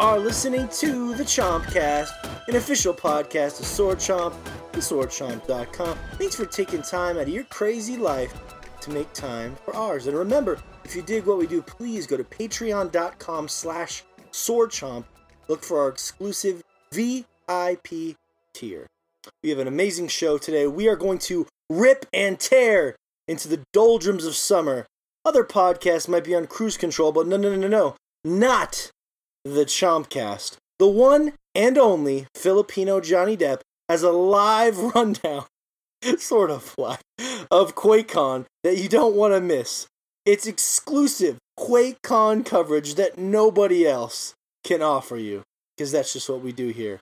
Are listening to the Chompcast, an official podcast of Sword Chomp and SwordChomp.com. Thanks for taking time out of your crazy life to make time for ours. And remember, if you dig what we do, please go to patreon.com slash swordchomp. Look for our exclusive VIP tier. We have an amazing show today. We are going to rip and tear into the doldrums of summer. Other podcasts might be on cruise control, but no, no, no, no, no. Not the Chompcast. The one and only Filipino Johnny Depp has a live rundown, sort of live, of QuakeCon that you don't want to miss. It's exclusive QuakeCon coverage that nobody else can offer you, because that's just what we do here.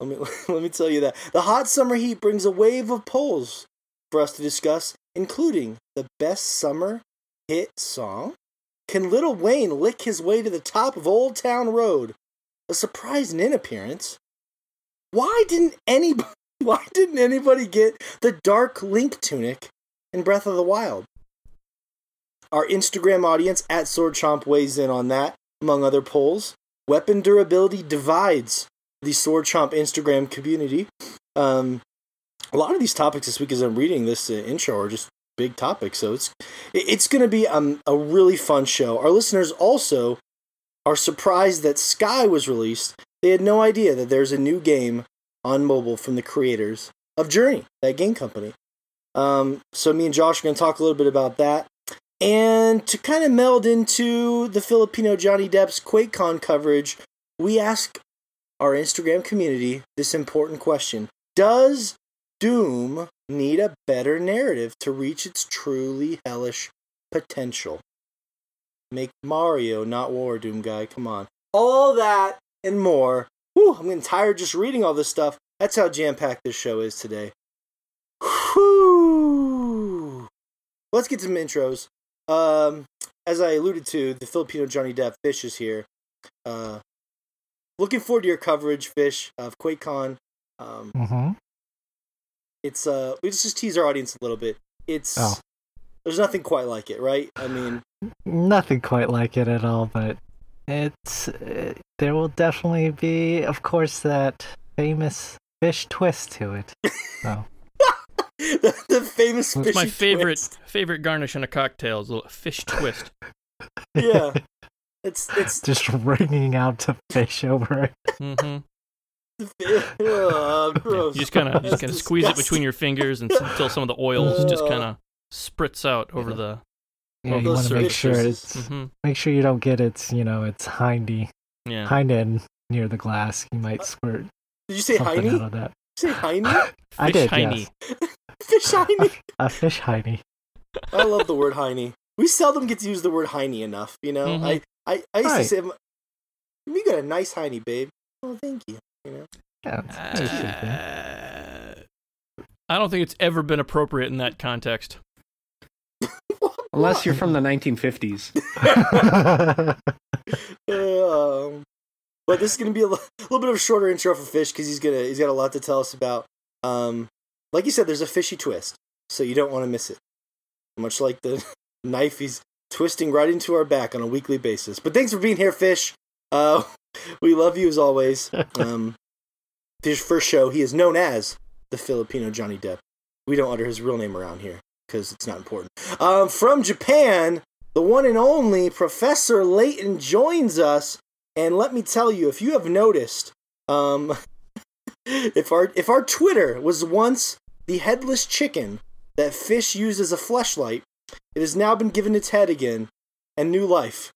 Let me let me tell you that the hot summer heat brings a wave of polls for us to discuss, including the best summer hit song. Can Little Wayne lick his way to the top of Old Town Road? A surprise Nin appearance. Why didn't anybody? Why didn't anybody get the dark Link tunic in Breath of the Wild? Our Instagram audience at Sword Chomp weighs in on that, among other polls. Weapon durability divides the Sword Chomp Instagram community. Um, a lot of these topics this week, as I'm reading this uh, intro, are just big topic. So it's it's going to be um, a really fun show. Our listeners also are surprised that Sky was released. They had no idea that there's a new game on mobile from the creators of Journey, Thatgamecompany. Um, so me and Josh are going to talk a little bit about that. And to kind of meld into the Filipino Johnny Depp's QuakeCon coverage, we ask our Instagram community this important question Does Doom need a better narrative to reach its truly hellish potential? Make Mario, not War, Doom Guy. Come on. All that and more. Whew, I'm getting tired just reading all this stuff. That's how jam packed this show is today. Whew. Let's get some intros. Um, as I alluded to, the Filipino Johnny Depp Fish is here. Uh, looking forward to your coverage, Fish, of QuakeCon. Um, Mm-hmm. It's uh, we just, just tease our audience a little bit. It's Oh. there's nothing quite like it, right? I mean, Nothing quite like it at all, but it's uh, there will definitely be, of course, that famous fish twist to it. So the, the famous It's my favorite twist. favorite garnish in a cocktail is a little fish twist. Yeah, it's it's just ringing out to fish over it. hmm uh, gross. You just kind of just kind of squeeze it between your fingers and, until some of the oils just kind of spritz out over the. Yeah, Well, you want to make sure twists. it's hmm make sure you don't get its you know its hindy Yeah. hind end near the glass. You might squirt Did you say something hiney? out of that. Did you say hiney? I did, hiney. yes. Fish hiney. A fish hiney. I love the word hiney. We seldom get to use the word hiney enough. You know, Mhm. I, I I used to say, "You got a nice hiney, babe." Oh, thank you. You know, Yeah, it's- it's pretty good. Uh, I don't think it's ever been appropriate in that context. Unless you're from the 1950s. um, but this is gonna be a little bit of a shorter intro for Fish because he's gonna he's got a lot to tell us about. Um, like you said, there's a fishy twist, so you don't want to miss it. Much like the knife he's twisting right into our back on a weekly basis. But thanks for being here, Fish. Uh, we love you as always. Um, Fish first show, he is known as the Filipino Johnny Depp. We don't utter his real name around here because it's not important. Um, from Japan, the one and only Professor Layton joins us. And let me tell you, if you have noticed, um, if our if our Twitter was once the headless chicken that fish used as a fleshlight, it has now been given its head again and new life.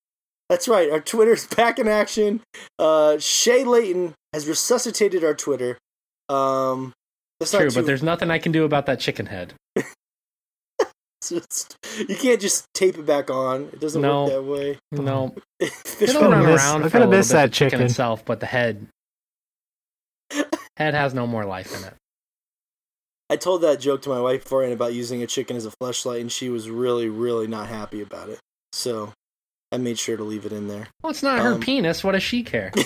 That's right, our Twitter's back in action. Uh, Shea Layton has resuscitated our Twitter. Um, that's not True, too- but there's nothing I can do about that chicken head. just- you can't just tape it back on. It doesn't No. work that way. No, Fish it'll gonna run miss- around I'm gonna little miss that chicken chicken. itself, but the head, head has no more life in it. I told that joke to my wife beforehand about using a chicken as a fleshlight, and she was really, really not happy about it. So I made sure to leave it in there. Well, it's not her Um, penis. What does she care?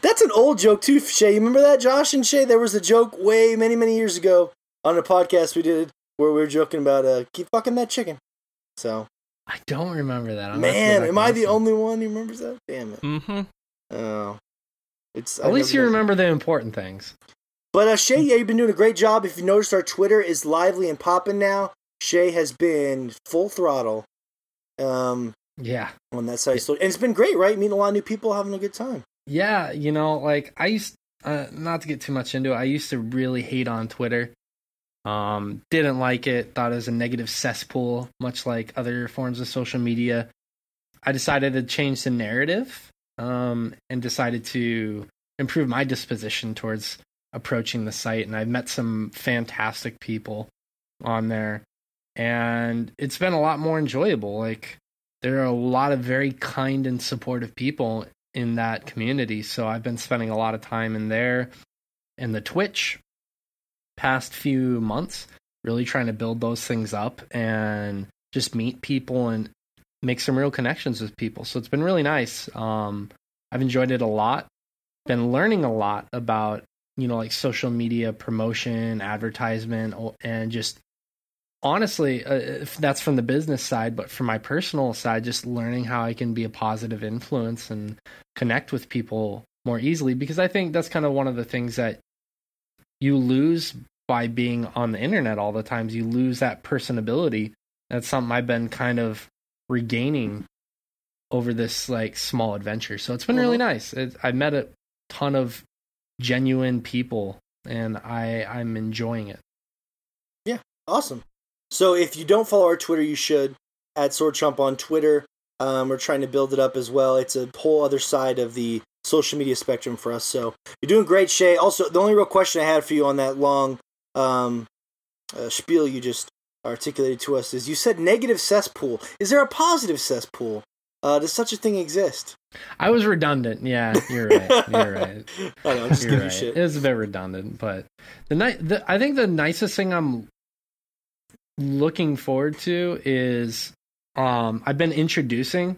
That's an old joke too, Shea. You remember that, Josh and Shea? There was a joke way many, many years ago on a podcast we did where we were joking about uh keep fucking that chicken. So I don't remember that. I'm gonna have to go Man, am I the only one who remembers that? Damn it. Mm-hmm. Oh. It's I At least you remember the important things. But uh, Shea, yeah, you've been doing a great job. If you noticed, our Twitter is lively and popping now. Shea has been full throttle um, Yeah. on that side. So, and it's been great, right? Meeting a lot of new people, having a good time. Yeah, you know, like I used uh, not to get too much into it. I used to really hate on Twitter. Um, didn't like it. Thought it was a negative cesspool, much like other forms of social media. I decided to change the narrative, um, and decided to improve my disposition towards approaching the site. And I've met some fantastic people on there, and it's been a lot more enjoyable. Like there are a lot of very kind and supportive people in that community. So I've been spending a lot of time in there and the Twitch past few months, really trying to build those things up and just meet people and make some real connections with people. So it's been really nice. Um, I've enjoyed it a lot. Been learning a lot about, you know, like social media promotion, advertisement, and just honestly, uh, if that's from the business side, but from my personal side, just learning how I can be a positive influence and connect with people more easily because I think that's kind of one of the things that you lose by being on the internet all the times. You lose that personability. That's something I've been kind of regaining over this like small adventure. So it's been really nice. It, I met a ton of genuine people and I I'm enjoying it. Yeah awesome. So if you don't follow our Twitter, you should. At Sword Chomp on Twitter. Um, we're trying to build it up as well. It's a whole other side of the social media spectrum for us. So you're doing great, Shea. Also, the only real question I had for you on that long um, uh, spiel you just articulated to us is you said negative cesspool. Is there a positive cesspool? Uh, does such a thing exist? I was redundant. Yeah, you're right. You're right. I know, I'm just You're giving right. you shit. It was a bit redundant, but the night. The, I think the nicest thing I'm looking forward to is um I've been introducing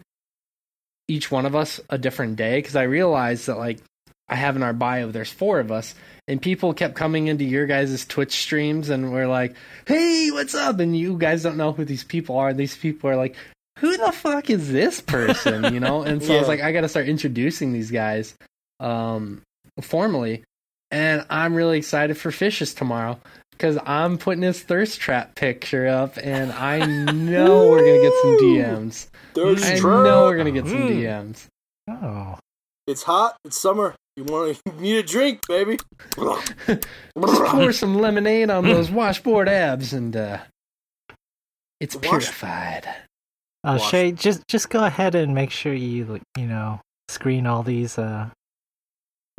each one of us a different day because I realized that like I have in our bio there's four of us and people kept coming into your guys' Twitch streams and we're like, "Hey, what's up?" and you guys don't know who these people are. These people are like, "Who the fuck is this person?" you know? And so I was like, I got to start introducing these guys um formally. And I'm really excited for Fishes tomorrow because I'm putting his thirst trap picture up, and I know we're gonna get some DMs. Thirst I trap. know we're gonna get some Mm. DMs. Oh, It's hot. It's summer. You want to need a drink, baby? Pour some lemonade on those washboard abs, and uh, it's Wash- purified. uh, Wash- Shea, just just go ahead and make sure you you know screen all these uh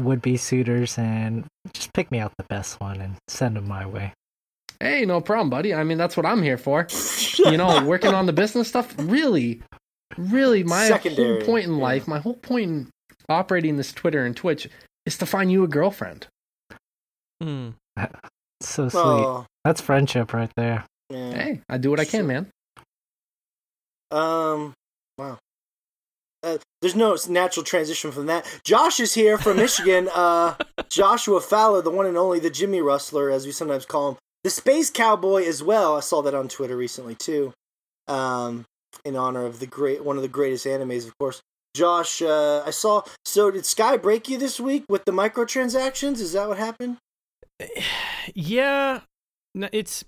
would-be suitors and just pick me out the best one and send them my way. Hey, no problem, buddy. I mean, that's what I'm here for. You know, working on the business stuff. Really, really, my Secondary, whole point in yeah. life, my whole point in operating this Twitter and Twitch is to find you a girlfriend. Hmm. So sweet. Oh, That's friendship right there. man. Hey, I do what I can, man. Um, wow. Uh, there's no natural transition from that. Josh is here from Michigan. Uh, Joshua Fowler, the one and only, the Jimmy Rustler, as we sometimes call him, the Space Cowboy as well. I saw that on Twitter recently too. Um, in honor of the great, one of the greatest animes, of course. Josh, uh, I saw. So did Sky break you this week with the microtransactions? Is that what happened? Yeah, it's.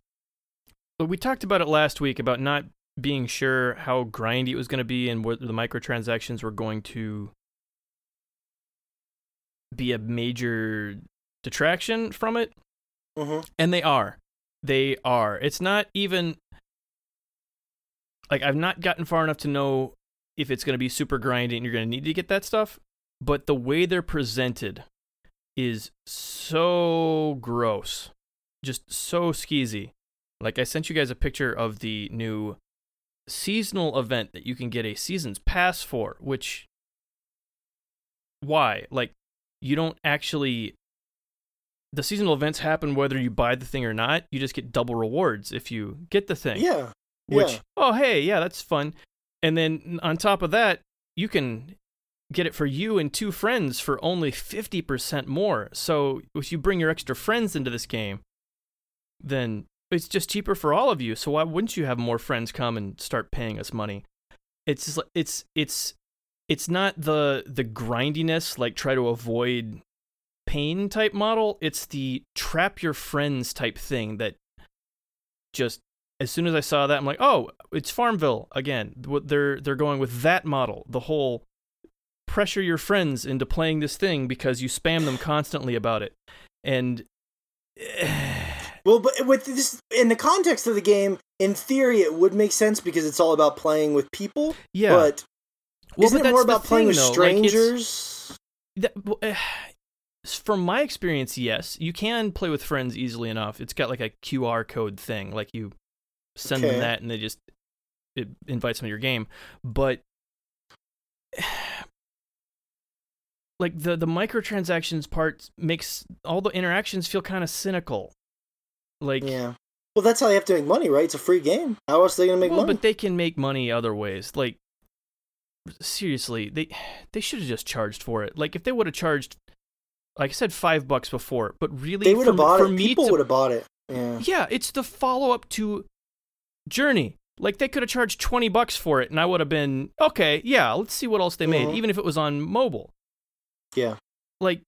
We talked about it last week about not being sure how grindy it was going to be and what the microtransactions were going to be a major detraction from it. Mm-hmm. And they are. They are. It's not even like I've not gotten far enough to know if it's going to be super grindy and you're going to need to get that stuff, but the way they're presented is so gross. Just so skeezy. Like I sent you guys a picture of the new seasonal event that you can get a season's pass for, which why? Like you don't actually the seasonal events happen whether you buy the thing or not. You just get double rewards if you get the thing. Yeah. Which yeah. oh hey, yeah, that's fun. And then on top of that, you can get it for you and two friends for only 50% more. So if you bring your extra friends into this game, then it's just cheaper for all of you. So why wouldn't you have more friends come and start paying us money? it's just, it's it's it's not the the grindiness like try to avoid pain type model. It's the trap your friends type thing that just as soon as I saw that, I'm like, oh, it's Farmville again. They're they're going with that model, the whole pressure your friends into playing this thing because you spam them constantly about it, and eh, Well, but with this, in the context of the game, in theory, it would make sense because it's all about playing with people. yeah, But Well, isn't but it more about playing thing, with though. Like, strangers? That, well, eh, from my experience, yes, you can play with friends easily enough. It's got like a QR code thing, like you send Okay. them that, and they just it invites them to your game. But like the the microtransactions part makes all the interactions feel kind of cynical. Like, yeah. Well, that's how they have to make money, right? It's a free game. How else are they gonna make well, money? but they can make money other ways. Like, seriously, they they should have just charged for it. Like, if they would have charged, like I said, five bucks before, but really, they would have bought for it. me People would have bought it. Yeah. Yeah, it's the follow up to Journey. Like they could have charged twenty bucks for it, and I would have been okay. Yeah, let's see what else they made, Mhm. even if it was on mobile. Yeah. Like,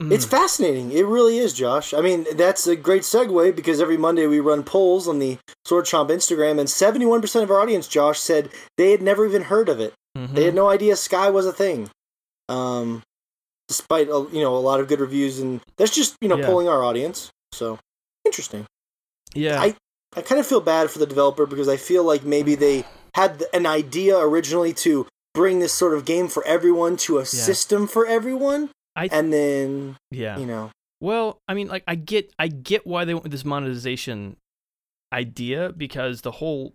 It's mm, fascinating. It really is, Josh. I mean, that's a great segue because every Monday we run polls on the Sword Chomp Instagram, and 71% of our audience, Josh, said they had never even heard of it. mhm. They had no idea Sky was a thing. Um, despite uh, you know a lot of good reviews, and that's just you know Yeah. polling our audience. So interesting. yeah, I I kind of feel bad for the developer because I feel like maybe they had an idea originally to bring this sort of game for everyone to a system for everyone, I and then yeah. you know Well, I mean, like I get, I get why they went with this monetization idea because the whole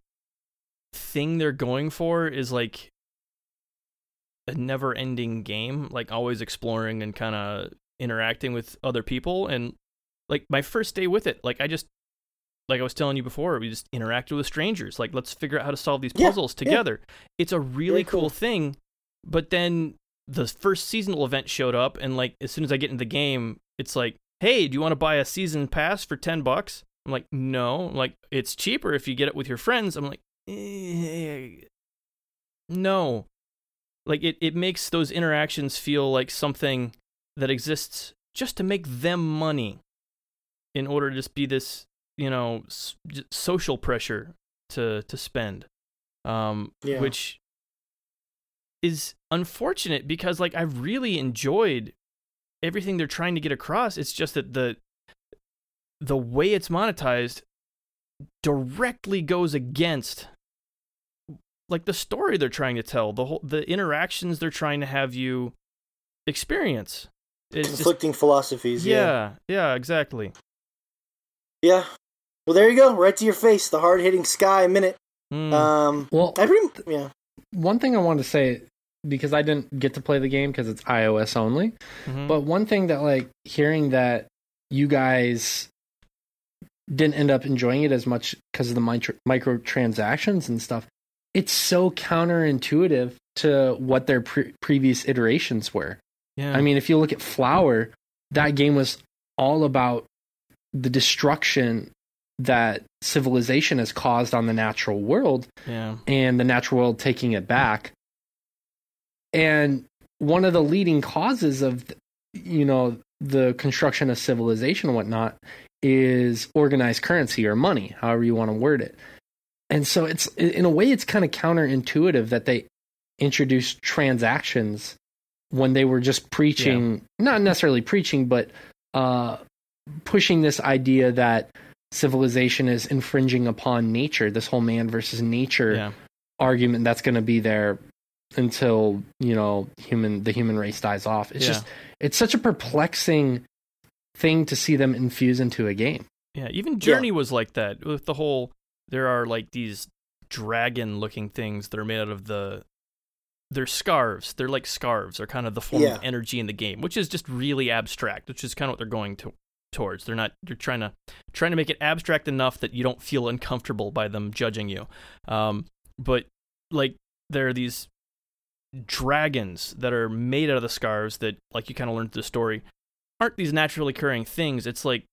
thing they're going for is like a never-ending game, like always exploring and kind of interacting with other people. And like my first day with it, like I just, like I was telling you before, we just interacted with strangers. Like let's figure out how to solve these puzzles yeah. together. It's a really cool. cool thing. But then the first seasonal event showed up, and like as soon as I get into the game, it's like, hey, do you want to buy a season pass for ten bucks? I'm like, no. I'm like, it's cheaper if you get it with your friends. I'm like, eh, no. Like it, it makes those interactions feel like something that exists just to make them money in order to just be this, you know, s- social pressure to to spend. Um, Yeah. which is unfortunate because like I've really enjoyed everything they're trying to get across. It's just that the the way it's monetized directly goes against like the story they're trying to tell, the whole the interactions they're trying to have you experience. It's just, conflicting philosophies. Yeah. yeah, yeah, exactly. yeah, Well, there you go, right to your face. The hard hitting Sky minute. Mm. Um, Well, I pretty yeah. one thing I wanted to say because I didn't get to play the game because it's iOS only. Mhm. But one thing that like hearing that you guys didn't end up enjoying it as much because of the micro microtransactions and stuff. It's so counterintuitive to what their pre- previous iterations were. yeah. I mean, if you look at Flower, that game was all about the destruction that civilization has caused on the natural world yeah. and the natural world taking it back. And one of the leading causes of, you know, the construction of civilization and whatnot is organized currency or money, however you want to word it. And so it's, in a way, it's kind of counterintuitive that they introduced transactions when they were just preaching, not necessarily preaching, but uh, pushing this idea that civilization is infringing upon nature, this whole man versus nature Yeah. argument that's going to be there until you know human the human race dies off. It's Yeah. just it's such a perplexing thing to see them infuse into a game. Yeah, even Journey was like that with the whole. There are like these dragon-looking things that are made out of the. They're scarves. They're like scarves. They're kind of the form Yeah. of energy in the game, which is just really abstract. Which is kind of what they're going to towards. They're not. They're trying to trying to make it abstract enough that you don't feel uncomfortable by them judging you. Um, but like there are these dragons that are made out of the scarves that, like you kind of learned through the story, aren't these naturally occurring things. It's like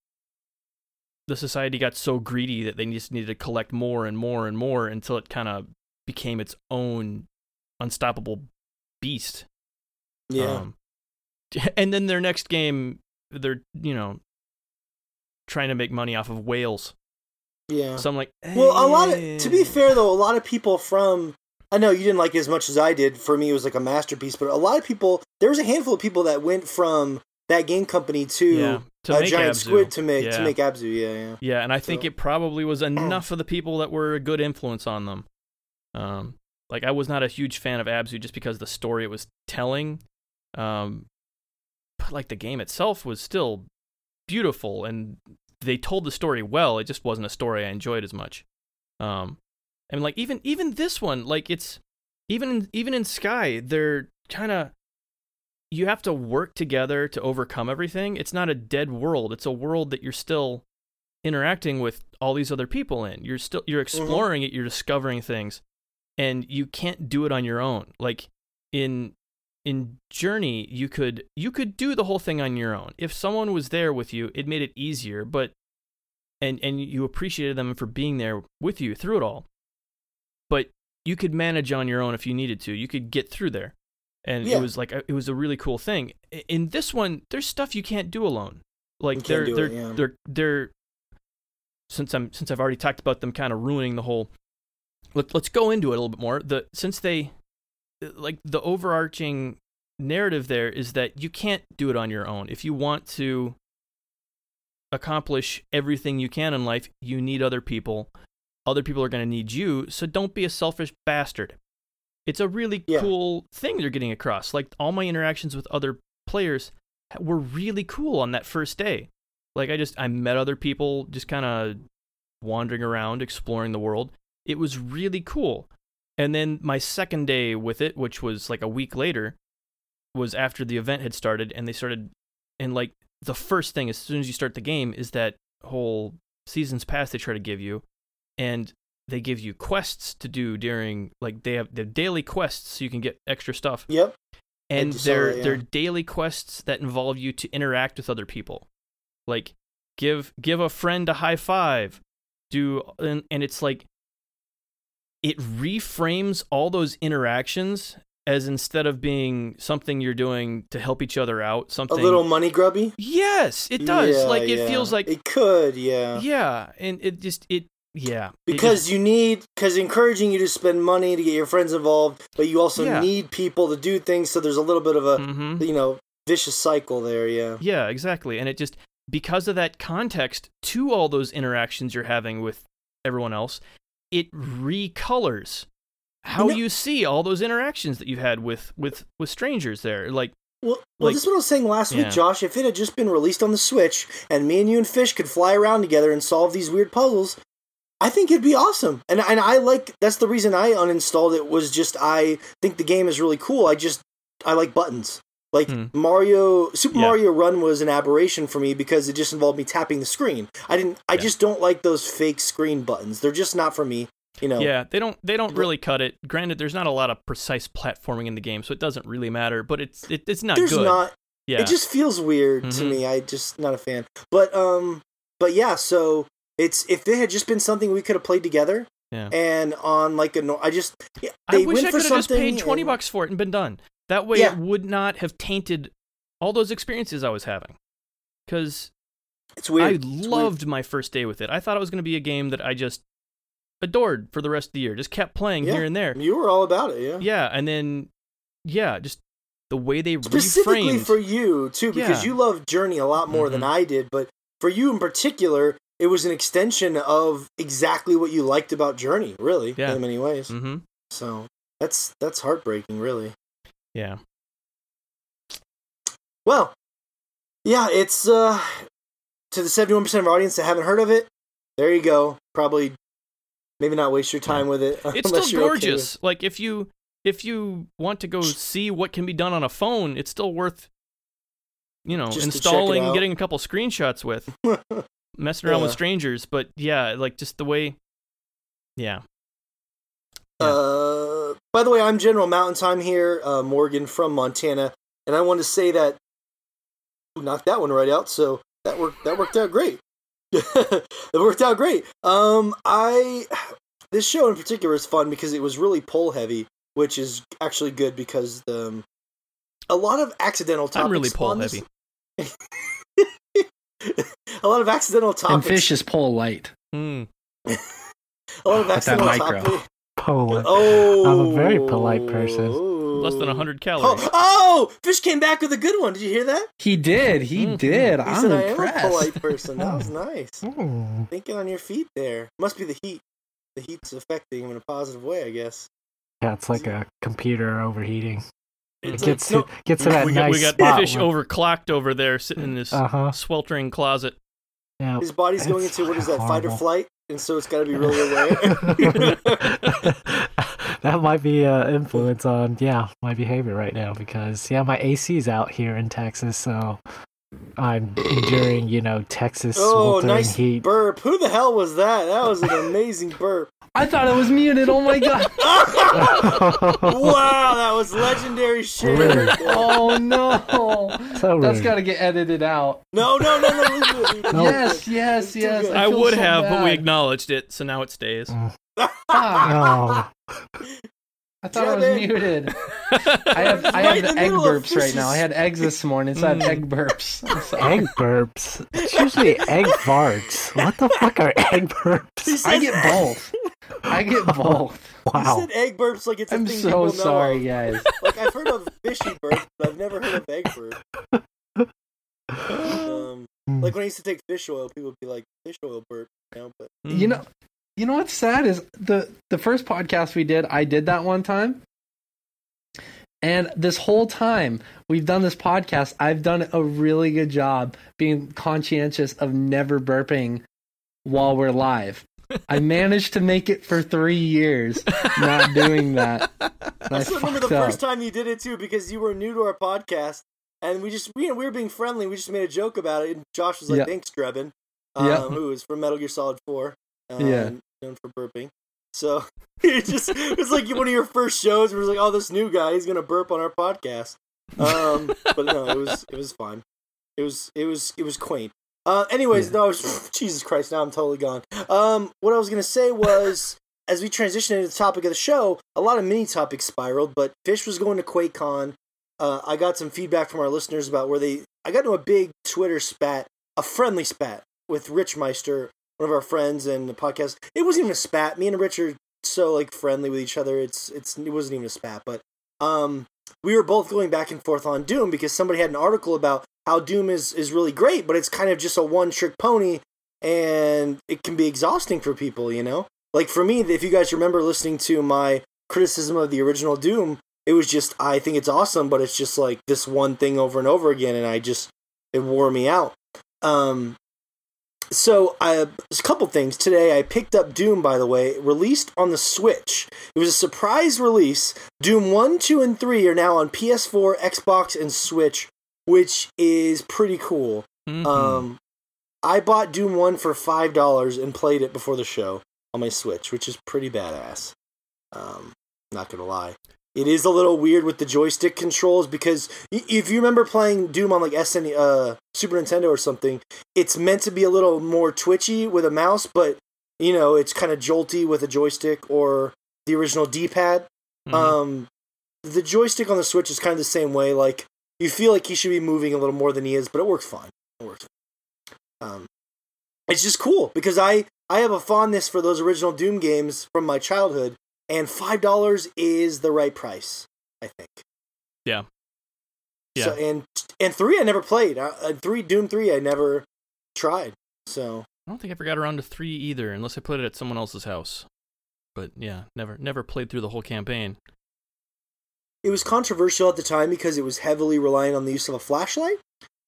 the society got so greedy that they just needed to collect more and more and more until it kind of became its own unstoppable beast. Yeah. Um, and then their next game, they're you know trying to make money off of whales. yeah. So I'm like, Well, a lot of to be eh. fair though, a lot of people from I know you didn't like it as much as I did. For me, it was like a masterpiece. But a lot of people, there was a handful of people that went from Thatgamecompany to, yeah, to a make giant Abzu. squid to make yeah. to make Abzu. Yeah, yeah. Yeah, and I think it probably was enough of the people that were a good influence on them. Um, like I was not a huge fan of Abzu just because the story it was telling. Um, but like the game itself was still beautiful and they told the story well. It just wasn't a story I enjoyed as much. Um, and like even even this one, like it's even in, even in Sky, they're kind of you have to work together to overcome everything. It's not a dead world. It's a world that you're still interacting with all these other people in. You're still you're mm-hmm. exploring it, you're discovering things and you can't do it on your own. Like in in Journey, you could you could do the whole thing on your own. If someone was there with you, it made it easier, but and and you appreciated them for being there with you through it all. But you could manage on your own if you needed to. You could get through there. And Yeah. it was like a, it was a really cool thing. In this one, there's stuff you can't do alone. Like they're they're it, yeah. they're they're since I'm since I've already talked about them kind of ruining the whole let, let's go into it a little bit more. The since they like the overarching narrative there is that you can't do it on your own. If you want to accomplish everything you can in life, you need other people. Other people are going to need you, so don't be a selfish bastard. It's a really Yeah. cool thing they're getting across. Like all my interactions with other players were really cool on that first day. Like I just I met other people just kind of wandering around exploring the world. It was really cool. And then my second day with it, which was like a week later, was after the event had started and they started and like the first thing as soon as you start the game is that whole seasons pass they try to give you and they give you quests to do during like they have the daily quests so you can get extra stuff Yep. and they're that, yeah. they're daily quests that involve you to interact with other people like give give a friend a high five do and, and it's like it reframes all those interactions as instead of being something you're doing to help each other out something A little money grubby. yes it does Yeah, like it yeah. feels like it could. Yeah. yeah and it just it yeah Because just- you need, because encouraging you to spend money to get your friends involved, but you also Yeah. need people to do things. So there's a little bit of a, Mhm. you know, vicious cycle there. Yeah. Yeah, exactly. And it just because of that context to all those interactions you're having with everyone else, it recolors how you see all those interactions that you've had with with with strangers there. Like Well, well Like- this is what I was saying last Yeah. week, Josh. If it had just been released on the Switch and me and you and Fish could fly around together and solve these weird puzzles, I think it'd be awesome. And and I like that's the reason I uninstalled it was just I think the game is really cool. I just I like buttons. Like Hmm. Mario Super Yeah. Mario Run was an aberration for me because it just involved me tapping the screen. I didn't I Yeah. just don't like those fake screen buttons. They're just not for me. You know. yeah, they don't they don't really cut it. Granted, there's not a lot of precise platforming in the game, so it doesn't really matter. But it's it, it's not There's good. not yeah, It just feels weird to Mhm. me. I just not a fan. But um but yeah, so it's if it had just been something we could have played together Yeah. and on like a no I just yeah, I wish I could have just paid twenty and- bucks for it and been done. That way, Yeah. it would not have tainted all those experiences I was having. Because It's weird. I It's weird. loved my first day with it. I thought it was going to be a game that I just adored for the rest of the year. Just kept playing Yeah. here and there. You were all about it, yeah. Yeah, and then yeah, just the way they Specifically reframed. for you too, because Yeah. you love Journey a lot more than Mhm. I did. But for you in particular, it was an extension of exactly what you liked about Journey, really, Yeah. in many ways. hmm So that's that's heartbreaking, really. Yeah, Well, yeah, it's uh to the seventy-one percent of our audience that haven't heard of it. There you go. Probably, maybe not waste your time with it. it's unless still you're okay gorgeous. Like if you if you want to go see what can be done on a phone, it's still worth you know Just to check it installing, getting a couple screenshots with, with- messing around with strangers. But yeah, like just the way. Yeah. Uh, by the way, I'm General Mountain Time here, uh, Morgan from Montana, and I want to say that knocked that one right out. So that worked. That worked out great. it worked out great. Um, I this show in particular is fun because it was really pull heavy. which is actually good because the um, a lot of accidental topics. I'm really this- heavy. a lot of accidental topics. And fish is pole light. Hmm. a lot of that accidental micro. topics. Poland. Oh, I'm a very polite person. Less than 100 calories. Oh, oh, fish came back with a good one. Did you hear that? He did. He Mhm. did. He I'm said, "I am a impressed. polite person." That was nice. Mm. Thinking on your feet there. Must be the heat. The heat's affecting him in a positive way, I guess. Yeah, it's like a computer overheating. It It's gets like- to gets to that we got, nice we got spot. fish where- overclocked over there sitting in this Uh huh. sweltering closet. Yeah. His body's going into what is that, fight or flight, and so it's got to be really aware. that might be uh, influence on yeah my behavior right now because yeah my AC is out here in Texas, so I'm enduring you know Texas oh, sweltering nice heat. burp! Who the hell was that? That was an amazing burp. I thought it was muted. Oh my god. wow, that was legendary shit. Rude. Oh no. so That's rude. got to get edited out. No, no, no, no. leave it, leave it. No. Yes, yes, yes. good. I would so have, but we acknowledged it, so now it stays. Fuck. Mm. Oh, I thought I was Jab in. muted. I have I have the the egg burps right now. I had eggs this morning, so I have Mm. egg burps. Egg burps. It's usually egg farts. What the fuck are egg burps? He I get both. I get both. He Wow. said egg burps like it's a I'm thing so people know sorry, guys. Like I've heard of fishy burps, but I've never heard of egg burp. Um, like when I used to take fish oil, people would be like fish oil burp, you know. But. You know, you know what's sad is the the first podcast we did. I did that one time, and this whole time we've done this podcast, I've done a really good job being conscientious of never burping while we're live. I managed to make it for three years not doing that. And I I still remember the up. first time you did it too, because you were new to our podcast, and we just you know we were being friendly. We just made a joke about it, and Josh was like, Yeah. "Thanks, Drebin," um, Yeah. who was from Metal Gear Solid Four, um, Yeah. Known for burping. So it just it was like one of your first shows. Where it was like, "Oh, this new guy, he's gonna burp on our podcast." Um, but no, it was it was fine. It was it was it was quaint. Uh, anyways, Yeah. no, was, Jesus Christ, now I'm totally gone. Um, what I was gonna say was, as we transitioned into the topic of the show, a lot of mini topics spiraled, but Fish was going to QuakeCon. Uh, I got some feedback from our listeners about where they. I got into a big Twitter spat, a friendly spat with Rich Meister, one of our friends and the podcast. It wasn't even a spat. Me and Rich are so like friendly with each other. It's it's it wasn't even a spat, but um, we were both going back and forth on Doom because somebody had an article about how Doom is is really great, but it's kind of just a one trick pony, and it can be exhausting for people. You know, like for me, if you guys remember listening to my criticism of the original Doom, it was just I think it's awesome, but it's just like this one thing over and over again, and I just it wore me out. Um, so I a couple things today. I picked up Doom, by the way, released on the Switch. It was a surprise release. Doom one, two, and three are now on PS4, Xbox, and Switch, which is pretty cool. Mhm. Um, I bought Doom one for five dollars and played it before the show on my Switch, which is pretty badass. Um, not gonna lie, it is a little weird with the joystick controls because if you remember playing Doom on like SN, uh, Super Nintendo or something, it's meant to be a little more twitchy with a mouse, but you know it's kind of jolty with a joystick or the original D-pad. Mhm. Um, the joystick on the Switch is kind of the same way. Like you feel like he should be moving a little more than he is, but it works fine. It works. Um, it's just cool because I I have a fondness for those original Doom games from my childhood, and five dollars is the right price. I think. Yeah. So and and three I never played. Uh, uh, three Doom three I never tried. So I don't think I ever got around to three either, unless I played it at someone else's house. But yeah, never never played through the whole campaign. it was controversial at the time because it was heavily relying on the use of a flashlight.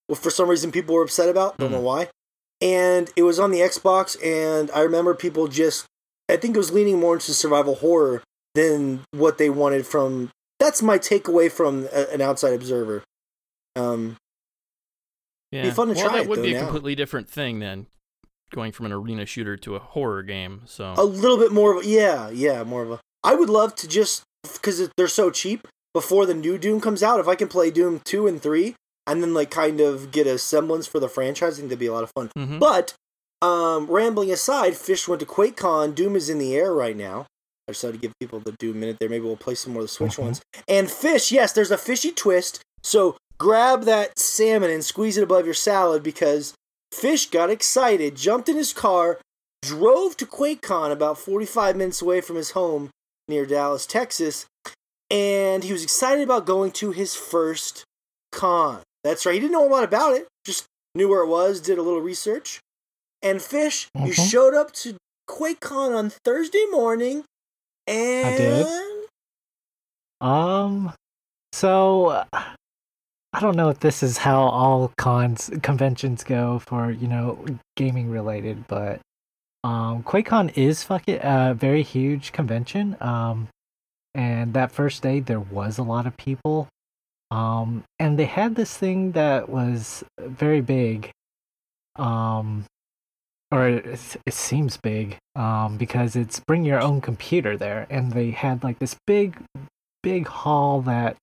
Well, for some reason, people were upset about. Don't know Hmm. why. And it was on the Xbox, and I remember people just. I think it was leaning more into survival horror than what they wanted from. That's my takeaway from a, an outside observer. Um, Yeah, fun to well, try that it, would though, be a now. completely different thing then, going from an arena shooter to a horror game. So a little bit more of a, yeah, yeah, more of a. I would love to just because they're so cheap before the new Doom comes out. If I can play Doom two and three, and then like kind of get a semblance for the franchise, I think that'd be a lot of fun. Mhm. But um, rambling aside, Fish went to QuakeCon. Doom is in the air right now. I decided to give people the Doom minute there. Maybe we'll play some more of the Switch Mhm. ones. And fish, yes, there's a fishy twist. So grab that salmon and squeeze it above your salad because Fish got excited, jumped in his car, drove to QuakeCon about 45 minutes away from his home near Dallas, Texas, and he was excited about going to his first con. That's right. He didn't know a lot about it, just knew where it was, did a little research. And Fish, you Mhm. showed up to QuakeCon on Thursday morning, and did. Um, so uh, I don't know if this is how all cons conventions go for you know gaming related, but um, QuakeCon is fucking a very huge convention. Um, and that first day there was a lot of people. Um, and they had this thing that was very big. Um, or it, it seems big um, because it's bring your own computer there and they had like this big big hall that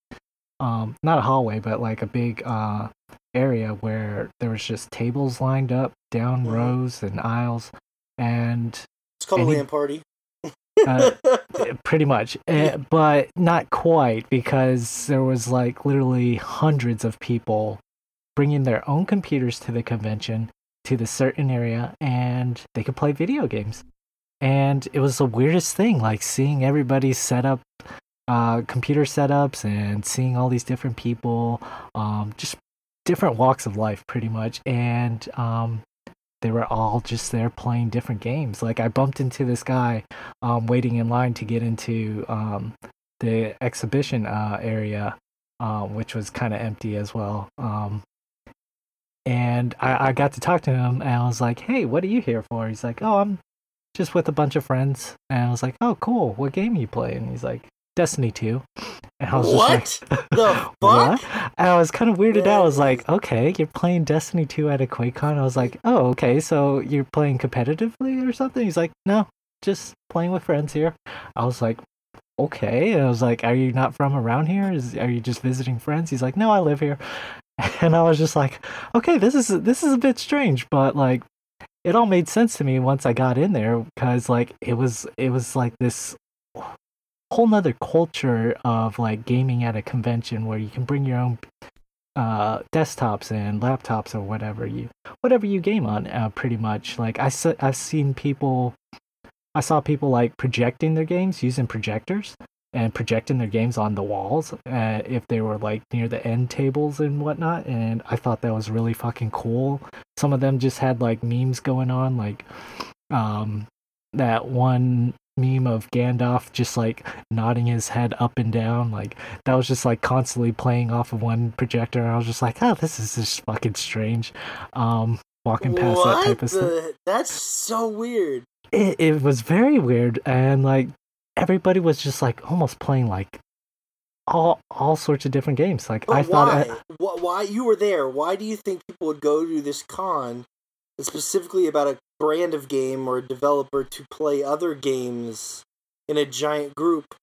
um, not a hallway but like a big uh, area where there was just tables lined up down Mhm. rows and aisles and it's called a And LAN party. uh, pretty much uh, but not quite because there was like literally hundreds of people bringing their own computers to the convention to the certain area and they could play video games. And it was the weirdest thing like seeing everybody set up uh, computer setups and seeing all these different people um, just different walks of life pretty much. And um, they were all just there playing different games. Like i bumped into this guy um, waiting in line to get into um, the exhibition uh, area, um, which was kind of empty as well. Um, and I, I got to talk to him, and I was like, "Hey, what are you here for?" He's like, "Oh, I'm just with a bunch of friends." And I was like, "Oh, cool. What game are you playing?" He's like, "Destiny 2." And I was What like, what the fuck? what? And I was kind of weirded out. I was like, okay, you're playing Destiny 2 at a QuakeCon. I was like, oh, okay, so you're playing competitively or something? He's like, no, just playing with friends here. I was like, okay. And I was like, are you not from around here? Is are you just visiting friends? He's like, no, I live here. And I was just like, okay, this is this is a bit strange, but like it all made sense to me once I got in there because like it was it was like this whole nother culture of like gaming at a convention where you can bring your own uh desktops and laptops or whatever you whatever you game on uh, pretty much like I se- I've seen people i saw people like projecting their games using projectors and projecting their games on the walls uh, if they were like near the end tables and whatnot and i thought that was really fucking cool. Some of them just had like memes going on like um that one meme of Gandalf just like nodding his head up and down like that was just like constantly playing off of one projector and I was just like oh this is just fucking strange. Um walking past what that type of stuff? That's so weird. it, it was very weird and like everybody was just like almost playing like all all sorts of different games like But I thought? I, why? Why you were there? Why do you think people would go to this con, specifically about a brand of game or a developer to play other games in a giant group?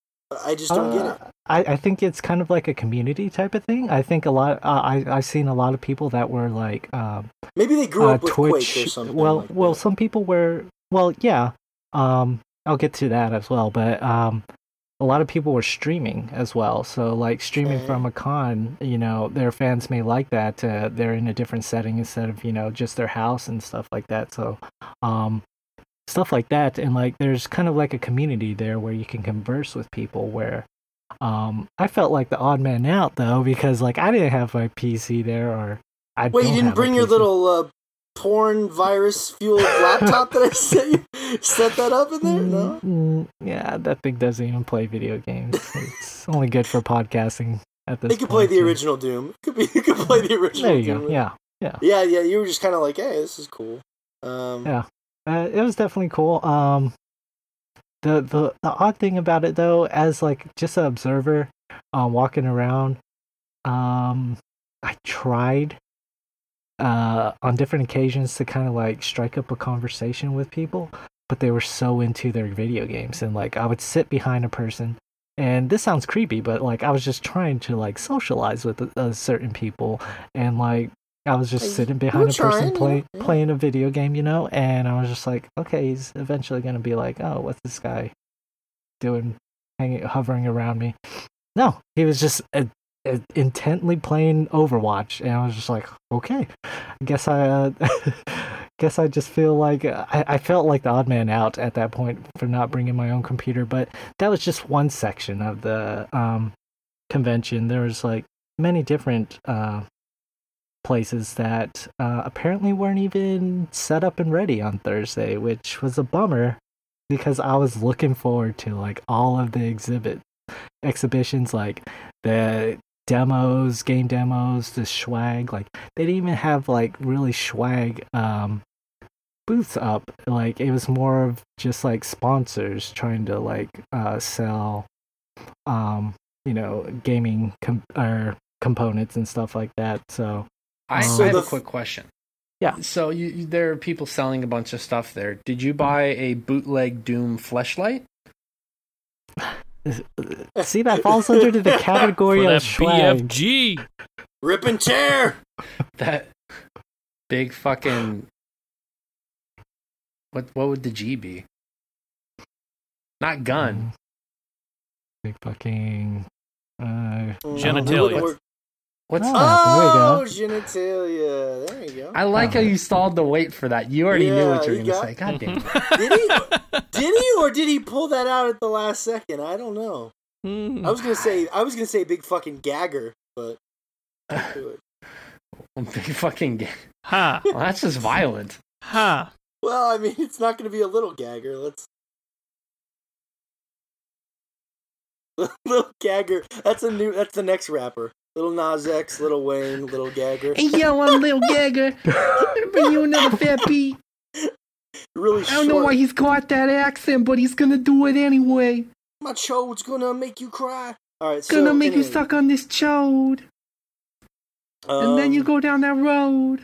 I just don't get it. Uh, I, I think it's kind of like a community type of thing. I think a lot. Uh, I I've seen a lot of people that were like um, Maybe they grew uh, up with Twitch. Quake or something. well, like well, that. some people were. Well, yeah. Um, I'll get to that as well. But um, a lot of people were streaming as well. So like streaming Okay. from a con, you know, their fans may like that. Uh, they're in a different setting instead of you know just their house and stuff like that. So, um, stuff like that, and like there's kind of like a community there where you can converse with people. Where um, I felt like the odd man out though because like I didn't have my PC there or. I Wait, you didn't bring your little uh, porn virus fueled laptop that I sent you? Set that up in there? No. Mm, mm, yeah, that thing doesn't even play video games. It's only good for podcasting at this It could play the too. original Doom. It could be. It could play the original. There you Doom. go. Yeah. Yeah, yeah. You were just kind of like, hey, this is cool. Um, Yeah. Uh, it was definitely cool. Um, the, the the odd thing about it though, as like just an observer, um, walking around, um, I tried, uh, on different occasions to kind of like strike up a conversation with people, but they were so into their video games, and like I would sit behind a person. And this sounds creepy, but like I was just trying to like socialize with uh, certain people, and like I was just sitting behind a person play, playing a video game, you know, and I was just like, okay, he's eventually gonna be like, oh, what's this guy doing, hanging, hovering around me. No, he was just uh, uh, intently playing Overwatch, and I was just like, okay, I guess I, uh, guess I just feel like uh, I, I felt like the odd man out at that point for not bringing my own computer. But that was just one section of the um, convention. There was like many different uh, places that uh, apparently weren't even set up and ready on Thursday, which was a bummer because I was looking forward to like all of the exhibit exhibitions, like the demos, game demos, the swag. Like they didn't even have like really swag um, booths up. Like it was more of just like sponsors trying to like uh, sell, um, you know, gaming com- or components and stuff like that. So I, So I have the a f- quick question. Yeah. So you, you, there are people selling a bunch of stuff there. Did you buy a bootleg Doom fleshlight? see that falls under the category For of swag. BFG. Rip and tear. That big fucking. What what would the G be? Not gun. Mm. Big fucking. Uh, Genitalia. We're- What's Oh. Oh, there genitalia. There you go. I like how Oh. you stalled the wait for that. You already knew what you were you going to say. God damn. it. Did he? Did he, or did he pull that out at the last second? I don't know. Hmm. I was gonna say, I was gonna say big fucking gagger, but can't do it. Big fucking. ga- Ha. Well, that's just violent. Ha. Well, I mean, it's not gonna be a little gagger. Let's. little gagger. That's a new. That's the next rapper. Little Nas X, Little Wayne, Little Gagger. Hey yo, I'm Little Gagger. Bring you another fat beat. Really short. I don't know why he's got that accent, but he's gonna do it anyway. My chode's gonna make you cry. All right, so. Gonna so make you suck on this chode. and then you um, go down that road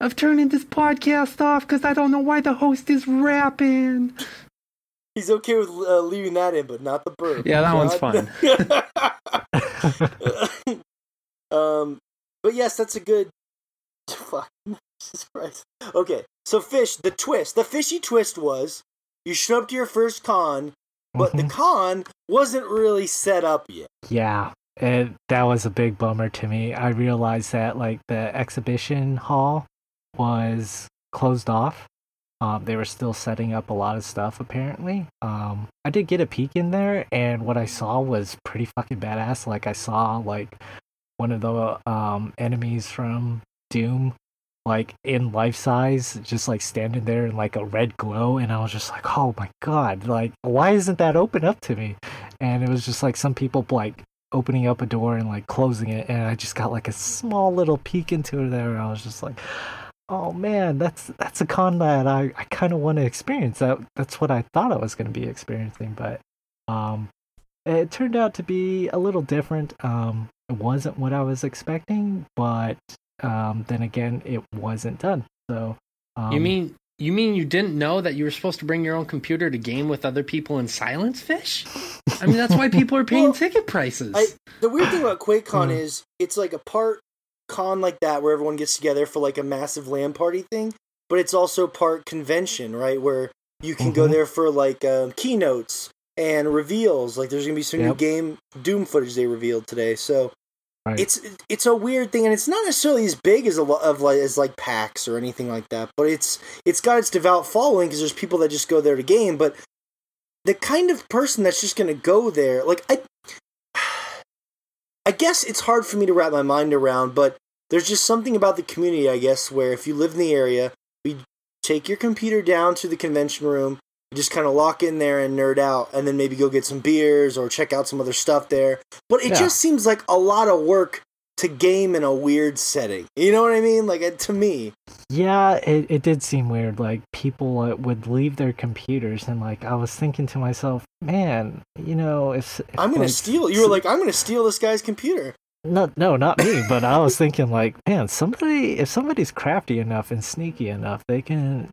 of turning this podcast off because I don't know why the host is rapping. He's okay with uh, leaving that in, but not the burp. Yeah, that one's fun. um, but yes, that's a good. Fuck, Jesus Christ. Okay, so fish. The twist, the fishy twist was you showed up to your first con, but the Mhm. con wasn't really set up yet. Yeah, it, that was a big bummer to me. I realized that like the exhibition hall was closed off. Um, they were still setting up a lot of stuff apparently. Um, I did get a peek in there, and what I saw was pretty fucking badass. Like I saw like one of the um enemies from Doom like in life size just like standing there in like a red glow and i was just like oh my god like why isn't that open up to me? And it was just like some people like opening up a door and like closing it and i just got like a small little peek into it there and i was just like oh man that's that's a con that i, I kind of want to experience. That that's what i thought i was going to be experiencing but um it turned out to be a little different um wasn't what i was expecting but um then again it wasn't done so um, you mean you mean you didn't know that you were supposed to bring your own computer to game with other people in silence fish? I mean that's why people are paying Well, ticket prices. I, the weird thing about QuakeCon Mm. is it's like a part con like that where everyone gets together for like a massive LAN party thing, but it's also part convention, right? Where you can go Mhm. there for like um, keynotes and reveals. Like there's gonna be some new game Doom footage they revealed today, so Right. it's it's a weird thing, and it's not necessarily as big as a lot of like as like PAX or anything like that, but it's it's got its devout following because there's people that just go there to game, but the kind of person that's just gonna go there, like I. I guess it's hard for me to wrap my mind around, but there's just something about the community, I guess, where if you live in the area, we take your computer down to the convention room, just kind of lock in there and nerd out, and then maybe go get some beers or check out some other stuff there. But it Yeah. just seems like a lot of work to game in a weird setting. You know what I mean? Like, to me. Yeah, it, it did seem weird. Like people uh, would leave their computers, and like I was thinking to myself, man, you know, if, if I'm gonna like, steal. You were like, I'm gonna steal this guy's computer. no, no, not me, but I was thinking like, man, somebody, if somebody's crafty enough and sneaky enough, they can,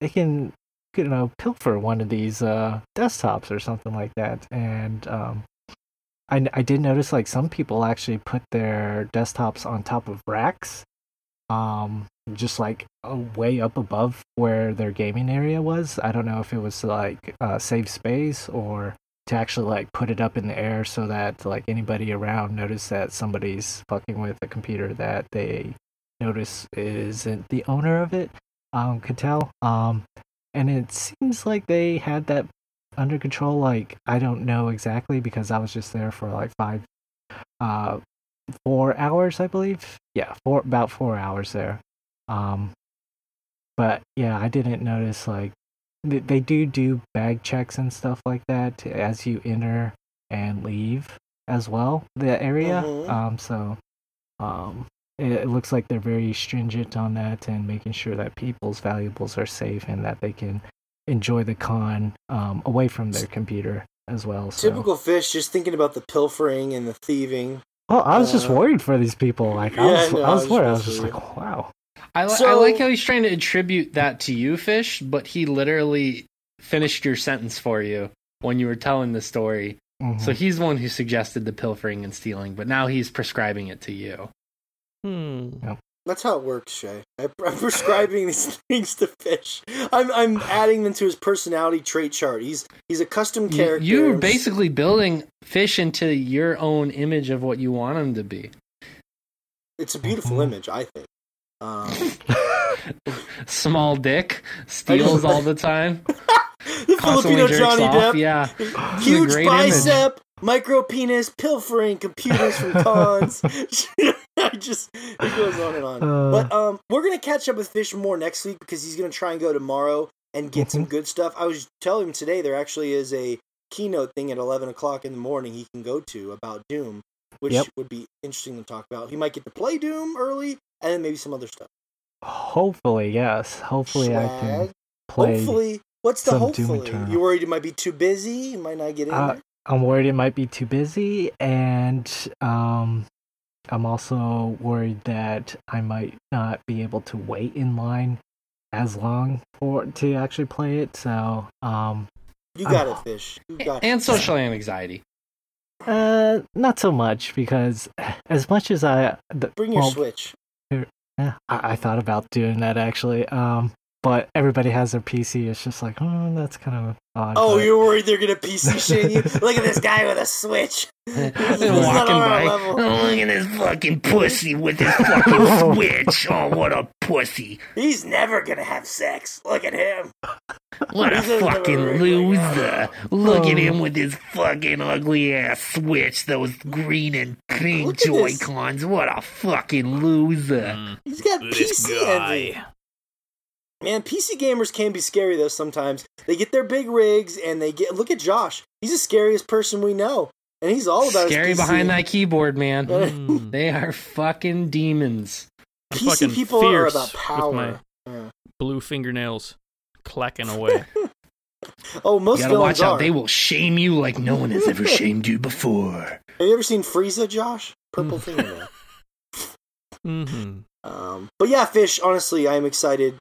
they can, you know, pilfer one of these uh desktops or something like that. And um, I I did notice like some people actually put their desktops on top of racks um just like uh, way up above where their gaming area was. I don't know if it was like uh save space or to actually like put it up in the air so that like anybody around notice that somebody's fucking with a computer that they notice isn't the owner of it. Um could tell. Um and it seems like they had that under control like i don't know exactly because i was just there for like five uh four hours i believe. Yeah four about four hours there. Um but yeah i didn't notice like they, they do do bag checks and stuff like that as you enter and leave as well the area. Mhm. um so um it, it looks like they're very stringent on that and making sure that people's valuables are safe and that they can enjoy the con um away from their computer as well so Typical fish, just thinking about the pilfering and the thieving. well i was just uh, worried for these people like i yeah, was no, i was I was worried i was just like wow I, li- I like how he's trying to attribute that to you, Fish, but he literally finished your sentence for you when you were telling the story. Mhm. So he's the one who suggested the pilfering and stealing, but now he's prescribing it to you. Hmm. That's how it works, Shea. I, I'm prescribing these things to fish. I'm I'm adding them to his personality trait chart. He's he's a custom character. You're basically building Fish into your own image of what you want him to be. It's a beautiful Mhm. image, I think. Um, Small dick, steals all the time, the Filipino Johnny off. Depp, Yeah, huge bicep, micro penis, pilfering computers from cons. I just it goes on and on. Uh. but um, we're gonna catch up with Fish more next week because he's gonna try and go tomorrow and get some Mhm. good stuff. I was telling him today there actually is a keynote thing at eleven o'clock in the morning he can go to about Doom, which Yep. would be interesting to talk about. He might get to play Doom early and then maybe some other stuff. Hopefully yes hopefully i can play Hopefully, what's the some Doom hopefully? Eternal. You worried it might be too busy? You might not get in Uh, there. I'm worried it might be too busy, and um, I'm also worried that I might not be able to wait in line as long for to actually play it. So, um, You got uh, it, fish. You got and it. social anxiety. uh, not so much because as much as I the, Bring your well, Switch. Eh, I, I thought about doing that actually. Um, but everybody has their PC. It's just like, oh, that's kind of odd. Oh, but- you're worried they're gonna PC shit you? Look at this guy with a Switch. They're He's walking by. level. Oh, look at this fucking pussy with his fucking switch. Oh, what a pussy. He's never gonna have sex. Look at him. What a He's just fucking loser. Look at Oh. him with his fucking ugly ass switch, those green and pink Look at this. Joy-Cons. What a fucking loser. Mm. He's got This PC envy. Guy. Man, PC gamers can be scary though. Sometimes they get their big rigs and they get. Look at Josh. He's the scariest person we know, and he's all about his Scary PC. behind that keyboard, man. Mm. They are fucking demons. I'm PC fucking people are fierce about with power. my Yeah. blue fingernails clacking away. Oh, most You gotta villains watch out. They will shame you like no one has ever shamed you before. Have you ever seen Frieza, Josh? Purple Mm. fingernail. hmm Um, but yeah, fish. Honestly, I am excited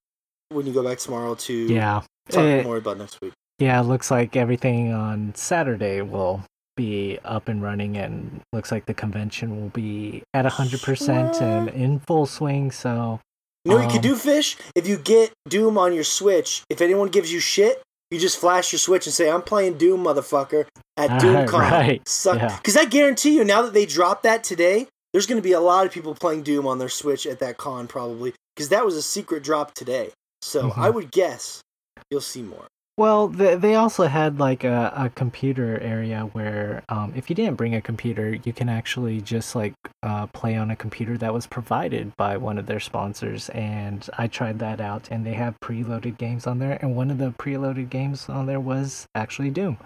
when you go back tomorrow to yeah. talk Eh, more about next week. Yeah, it looks like everything on Saturday will be up and running, and looks like the convention will be at 100% and in full swing. So, You know what you could Um, do, fish? If you get Doom on your Switch, if anyone gives you shit, you just flash your Switch and say, "I'm playing Doom, motherfucker," at DoomCon. right, Suck. yeah. Because I guarantee you, now that they dropped that today, there's going to be a lot of people playing Doom on their Switch at that con probably. Because that was a secret drop today. So Mhm. I would guess you'll see more. well, they, they also had like a, a computer area where um, if you didn't bring a computer, you can actually just like uh, play on a computer that was provided by one of their sponsors. And I tried that out, and they have preloaded games on there. And one of the preloaded games on there was actually Doom.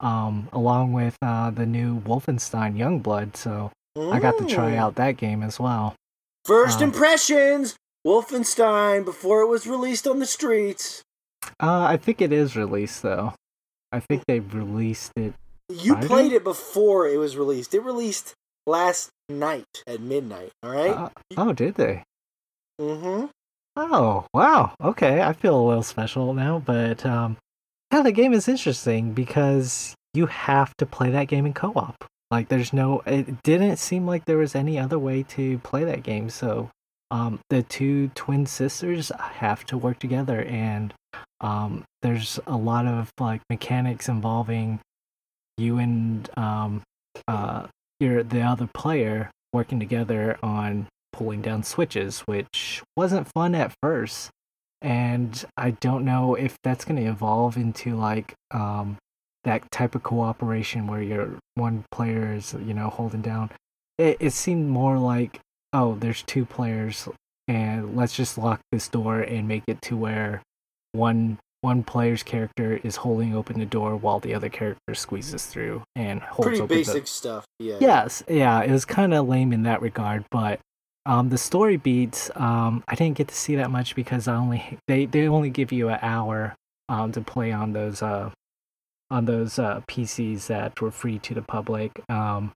Um, along with uh, the new Wolfenstein Youngblood, so I got to try out that game as well. First um, impressions Wolfenstein before it was released on the streets. Uh, I think it is released though. I think they released it. You Friday? played it before it was released. It released last night at midnight. All right. Uh, oh, did they? mm-hmm. Oh, wow. Okay, I feel a little special now, but um, yeah, the game is interesting because you have to play that game in co-op. Like, there's no. It didn't seem like there was any other way to play that game. So, um, the two twin sisters have to work together, and um, there's a lot of like mechanics involving you and um, uh, your the other player working together on pulling down switches, which wasn't fun at first. And I don't know if that's going to evolve into like um, that type of cooperation where your one player is, you know, holding down. It, it seemed more like, oh, there's two players, and let's just lock this door and make it to where one one player's character is holding open the door while the other character squeezes through and holds Pretty open basic the stuff. Yeah. Yes, yeah, it was kind of lame in that regard, but um, the story beats um, I didn't get to see that much because I only they they only give you an hour um to play on those uh on those uh PCs that were free to the public. Um,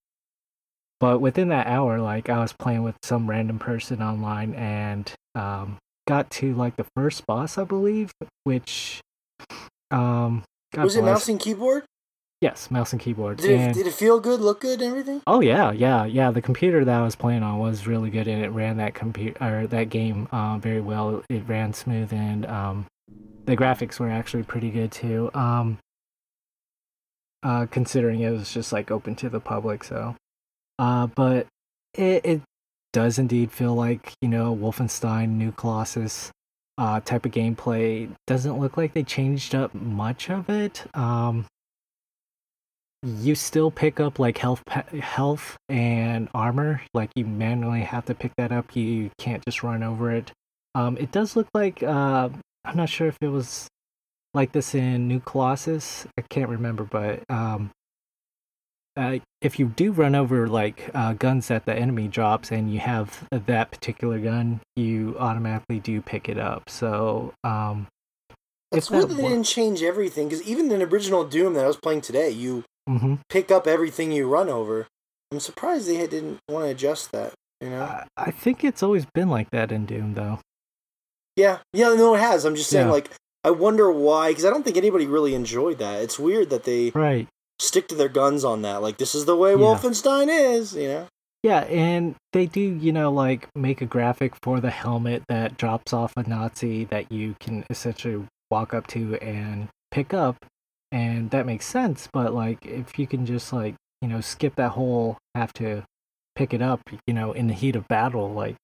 but within that hour, like I was playing with some random person online and um got to like the first boss, I believe, which um God Was it mouse and keyboard? Yes, mouse and keyboard. Did it, did it feel good, look good, and everything? Oh yeah, yeah, yeah. The computer that I was playing on was really good, and it ran that computer or that game uh, very well. It ran smooth, and um, the graphics were actually pretty good too. Um, uh, considering it was just like open to the public, so. Uh, but it it does indeed feel like you know Wolfenstein New Colossus uh type of gameplay. Doesn't look like they changed up much of it. Um, you still pick up like health health and armor like you manually have to pick that up you can't just run over it um it does look like uh i'm not sure if it was like this in new colossus i can't remember but um uh, if you do run over like uh, guns that the enemy drops and you have that particular gun you automatically do pick it up so um It's weird that they didn't change everything because even in original Doom that I was playing today, you mhm. pick up everything you run over. I'm surprised they didn't want to adjust that. You know? I, I think it's always been like that in doom though yeah, yeah, no, it has. I'm just saying, Yeah. like, I wonder why because I don't think anybody really enjoyed that. It's weird that they right stick to their guns on that. Like, this is the way Yeah. Wolfenstein is. You know? Yeah, and they do, you know, like make a graphic for the helmet that drops off a Nazi that you can essentially walk up to and pick up. And that makes sense, but like if you can just like, you know, skip that whole have to pick it up, you know, in the heat of battle, like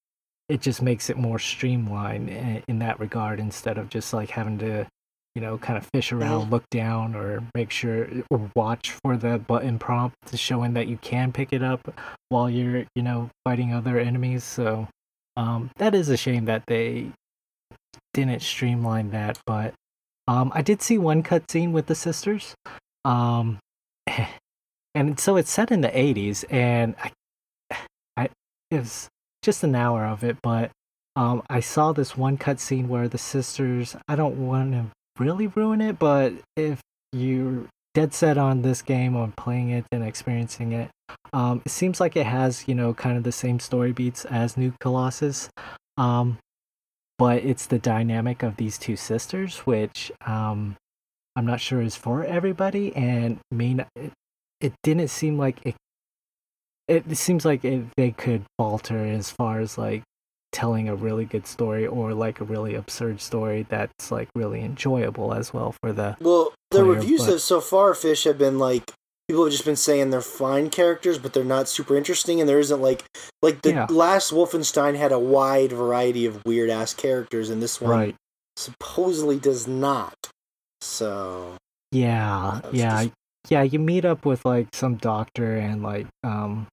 it just makes it more streamlined in, in that regard instead of just like having to, you know, kind of fish around, look down, or make sure or watch for the button prompt to showing that you can pick it up while you're, you know, fighting other enemies. So um, that is a shame that they didn't streamline that. But um, I did see one cutscene with the sisters. Um, and so it's set in the 80s, and I, I it was just an hour of it, but um, I saw this one cutscene where the sisters. I don't want to really ruin it, but if you're dead set on this game, on playing it and experiencing it, um, it seems like it has you know kind of the same story beats as New Colossus, um, but it's the dynamic of these two sisters, which um, I'm not sure is for everybody, and may not, it, it didn't seem like it. It seems like it, they could falter as far as like telling a really good story or like a really absurd story that's like really enjoyable as well for the Well, the player, reviews but- so far, Fish, have been like people have just been saying they're fine characters, but they're not super interesting, and there isn't like like the Yeah. last Wolfenstein had a wide variety of weird ass characters, and this one right supposedly does not. So yeah yeah just- yeah you meet up with like some doctor and like um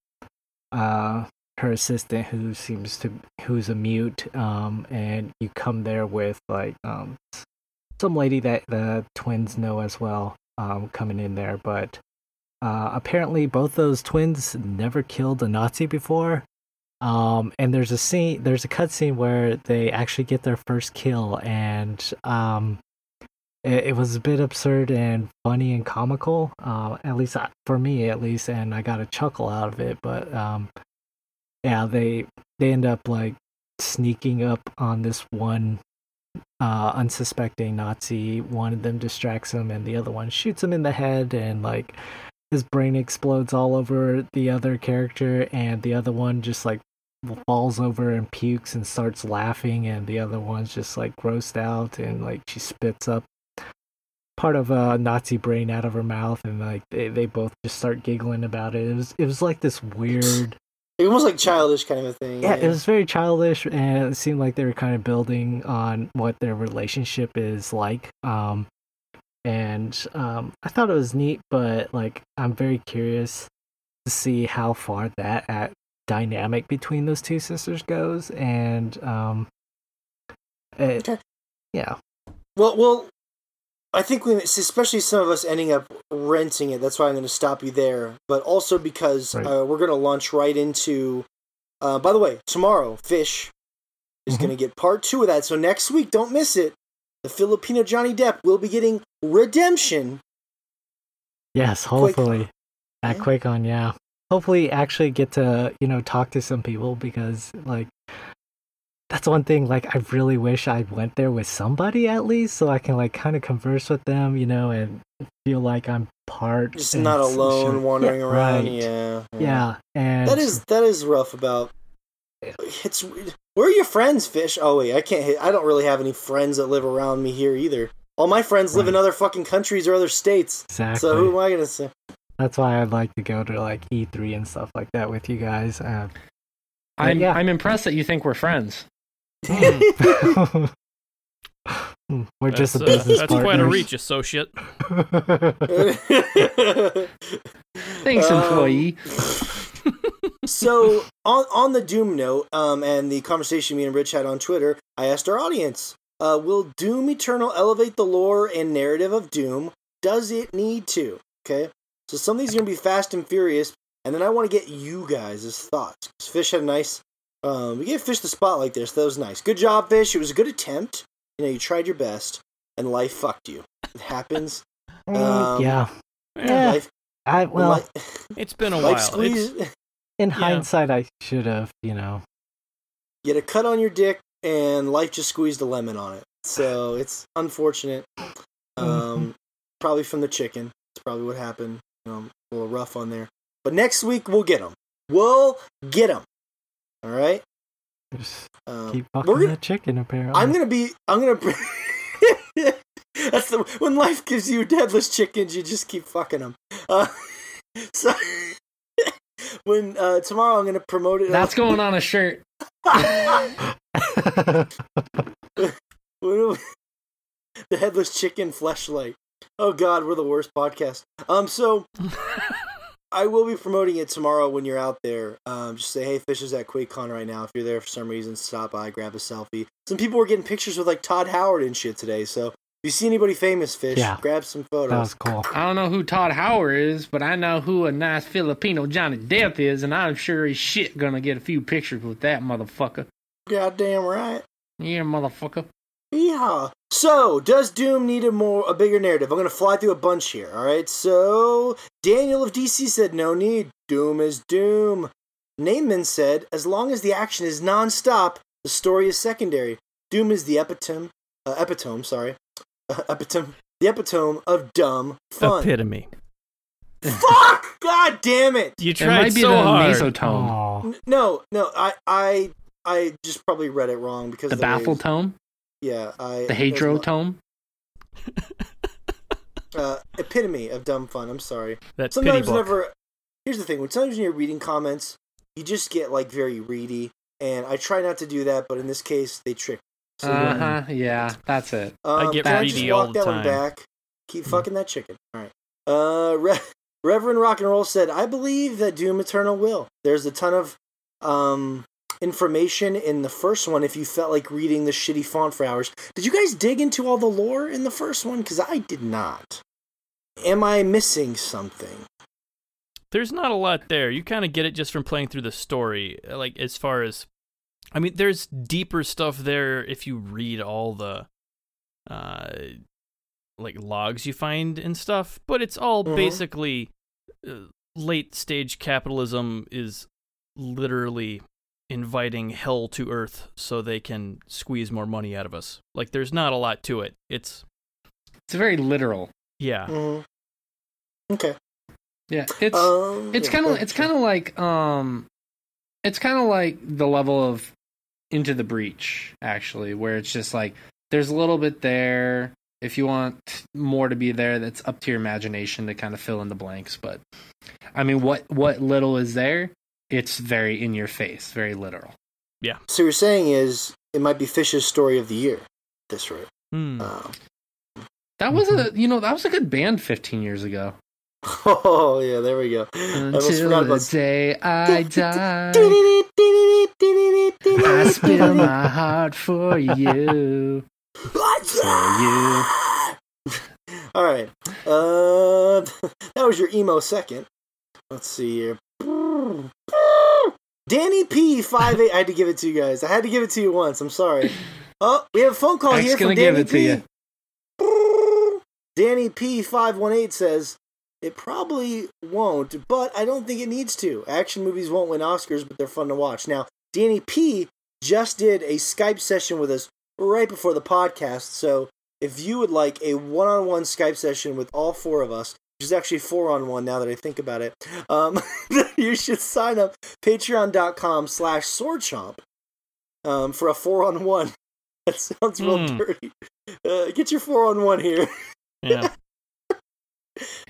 uh her assistant who seems to who's a mute um and you come there with like um some lady that the twins know as well um coming in there but uh apparently both those twins never killed a nazi before. Um and there's a scene there's a cutscene where they actually get their first kill and um it, it was a bit absurd and funny and comical uh, at least for me at least and i got a chuckle out of it but um yeah they they end up like sneaking up on this one uh unsuspecting nazi one of them distracts him and the other one shoots him in the head and like his brain explodes all over the other character and the other one just like falls over and pukes and starts laughing and the other one's just like grossed out and like she spits up part of a Nazi brain out of her mouth, and like they, they both just start giggling about it. It was it was like this weird. It was like childish kind of a thing. Yeah, it was very childish, and it seemed like they were kind of building on what their relationship is like. Um, and um, I thought it was neat, but like I'm very curious to see how far that at dynamic between those two sisters goes, and um, it, Okay. yeah, Well, well, I think we, especially some of us ending up renting it. That's why I'm going to stop you there. But also because Right. uh, we're going to launch right into. Uh, by the way, tomorrow, Fish is Mhm. going to get part two of that. So next week, don't miss it. The Filipino Johnny Depp will be getting redemption. yes, Quake- hopefully at Yeah. QuakeCon, yeah. Hopefully, actually get to you know talk to some people because like that's one thing. Like, I really wish I went there with somebody at least, so I can like kind of converse with them, you know, and feel like I'm part. Just and not alone sure- wandering yeah, around. right. Yeah, Yeah, and That is that is rough about. It's where are your friends, Fish? Oh wait, I can't. hit I don't really have any friends that live around me here either. All my friends live in other fucking countries or other states. exactly. So who am I gonna say? That's why I'd like to go to like E3 and stuff like that with you guys. Uh, I'm yeah. I'm impressed that you think we're friends. We're just a That's, uh, business That's quite a reach, associate. Thanks, Um, employee. so on on the Doom note, um, and the conversation me and Rich had on Twitter, I asked our audience, uh, will Doom Eternal elevate the lore and narrative of Doom? Does it need to? Okay, so some of these are gonna be fast and furious, and then I want to get you guys' thoughts. Fish had a nice, um, we gave Fish the spotlight there, so that was nice. Good job, Fish. It was a good attempt. You know, you tried your best, and life fucked you. It happens. Mm, Um, yeah. Yeah, Yeah. Life, I well, life, it's been a while. life squeeze. It's, in yeah. hindsight, I should have, you know. you had a cut on your dick and life just squeezed a lemon on it. So it's unfortunate. Um, probably from the chicken. It's probably what happened. Um, a little rough on there. But next week we'll get them. We'll get them. All right. Just Um, keep we're fucking gonna, that chicken, apparently. I'm gonna be. I'm gonna. That's the when life gives you deadless chickens, you just keep fucking them. Uh, so when uh, tomorrow I'm gonna promote it. That's going on a shirt. the headless chicken fleshlight. Oh God, we're the worst podcast. Um, so I will be promoting it tomorrow when you're out there. Um, just say, hey, Fish is at QuakeCon right now. If you're there for some reason, stop by, grab a selfie. Some people were getting pictures with like Todd Howard and shit today. So if you see anybody famous, Fish, Yeah. grab some photos. that was cool. I don't know who Todd Howard is, but I know who a nice Filipino Johnny Depp is, and I'm sure he's shit gonna get a few pictures with that motherfucker. Goddamn right. Yeah, motherfucker. Yeah. So, does Doom need a more a bigger narrative? I'm gonna fly through a bunch here. All right. So, Daniel of DC said no need. Doom is Doom. Naaman said as long as the action is non-stop, the story is secondary. Doom is the epitome. Uh, epitome. Sorry. Uh, epitome. The epitome of dumb fun. epitome. Fuck! God damn it! You It tried might be so the hard. mesotome, N- No, no. I, I, I just probably read it wrong because the the way- baffle tome, Yeah, I. the hatro tome. uh, epitome of dumb fun. I'm sorry. That pity Sometimes book. whenever here's the thing: when sometimes when you're reading comments, you just get like very reedy, and I try not to do that, but in this case, they trick. So, Uh huh. Yeah, that's it. um, I get I reedy just all walk the that one time. back? Keep fucking that chicken. All right. Uh, Re- Reverend Rock and Roll said, "I believe that Doom Eternal will." There's a ton of um information in the first one. If you felt like reading the shitty font for hours, did you guys dig into all the lore in the first one? Because I did not. Am I missing something? there's not a lot there. You kind of get it just from playing through the story. Like as far as, I mean, there's deeper stuff there if you read all the, uh, like logs you find and stuff. But it's all Mhm. basically uh, late stage capitalism is literally inviting hell to earth so they can squeeze more money out of us. Like there's not a lot to it. It's It's very literal. yeah. Mhm. Okay. Yeah, it's Um, it's yeah, kind of that's it's kind of like um, it's kind of like the level of Into the Breach actually, where it's just like there's a little bit there, If you want more to be there, that's up to your imagination to kind of fill in the blanks. But I mean, what what little is there, it's very in your face, very literal. Yeah. So you're saying is it might be Fish's story of the year. This right? Hmm. Uh, That was a you know that was a good band 15 years ago. oh yeah, there we go. I almost forgot Until the about. day I die, I spill my heart for you. for you. All right. Uh, that was your emo second. Let's see here. Danny P five eight. I had to give it to you guys. I had to give it to you once. I'm sorry. Oh, we have a phone call Mike's here from Danny it to P. you. Danny P five one eight says it probably won't, but I don't think it needs to. Action movies won't win Oscars, but they're fun to watch. Now, Danny P just did a Skype session with us right before the podcast, so if you would like a one-on-one Skype session with all four of us, which is actually four on one now that I think about it, um, you should sign up patreon.com slash swordchomp um, for a four on one. That sounds real Hmm. dirty. Uh, get your four on one here. yeah.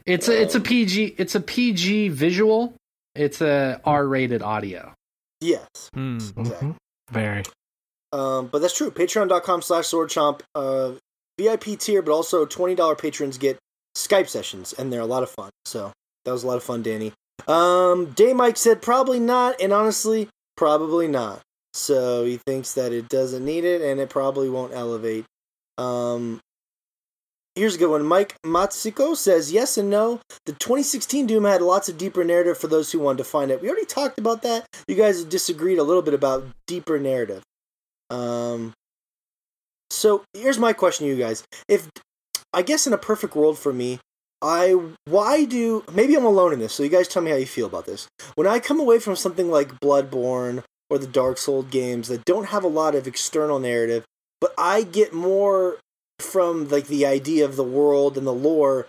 It's a it's a PG it's a PG visual. It's a R-rated audio. Yes. Hmm. Exactly. Mhm. Very. Um, but that's true. Patreon.com slash swordchomp. Uh, VIP tier, but also $20 patrons get Skype sessions, and they're a lot of fun. So that was a lot of fun, Danny. Um, Day Mike said probably not, and honestly, probably not. So he thinks that it doesn't need it, and it probably won't elevate. Um, here's a good one. Mike Matsuko says yes and no. The 2016 Doom had lots of deeper narrative for those who wanted to find it. We already talked about that. You guys disagreed a little bit about deeper narrative. Um, so here's my question to you guys. If I guess in a perfect world for me, I why do maybe I'm alone in this, so you guys tell me how you feel about this. When I come away from something like Bloodborne or the Dark Souls games that don't have a lot of external narrative, but I get more from like the idea of the world and the lore.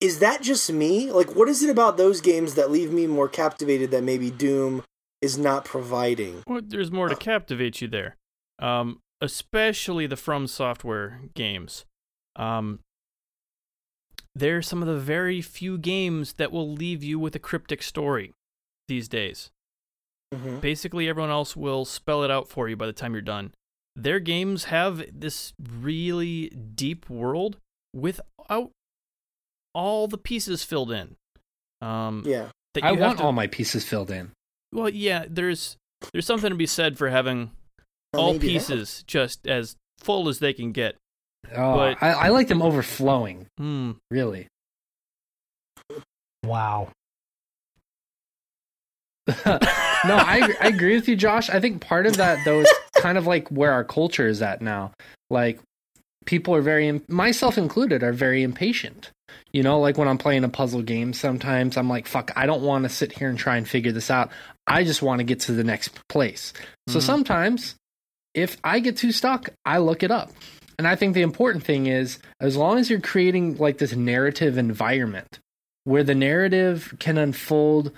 Is that just me? Like, what is it about those games that leave me more captivated that maybe Doom is not providing? Well, there's more to captivate you there, um, especially the From Software games. Um, they're some of the very few games that will leave you with a cryptic story these days. Mm-hmm. Basically, everyone else will spell it out for you by the time you're done. Their games have this really deep world without all the pieces filled in. Um, Yeah. that you I want to- all my pieces filled in. Well, yeah, there's there's something to be said for having Or all maybe that. pieces just as full as they can get. Oh, But- I, I like them overflowing. Hmm. Really. Wow. no, I I agree with you, Josh. I think part of that though is kind of like where our culture is at now. Like people are very, myself included, are very impatient. You know, like when I'm playing a puzzle game, sometimes I'm like, "Fuck, I don't want to sit here and try and figure this out. I just want to get to the next place." So Mhm. sometimes, if I get too stuck, I look it up. And I think the important thing is, as long as you're creating like this narrative environment where the narrative can unfold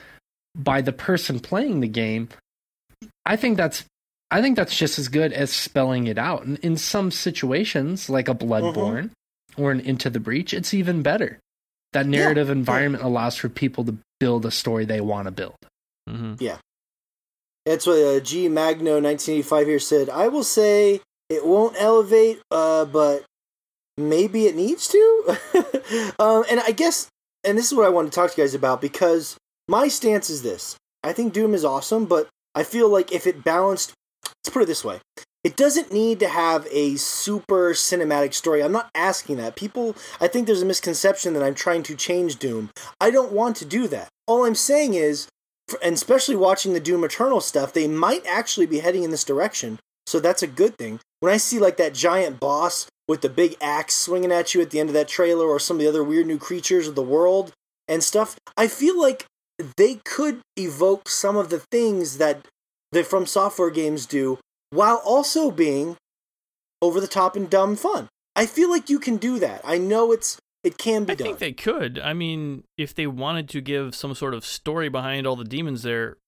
by the person playing the game, I think that's I think that's just as good as spelling it out. And in some situations, like a Bloodborne or an Into the Breach, it's even better. That narrative environment allows for people to build a story they want to build. hmm That's what uh, G Magno 1985 here said. I will say it won't elevate, uh, but maybe it needs to. um, and I guess, and this is what I want to talk to you guys about because my stance is this: I think Doom is awesome, but I feel like if it balanced, let's put it this way. It doesn't need to have a super cinematic story. I'm not asking that. People, I think there's a misconception that I'm trying to change Doom. I don't want to do that. All I'm saying is and especially watching the Doom Eternal stuff, they might actually be heading in this direction. So that's a good thing. When I see like that giant boss with the big axe swinging at you at the end of that trailer, or some of the other weird new creatures of the world and stuff, I feel like they could evoke some of the things that the From Software games do, while also being over the top and dumb fun. I feel like you can do that. I know it's it can be I done. I think they could. I mean, if they wanted to give some sort of story behind all the demons there,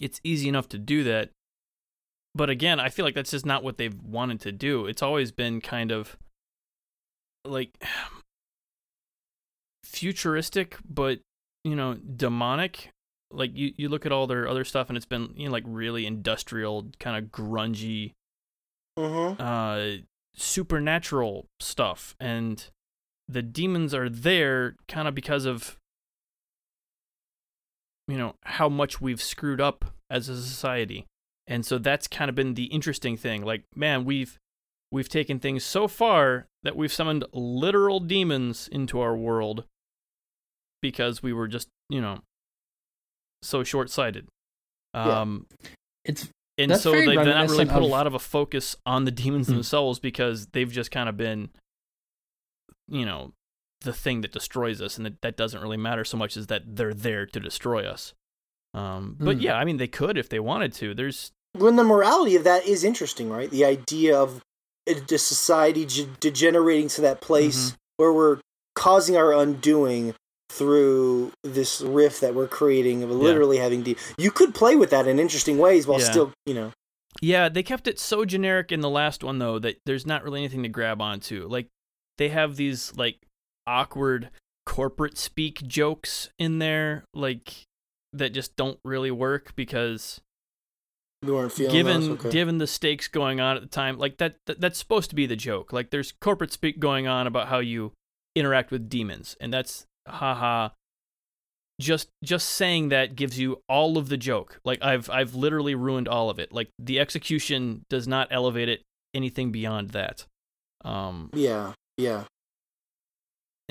it's easy enough to do that. But again, I feel like that's just not what they've wanted to do. It's always been kind of like futuristic but you know demonic like you, you look at all their other stuff and it's been you know like really industrial kind of grungy Mm-hmm. uh supernatural stuff and the demons are there kind of because of you know how much we've screwed up as a society and so that's kind of been the interesting thing like man we've we've taken things so far that we've summoned literal demons into our world because we were just you know so short-sighted Yeah. um It's and so they've not really put a lot of a focus on the demons Hmm. themselves because they've just kind of been you know the thing that destroys us and that, that doesn't really matter so much as that they're there to destroy us um but Hmm. yeah i mean they could if they wanted to there's when the morality of that is interesting, right? The idea of it- the society ge- degenerating to that place where we're causing our undoing through this rift that we're creating of literally having de- you could play with that in interesting ways while Yeah. still you know Yeah, they kept it so generic in the last one though that there's not really anything to grab onto. Like they have these like awkward corporate speak jokes in there like that just don't really work because we weren't feeling given okay. given the stakes going on at the time like that, that that's supposed to be the joke. Like there's corporate speak going on about how you interact with demons and that's haha just just saying that gives you all of the joke. Like I've I've literally ruined all of it. Like the execution does not elevate it anything beyond that. Um yeah yeah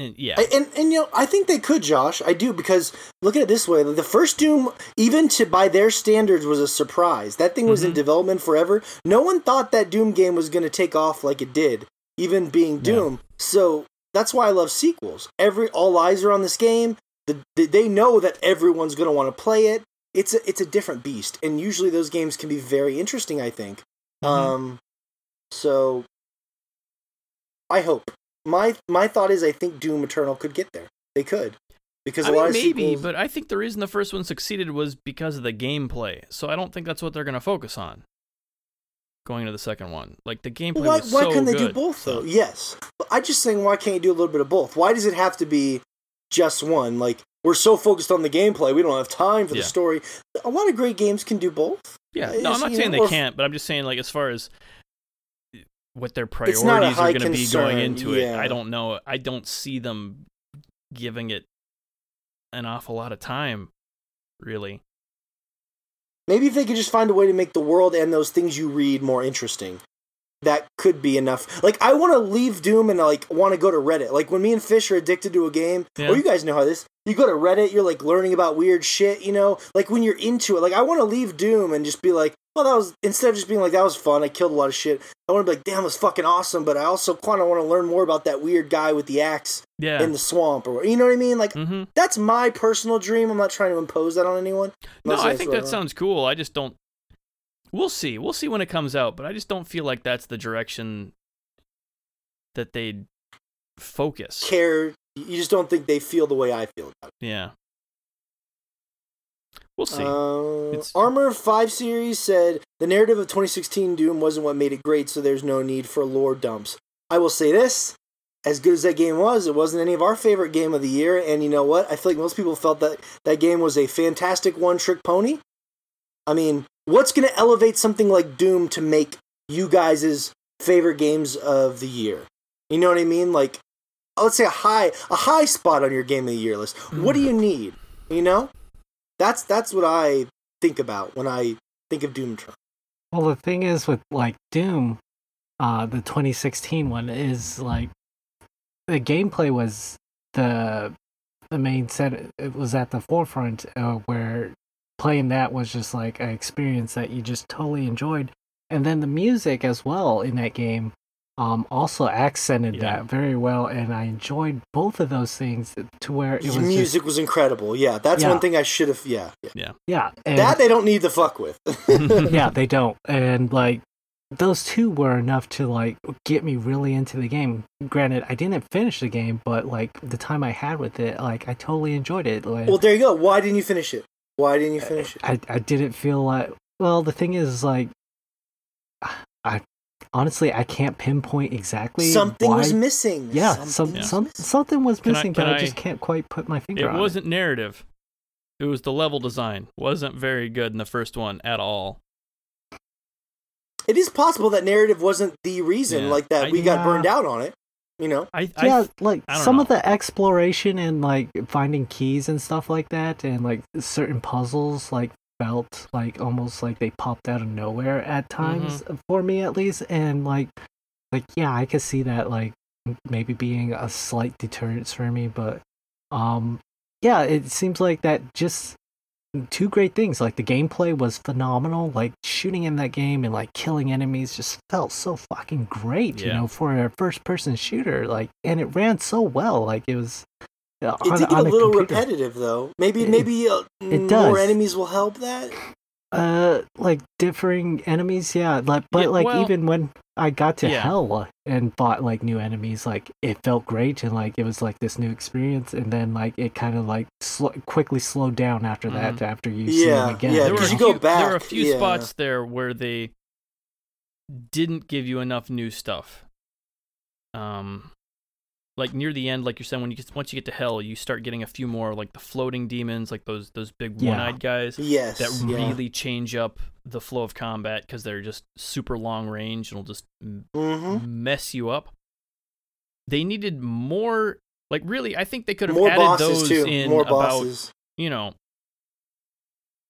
and yeah. I- and and you know I think they could, Josh. I do because look at it this way: the first Doom, even to by their standards, was a surprise. That thing was in Mhm. development forever. No one thought that Doom game was going to take off like it did, even being Yeah. Doom. So that's why I love sequels. Every all eyes are on this game. The, the, they know that everyone's going to want to play it. It's a it's a different beast, and usually those games can be very interesting. I think. Mhm. Um, so I hope my my thought is I think Doom Eternal could get there. They could because I a mean, lot of maybe, sequels, but I think the reason the first one succeeded was because of the gameplay. So I don't think that's what they're going to focus on going into the second one. Like the gameplay why why so couldn't they do both though? Yes, but I'm just saying why can't you do a little bit of both? Why does it have to be just one? Like we're so focused on the gameplay, we don't have time for Yeah. the story. A lot of great games can do both. Yeah, It's, no, I'm not saying know, they or- can't, but I'm just saying like as far as what their It's not a priorities are going to be going into it. I don't know. I don't see them giving it an awful lot of time, really. Maybe if they could just find a way to make the world and those things you read more interesting, that could be enough. Like I want to leave Doom and like want to go to Reddit. Like when me and Fish are addicted to a game, Yeah. or you guys know how this. You go to Reddit, you're like learning about weird shit. You know, like when you're into it. Like I want to leave Doom and just be like, well, that was instead of just being like that was fun. I killed a lot of shit. I want to be like, damn, was fucking awesome. But I also kind of want to learn more about that weird guy with the axe Yeah. in the swamp, or you know what I mean? Like mm-hmm. that's my personal dream. I'm not trying to impose that on anyone. No, I think that sounds cool. I just don't. We'll see. We'll see when it comes out, but I just don't feel like that's the direction that they'd focus. care. You just don't think they feel the way I feel about it. Yeah. We'll see. Uh, Armor Five series said the narrative of 2016 Doom wasn't what made it great, so there's no need for lore dumps. I will say this: as good as that game was, it wasn't any of our favorite game of the year. And you know what? I feel like most people felt that that game was a fantastic one-trick pony. I mean, what's going to elevate something like Doom to make you guys' favorite games of the year? You know what I mean? Like, let's say a high a high spot on your game of the year list. What do you need? You know, that's that's what I think about when I think of Doom Eternal. Well, the thing is with like Doom, uh, the 2016 one is like the gameplay was the the main set. It was at the forefront uh, where playing that was just like an experience that you just totally enjoyed, and then the music as well in that game. Um, also accented Yeah. that very well, and I enjoyed both of those things to where it was The music just was incredible. Yeah, that's Yeah. one thing I should have. Yeah, yeah. yeah, and, that they don't need to fuck with. yeah, they don't. And like those two were enough to like get me really into the game. Granted, I didn't finish the game, but like the time I had with it, like I totally enjoyed it. Like, well, there you go. Why didn't you finish it? Why didn't you finish it? I I didn't feel like well, the thing is like I honestly, I can't pinpoint exactly Something why. was missing. Yeah, Something some, was some missing. something was Can I- missing, can but I, I- just can't quite put my finger on It on wasn't narrative. It was the level design. wasn't very good in the first one at all. It is possible that narrative wasn't the reason, Yeah. like that I- we got Yeah. burned out on it. You know, I, I yeah, like I don't some of the exploration and like finding keys and stuff like that, and like certain puzzles, like felt like almost like they popped out of nowhere at times Mm-hmm. for me at least, and like, like yeah, I could see that like maybe being a slight deterrence for me, but um, yeah, it seems like that just two great things. Like the gameplay was phenomenal. Like shooting in that game and like killing enemies just felt so fucking great. You know, for a first-person shooter. Like, and it ran so well. Like it was. It on- did get on a little computer. repetitive though. Maybe It- maybe uh, it more enemies will help that. Uh, like differing enemies, yeah. Like, but Yeah, like well- even when I got to Yeah. hell and fought like new enemies, like it felt great and like it was like this new experience. And then like it kind of like sl- quickly slowed down after that. After you see Yeah, them again, yeah, there were, because a you go few, there were a few yeah. spots there where they didn't give you enough new stuff. Um, like near the end, like you're saying, when you get, once you get to hell, you start getting a few more like the floating demons, like those those big Yeah. one-eyed guys Yes, that yeah. really change up the flow of combat because they're just super long range and will just Mm-hmm. mess you up. They needed more. Like really, I think they could have More added those too. in More about bosses. you know,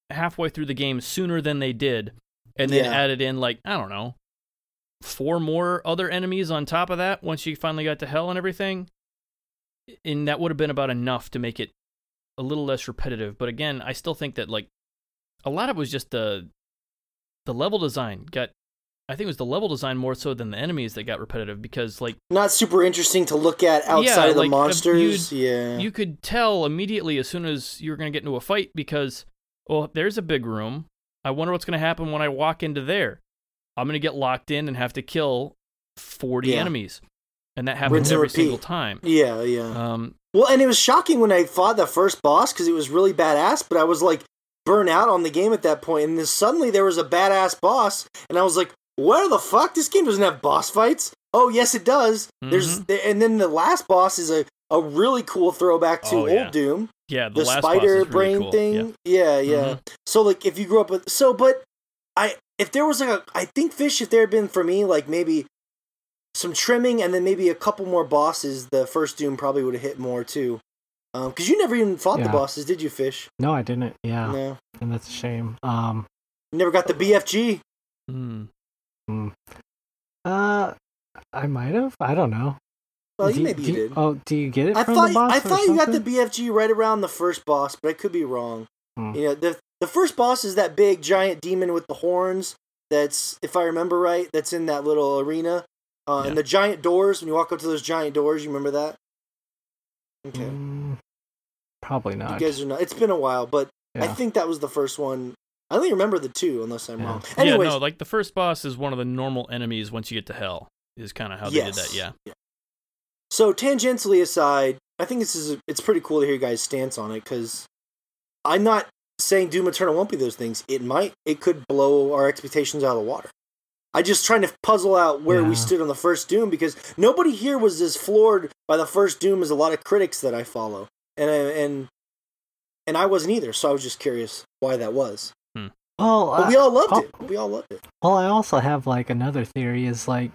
halfway through the game sooner than they did, and then Yeah. added in like I don't know, four more other enemies on top of that once you finally got to hell and everything, and that would have been about enough to make it a little less repetitive. But again, I still think that like a lot of it was just the the level design got. I think it was the level design more so than the enemies that got repetitive because like Not super interesting to look at outside of the like, uh, monsters. yeah. you could tell immediately as soon as you were going to get into a fight because, well, there's a big room. I wonder what's going to happen when I walk into there. I'm going to get locked in and have to kill 40 Yeah. enemies. And that happens Rinse every single time. yeah, yeah. Um, Well, and it was shocking when I fought the first boss because it was really badass, but I was like burnt out on the game at that point, and then suddenly there was a badass boss, and I was like, "Where the fuck? This game doesn't have boss fights." Oh, yes, it does. There's, Mm-hmm. and then the last boss is a, a really cool throwback to Oh, old yeah. Doom, yeah, the, the, spider brain cool. thing. Yeah. Yeah, yeah. Mhm. So like, if you grew up with, so but I, if there was like a, I think fish, if there had been for me like maybe some trimming and then maybe a couple more bosses, the first Doom probably would have hit more too. Um, because you never even fought the bosses, did you, Fish? No, I didn't. Yeah, No, and that's a shame. Um, you never got the BFG. Mm. mm. uh, I might have. I don't know. Well, Do you maybe you did. Oh, do you get it I from thought the boss? I or thought you got the? BFG right around the first boss, but I could be wrong. Hmm. You know, the the first boss is that big giant demon with the horns. That's if I remember right. That's in that little arena. Uh, Yeah. And the giant doors. When you walk up to those giant doors, you remember that? Okay, Mm, probably not. you guys are not. It's been a while, but I think that was the first one. I only remember the two, unless I'm Yeah. wrong. Anyways, yeah, no, like the first boss is one of the normal enemies once you get to hell, is kind of how they did that. Yeah. So tangentially aside, I think this is it's pretty cool to hear you guys' stance on it because I'm not saying Doom Eternal won't be those things. It might. It could blow our expectations out of the water. I'm just trying to puzzle out where we stood on the first Doom because nobody here was as floored by the first Doom as a lot of critics that I follow, and and and I wasn't either. So I was just curious why that was. Well, But we all loved oh. it. We all loved it. Well, I also have like another theory is like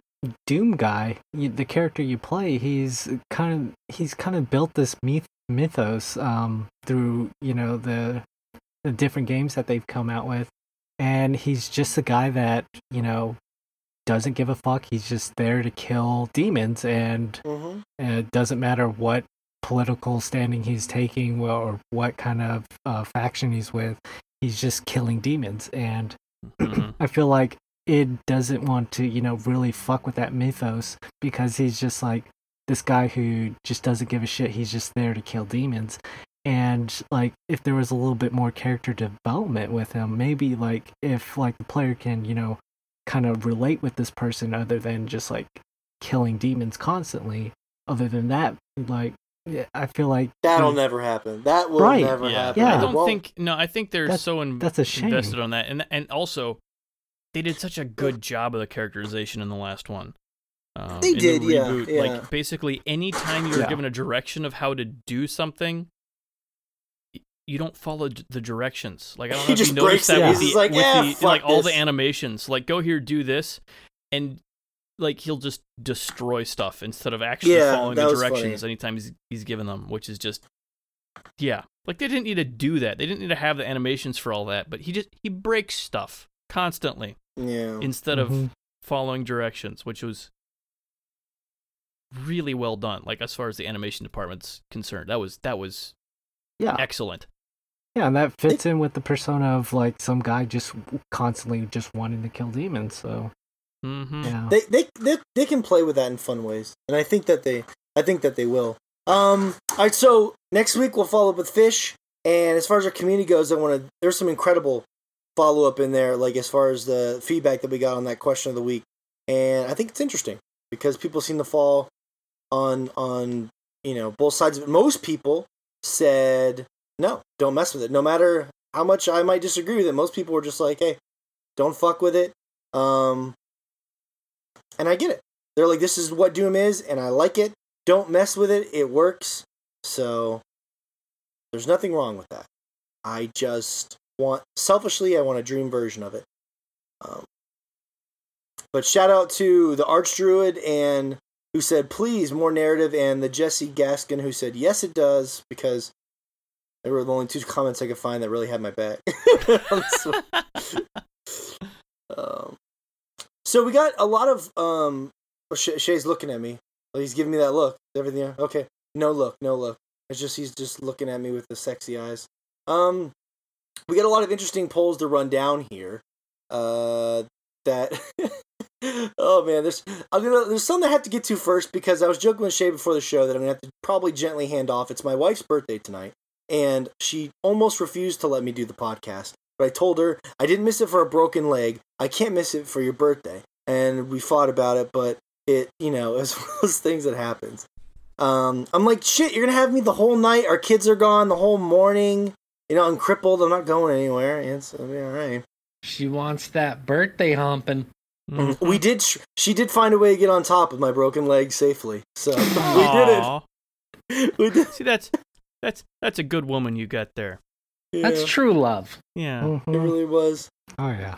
Doom guy, you, the character you play, he's kind of he's kind of built this myth mythos um through you know the the different games that they've come out with, and he's just a guy that you know doesn't give a fuck. He's just there to kill demons, and hmm it doesn't matter what political standing he's taking or what kind of uh, faction he's with. He's just killing demons, and Mhm. I feel like it doesn't want to, you know, really fuck with that mythos because he's just like this guy who just doesn't give a shit. He's just there to kill demons. And like if there was a little bit more character development with him, maybe like if like the player can, you know, kind of relate with this person other than just like killing demons constantly. Other than that, like yeah, I feel like That'll the- never happen. That will Right. never yeah. happen. Yeah. I don't won't. think no. I think they're That's- so in- that's a shame. invested on that, and and also they did such a good job of the characterization in the last one. Um, They did, the yeah, reboot. yeah. Like basically, anytime you were Yeah. given a direction of how to do something, y- you don't follow the directions. Like I don't He know if just you noticed that with the, like, with "Eh, the fuck like all the animations. Like go here, do this, and like he'll just destroy stuff instead of actually Yeah, following the was funny. directions anytime he's he's given them, which is just yeah. Like they didn't need to do that. They didn't need to have the animations for all that. But he just he breaks stuff constantly Yeah. instead of Mhm. following directions, which was really well done. Like as far as the animation department's concerned, that was that was Yeah. excellent. Yeah, and that fits in with the persona of like some guy just constantly just wanting to kill demons. So hmm yeah, they, they they they can play with that in fun ways, and I think that they I think that they will. Um, all right, so next week we'll follow up with fish, and as far as our community goes, I want to. There's some incredible follow up in there, like as far as the feedback that we got on that question of the week, and I think it's interesting because people seem to fall on on you know both sides of it. Most people said no, don't mess with it, no matter how much I might disagree with it. Most people were just like, hey, don't fuck with it. Um, and I get it. They're like, this is what Doom is, and I like it. Don't mess with it. It works. So there's nothing wrong with that. I just want, selfishly, I want a dream version of it. Um, but shout out to the Arch Druid and who said, please, more narrative, and the Jesse Gaskin who said, yes, it does, because they were the only two comments I could find that really had my back. on this one. um, so we got a lot of um. oh, Shea- Shea's looking at me. He's giving me that look. Everything okay? No look, no look. It's just he's just looking at me with the sexy eyes. Um, we got a lot of interesting polls to run down here. Uh, that. oh man, there's I'm gonna there's something I have to get to first because I was joking with Shea before the show that I'm gonna have to probably gently hand off. It's my wife's birthday tonight, and she almost refused to let me do the podcast. But I told her I didn't miss it for a broken leg. I can't miss it for your birthday. And we fought about it, but it, you know, it's one of those things that happens. Um, I'm like, shit, you're gonna have me the whole night. Our kids are gone the whole morning. You know, I'm crippled. I'm not going anywhere. It's it'll be all right. She wants that birthday humping. Mhm. We did. She did find a way to get on top of my broken leg safely. So we did it. We did. See, that's that's that's a good woman you got there. Yeah, That's true love. Yeah. It Mhm. really was. oh yeah,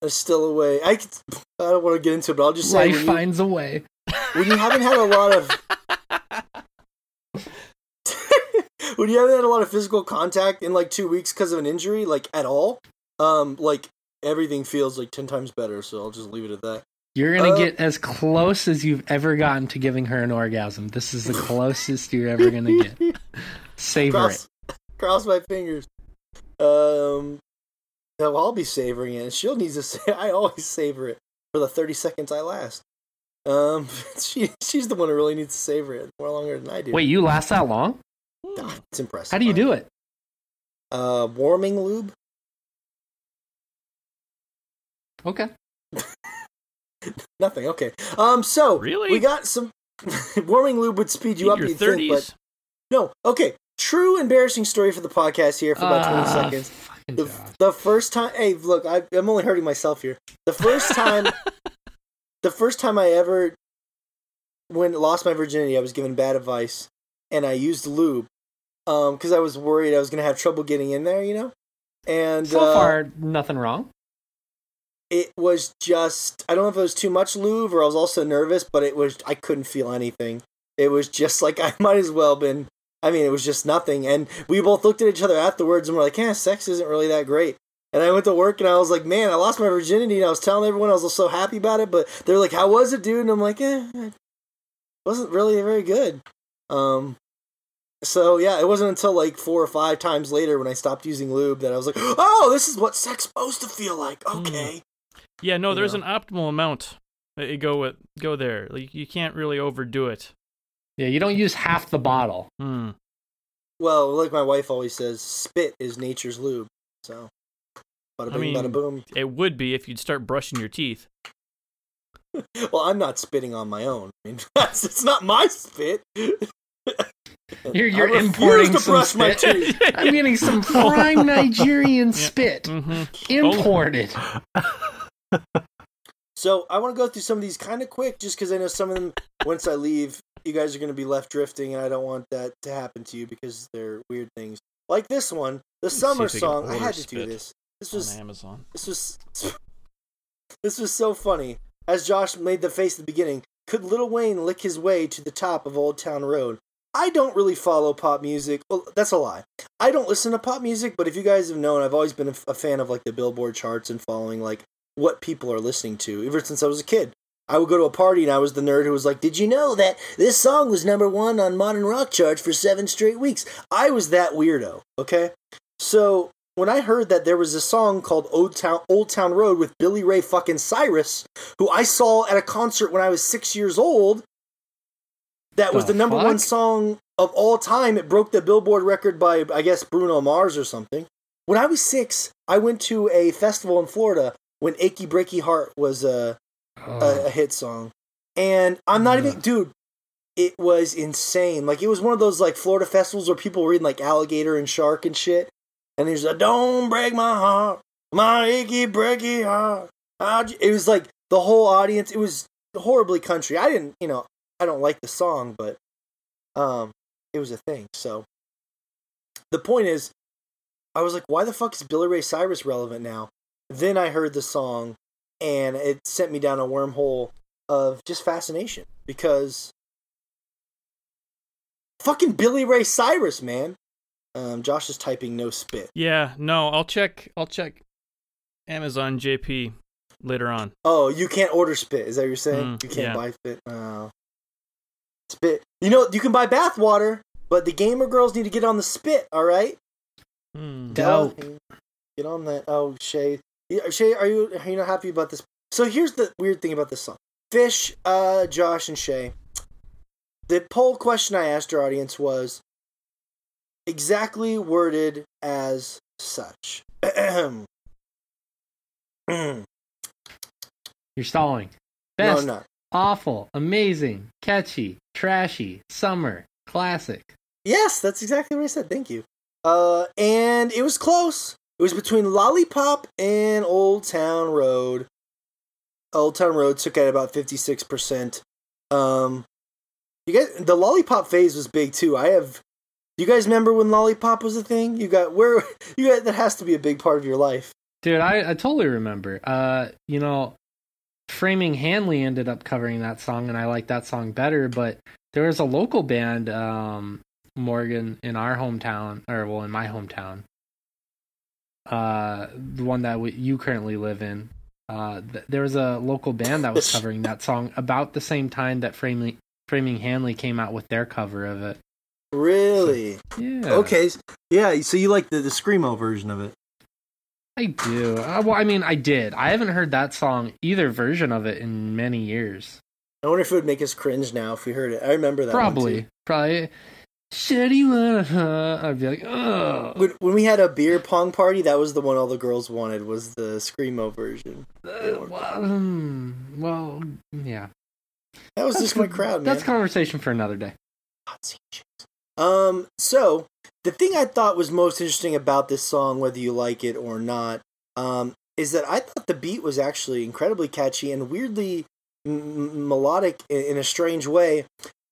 There's still a way. I. could- I don't want to get into it, but I'll just say Life when you, finds a way. when you haven't had a lot of when you haven't had a lot of physical contact in like two weeks because of an injury, like at all, um, like everything feels like ten times better. So I'll just leave it at that. You're gonna Uh, get as close as you've ever gotten to giving her an orgasm. This is the closest you're ever gonna get. Savor cross, it. cross my fingers. Um, no, I'll be savoring it. and She'll need to say. I always savor it for the thirty seconds I last. Um, she she's the one who really needs to savor it more longer than I do. Wait, you last that long? It's impressive. How do you do it? Uh, warming lube. Okay. Nothing. Okay. Um. So Really? we got some warming lube would speed you In up. your You'd think, but thirties. no. Okay. True embarrassing story for the podcast here for about twenty Ah, seconds. The, the first time. Hey, look, I, I'm only hurting myself here. The first time. the first time I ever when lost my virginity, I was given bad advice, and I used lube, um, because I was worried I was gonna have trouble getting in there, you know. And So uh, far, nothing wrong. it was just I don't know if it was too much lube or I was also nervous, but it was I couldn't feel anything. It was just like I might as well been. I mean, it was just nothing, and we both looked at each other afterwards and we're like, "Yeah, sex isn't really that great." And I went to work and I was like, "Man, I lost my virginity," and I was telling everyone I was so happy about it, but they're like, "How was it, dude?" And I'm like, "Eh, it wasn't really very good." Um, so yeah, it wasn't until like four or five times later when I stopped using lube that I was like, "Oh, this is what sex supposed to feel like." Okay. Yeah, no, you there's know. an optimal amount. You go with go there. Like you can't really overdo it. Yeah, you don't use half the bottle. Hmm. Well, like my wife always says, spit is nature's lube. So, bada I bing, mean- bada boom. It would be if you'd start brushing your teeth. Well, I'm not spitting on my own. I mean, that's, it's not my spit. You're- you're I refuse importing to some brush my spit. teeth. I'm getting some prime Nigerian spit hmm imported. so I want to go through some of these kind of quick, just because I know some of them. once I leave, you guys are going to be left drifting, and I don't want that to happen to you because they're weird things. Like this one, the summer if we can song. I had to do this. This was Amazon. this was this was so funny. As Josh made the face at the beginning, could Lil Wayne lick his way to the top of Old Town Road? I don't really follow pop music. Well, that's a lie. I don't listen to pop music, but if you guys have known, I've always been a, a fan of like the Billboard charts and following like what people are listening to ever since I was a kid. I would go to a party and I was the nerd who was like, "Did you know that this song was number 1 on modern rock charts for 7 straight weeks?" I was that weirdo, okay? So, when I heard that there was a song called Old Town Old Town Road with Billy Ray fucking Cyrus, who I saw at a concert when I was 6 years old, that was The the number one song of all time. It broke the Billboard record by I guess Bruno Mars or something. When I was 6, I went to a festival in Florida when Achy Breaky Heart was uh a, a hit song. And I'm not even, dude. It was insane. Like it was one of those like Florida festivals where people were reading like alligator and shark and shit. And there's a "Don't break my heart, my achy breaky heart." It was like the whole audience. It was horribly country. I didn't, you know, I don't like the song, but um, it was a thing. So the point is, I was like, why the fuck is Billy Ray Cyrus relevant now? Then I heard the song, and it sent me down a wormhole of just fascination because fucking Billy Ray Cyrus, man. Um, Josh is typing no spit. Yeah, no, I'll check. I'll check Amazon JP later on. Oh, you can't order spit. Is that what you're saying? Mm, you can't yeah. buy spit. Oh. Spit. You know, you can buy bath water, but the gamer girls need to get on the spit. All right. Hmm. Dope. Get on that. Oh, Shea. Yeah, Shea, are you are you not happy about this? So here's the weird thing about this song. Fish, uh, Josh, and Shea. The poll question I asked our audience was exactly worded as such. no, You're stalling. Best, not. awful, amazing, catchy, trashy, summer, classic. Yes, that's exactly what I said. Thank you. Uh, and it was close. It was between Lollipop and Old Town Road. Old Town Road took at about fifty six percent. Um, you guys, the Lollipop phase was big too. I have. You guys remember when Lollipop was a thing? You got where you got that has to be a big part of your life. Dude, I, I totally remember. Uh, you know, Framing Hanley ended up covering that song, and I like that song better. But there was a local band, um, Morgan, in our hometown, or well, in my hometown. Uh, the one that you currently live in. Uh, th- there was a local band that was covering that song about the same time that Framing Framing Hanley came out with their cover of it. Really? Yeah. Okay. Yeah. So you like the the screamo version of it? I do. Uh, well, I mean, I did. I haven't heard that song, either version of it, in many years. I wonder if it would make us cringe now if we heard it. I remember that. Probably. Probably. Should you wanna? I'd be like, ugh. When, when we had a beer pong party, that was the one all the girls wanted was the screamo version. Uh, well, hmm, well, yeah. That was That's just my crowd, man. That's conversation for another day. Hot seat chicks. Um, so the thing I thought was most interesting about this song, whether you like it or not, um, is that I thought the beat was actually incredibly catchy and weirdly m- melodic in a strange way.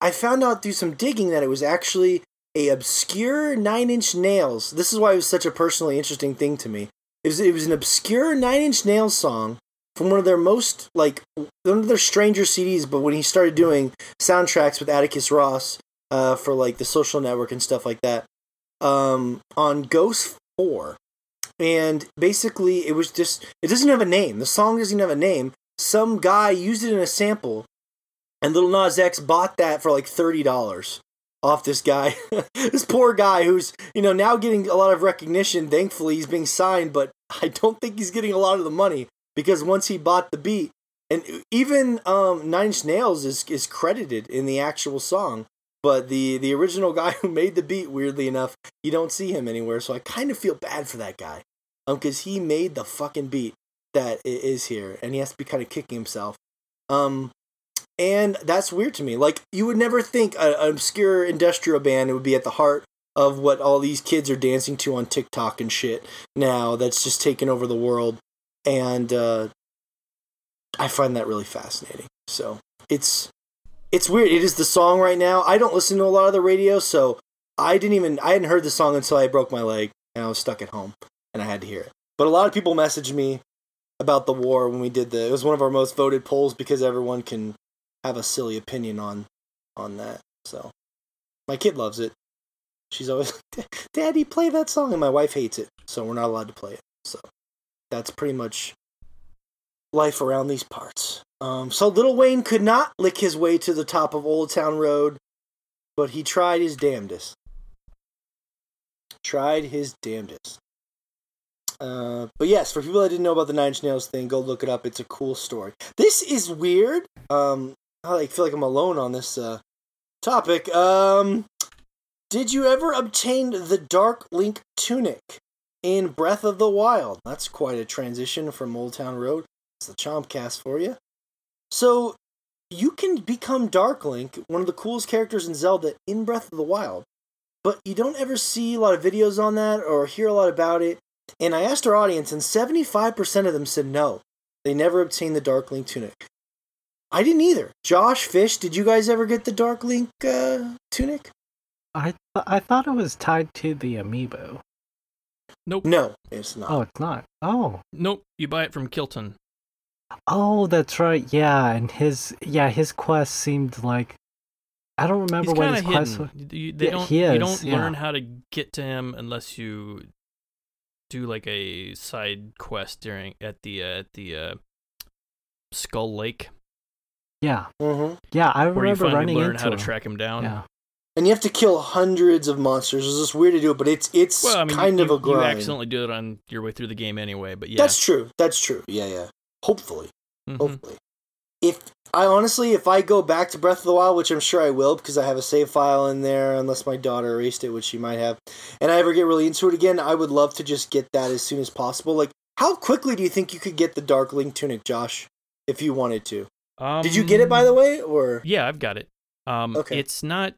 I found out through some digging that it was actually a obscure Nine Inch Nails. This is why it was such a personally interesting thing to me. It was, it was an obscure Nine Inch Nails song from one of their most like one of their stranger CDs. But when he started doing soundtracks with Atticus Ross uh, for like the Social Network and stuff like that, um, on Ghost Four, and basically it was just it doesn't have a name. The song doesn't have a name. Some guy used it in a sample, and Lil Nas X bought that for like thirty dollars off this guy. this poor guy who's you know now getting a lot of recognition. Thankfully, he's being signed, but I don't think he's getting a lot of the money because once he bought the beat, and even um, Nine Inch Nails is is credited in the actual song. But the the original guy who made the beat, weirdly enough, you don't see him anywhere. So I kind of feel bad for that guy, um, because he made the fucking beat that is here, and he has to be kind of kicking himself. Um, and that's weird to me. Like you would never think an obscure industrial band would be at the heart of what all these kids are dancing to on TikTok and shit now. That's just taken over the world, and uh, I find that really fascinating. So it's it's weird. It is the song right now. I don't listen to a lot of the radio, so I didn't even I hadn't heard the song until I broke my leg and I was stuck at home and I had to hear it. But a lot of people messaged me about the war when we did the. It was one of our most voted polls because everyone can have a silly opinion on on that. So my kid loves it. She's always, Daddy, play that song, and my wife hates it, so we're not allowed to play it. So that's pretty much life around these parts. Um, so Lil Wayne could not lick his way to the top of Old Town Road, but he tried his damnedest. Tried his damnedest. Uh, but yes, for people that didn't know about the Nine Inch Nails thing, go look it up. It's a cool story. This is weird. Um, I like feel like I'm alone on this uh, topic. Um, did you ever obtain the Dark Link tunic in Breath of the Wild? That's quite a transition from Old Town Road. It's the Chompcast for you. So you can become Dark Link, one of the coolest characters in Zelda in Breath of the Wild, but you don't ever see a lot of videos on that or hear a lot about it. And I asked our audience, and 75% of them said no. They never obtained the Dark Link tunic. I didn't either. Josh, Fish, did you guys ever get the Dark Link uh, tunic? I th- I thought it was tied to the amiibo. Nope. No, it's not. Oh, it's not. Oh, Nope. You buy it from Kilton. oh, that's right. Yeah, and his yeah his quest seemed like I don't remember He's what his of quest was. You, they Yeah, don't. he You don't yeah. learn how to get to him unless you do like a side quest during at the uh, at the uh, Skull Lake, Yeah, Mm-hmm. yeah, I where you remember finally running learn into how to him. track him down. Yeah, And you have to kill hundreds of monsters. It's just weird to do it, but it's it's Well, I mean, kind you, of a grind. you grind. accidentally do it on your way through the game anyway. But yeah, That's true. That's true. Yeah, yeah. Hopefully. Mhm. Hopefully. If I honestly, if I go back to Breath of the Wild, which I'm sure I will because I have a save file in there, unless my daughter erased it, which she might have, and I ever get really into it again, I would love to just get that as soon as possible. Like, how quickly do you think you could get the Dark Link tunic, Josh, if you wanted to? Um, Did you get it by the way, or Yeah, I've got it. Um, Okay. It's not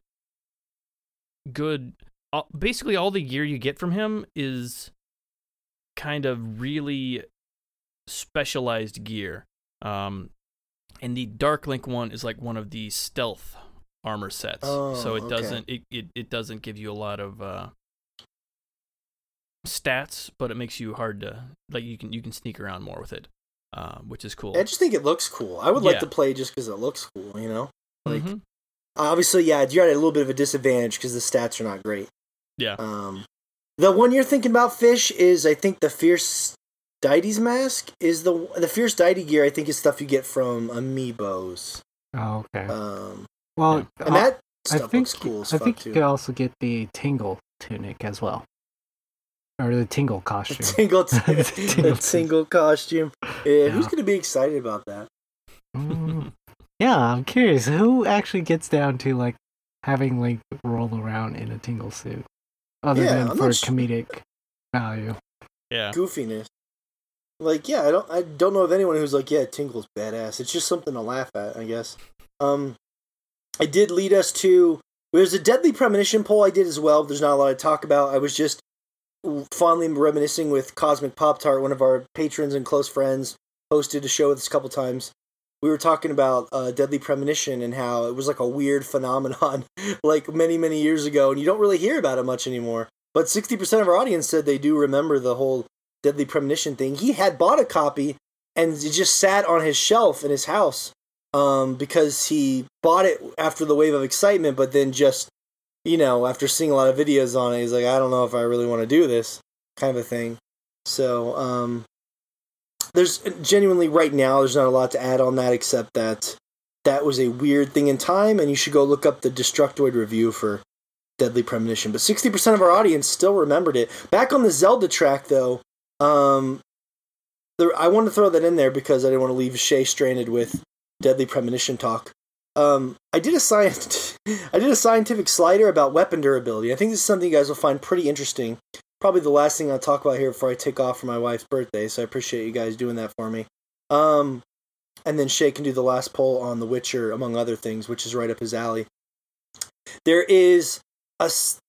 good. Uh, basically, all the gear you get from him is kind of really specialized gear. Um, and the Dark Link one is like one of the stealth armor sets, Oh, so it okay. doesn't it, it, it doesn't give you a lot of uh, stats, but it makes you hard to like you can you can sneak around more with it, uh, which is cool. I just think it looks cool. I would like to play just because it looks cool. You know, like Mhm. obviously, yeah, you're at a little bit of a disadvantage because the stats are not great. Yeah. Um, the one you're thinking about, fish, is I think the fierce deity's mask is the the fierce deity gear. I think is stuff you get from amiibos. oh, okay. Um, well, and uh, that I think looks cool as I fuck think too. you could also get the tingle tunic as well, or the tingle The costume. tingle, The the tingle tingle costume. Yeah, who's gonna be excited about that? Mm. yeah, I'm curious who actually gets down to like having Link roll around in a tingle suit, other Yeah, than I'm for not su- comedic value. Yeah. Goofiness. Like, yeah, I don't, I don't know of anyone who's like, yeah, Tingle's badass. It's just something to laugh at, I guess. Um, I did lead us to. There's a deadly premonition poll I did as well. There's not a lot to talk about. I was just fondly reminiscing with Cosmic Pop Tart, one of our patrons and close friends, hosted a show with us a couple times. We were talking about uh, deadly premonition and how it was like a weird phenomenon, like many many years ago, and you don't really hear about it much anymore. But 60% of our audience said they do remember the whole deadly premonition thing. He had bought a copy and it just sat on his shelf in his house um, because he bought it after the wave of excitement, but then just, you know, after seeing a lot of videos on it, he's like, I don't know if I really want to do this kind of a thing. So, um, there's genuinely right now, there's not a lot to add on that except that that was a weird thing in time, and you should go look up the Destructoid review for Deadly Premonition. But 60% of our audience still remembered it. Back on the Zelda track, though, um, there, I wanted to throw that in there because I didn't want to leave Shea stranded with Deadly Premonition talk. Um, I did a science, I did a scientific slider about weapon durability. I think this is something you guys will find pretty interesting. Probably the last thing I'll talk about here before I take off for my wife's birthday. So I appreciate you guys doing that for me. Um, and then Shea can do the last poll on The Witcher, among other things, which is right up his alley. There is a s-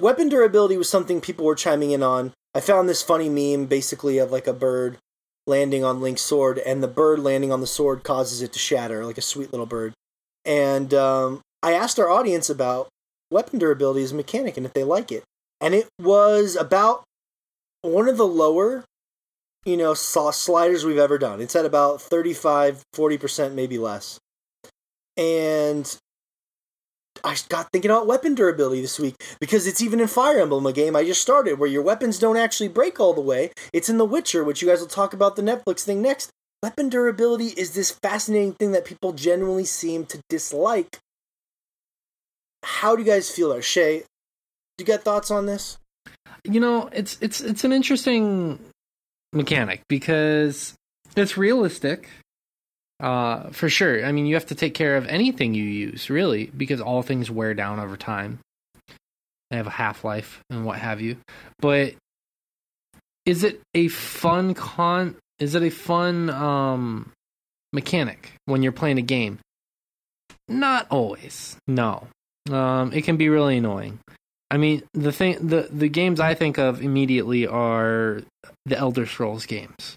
weapon durability was something people were chiming in on. I found this funny meme, basically of like a bird landing on Link's sword, and the bird landing on the sword causes it to shatter like a sweet little bird. And um, I asked our audience about weapon durability as a mechanic and if they like it, and it was about one of the lower, you know, sliders we've ever done. It's at about 35, 40%, maybe less. And I got thinking about weapon durability this week because it's even in Fire Emblem, a game I just started, where your weapons don't actually break all the way. It's in The Witcher, which you guys will talk about the Netflix thing next. Weapon durability is this fascinating thing that people generally seem to dislike. How do you guys feel it? Shea, do you got thoughts on this? You know, it's it's it's an interesting mechanic because it's realistic. Uh, for sure. I mean, you have to take care of anything you use, really, because all things wear down over time. They have a half life and what have you. But is it a fun con? Is it a fun um mechanic when you're playing a game? Not always. No. Um, it can be really annoying. I mean, the thing, the the games I think of immediately are the Elder Scrolls games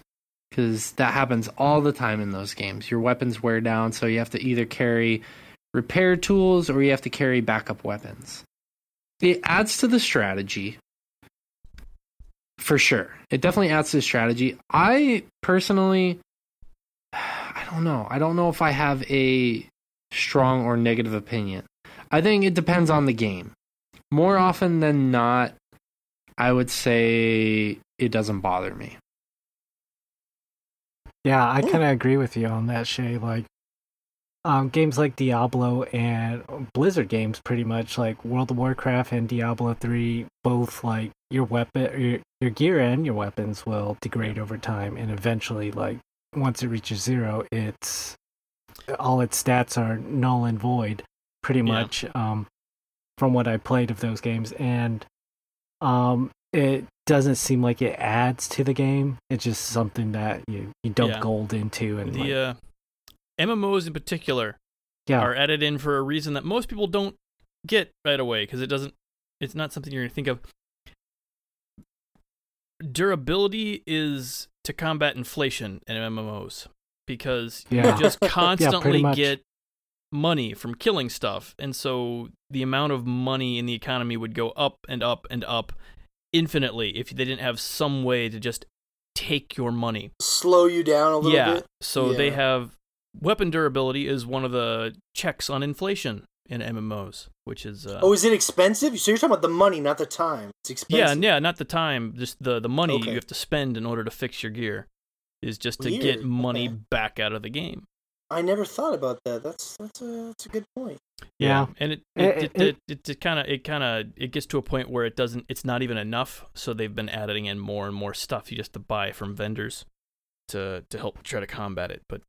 because that happens all the time in those games. Your weapons wear down, so you have to either carry repair tools or you have to carry backup weapons. It adds to the strategy for sure. It definitely adds to the strategy. I personally, I don't know. I don't know if I have a strong or negative opinion. I think it depends on the game. More often than not, I would say it doesn't bother me. Yeah, I kind of agree with you on that, Shea. Like, um, games like Diablo and Blizzard games, pretty much like World of Warcraft and Diablo three, both like your weapon, your your gear and your weapons will degrade over time, and eventually, like once it reaches zero, it's all its stats are null and void, pretty Yeah. much. Um, from what I played of those games, and um, it doesn't seem like it adds to the game. It's just something that you you dump Yeah. gold into, and like, The uh, MMOs in particular yeah, are added in for a reason that most people don't get right away because it doesn't. It's not something you're gonna think of. Durability is to combat inflation in MMOs because Yeah. you just constantly much. get money from killing stuff, and so the amount of money in the economy would go up and up and up infinitely if they didn't have some way to just take your money. Slow you down a little yeah. bit. So they have weapon durability is one of the checks on inflation in MMOs, which is uh, Oh, is it expensive? So you're talking about the money, not the time. It's yeah, expensive. yeah, not the time, just the the money Okay. you have to spend in order to fix your gear is just to Weird, get money okay. back out of the game. I never thought about that. That's that's a that's a good point. Yeah. and it It- it it- it, it, kind of it kind of it gets to a point where it doesn't it's not even enough, so they've been adding in more and more stuff you just to buy from vendors to to help try to combat it. But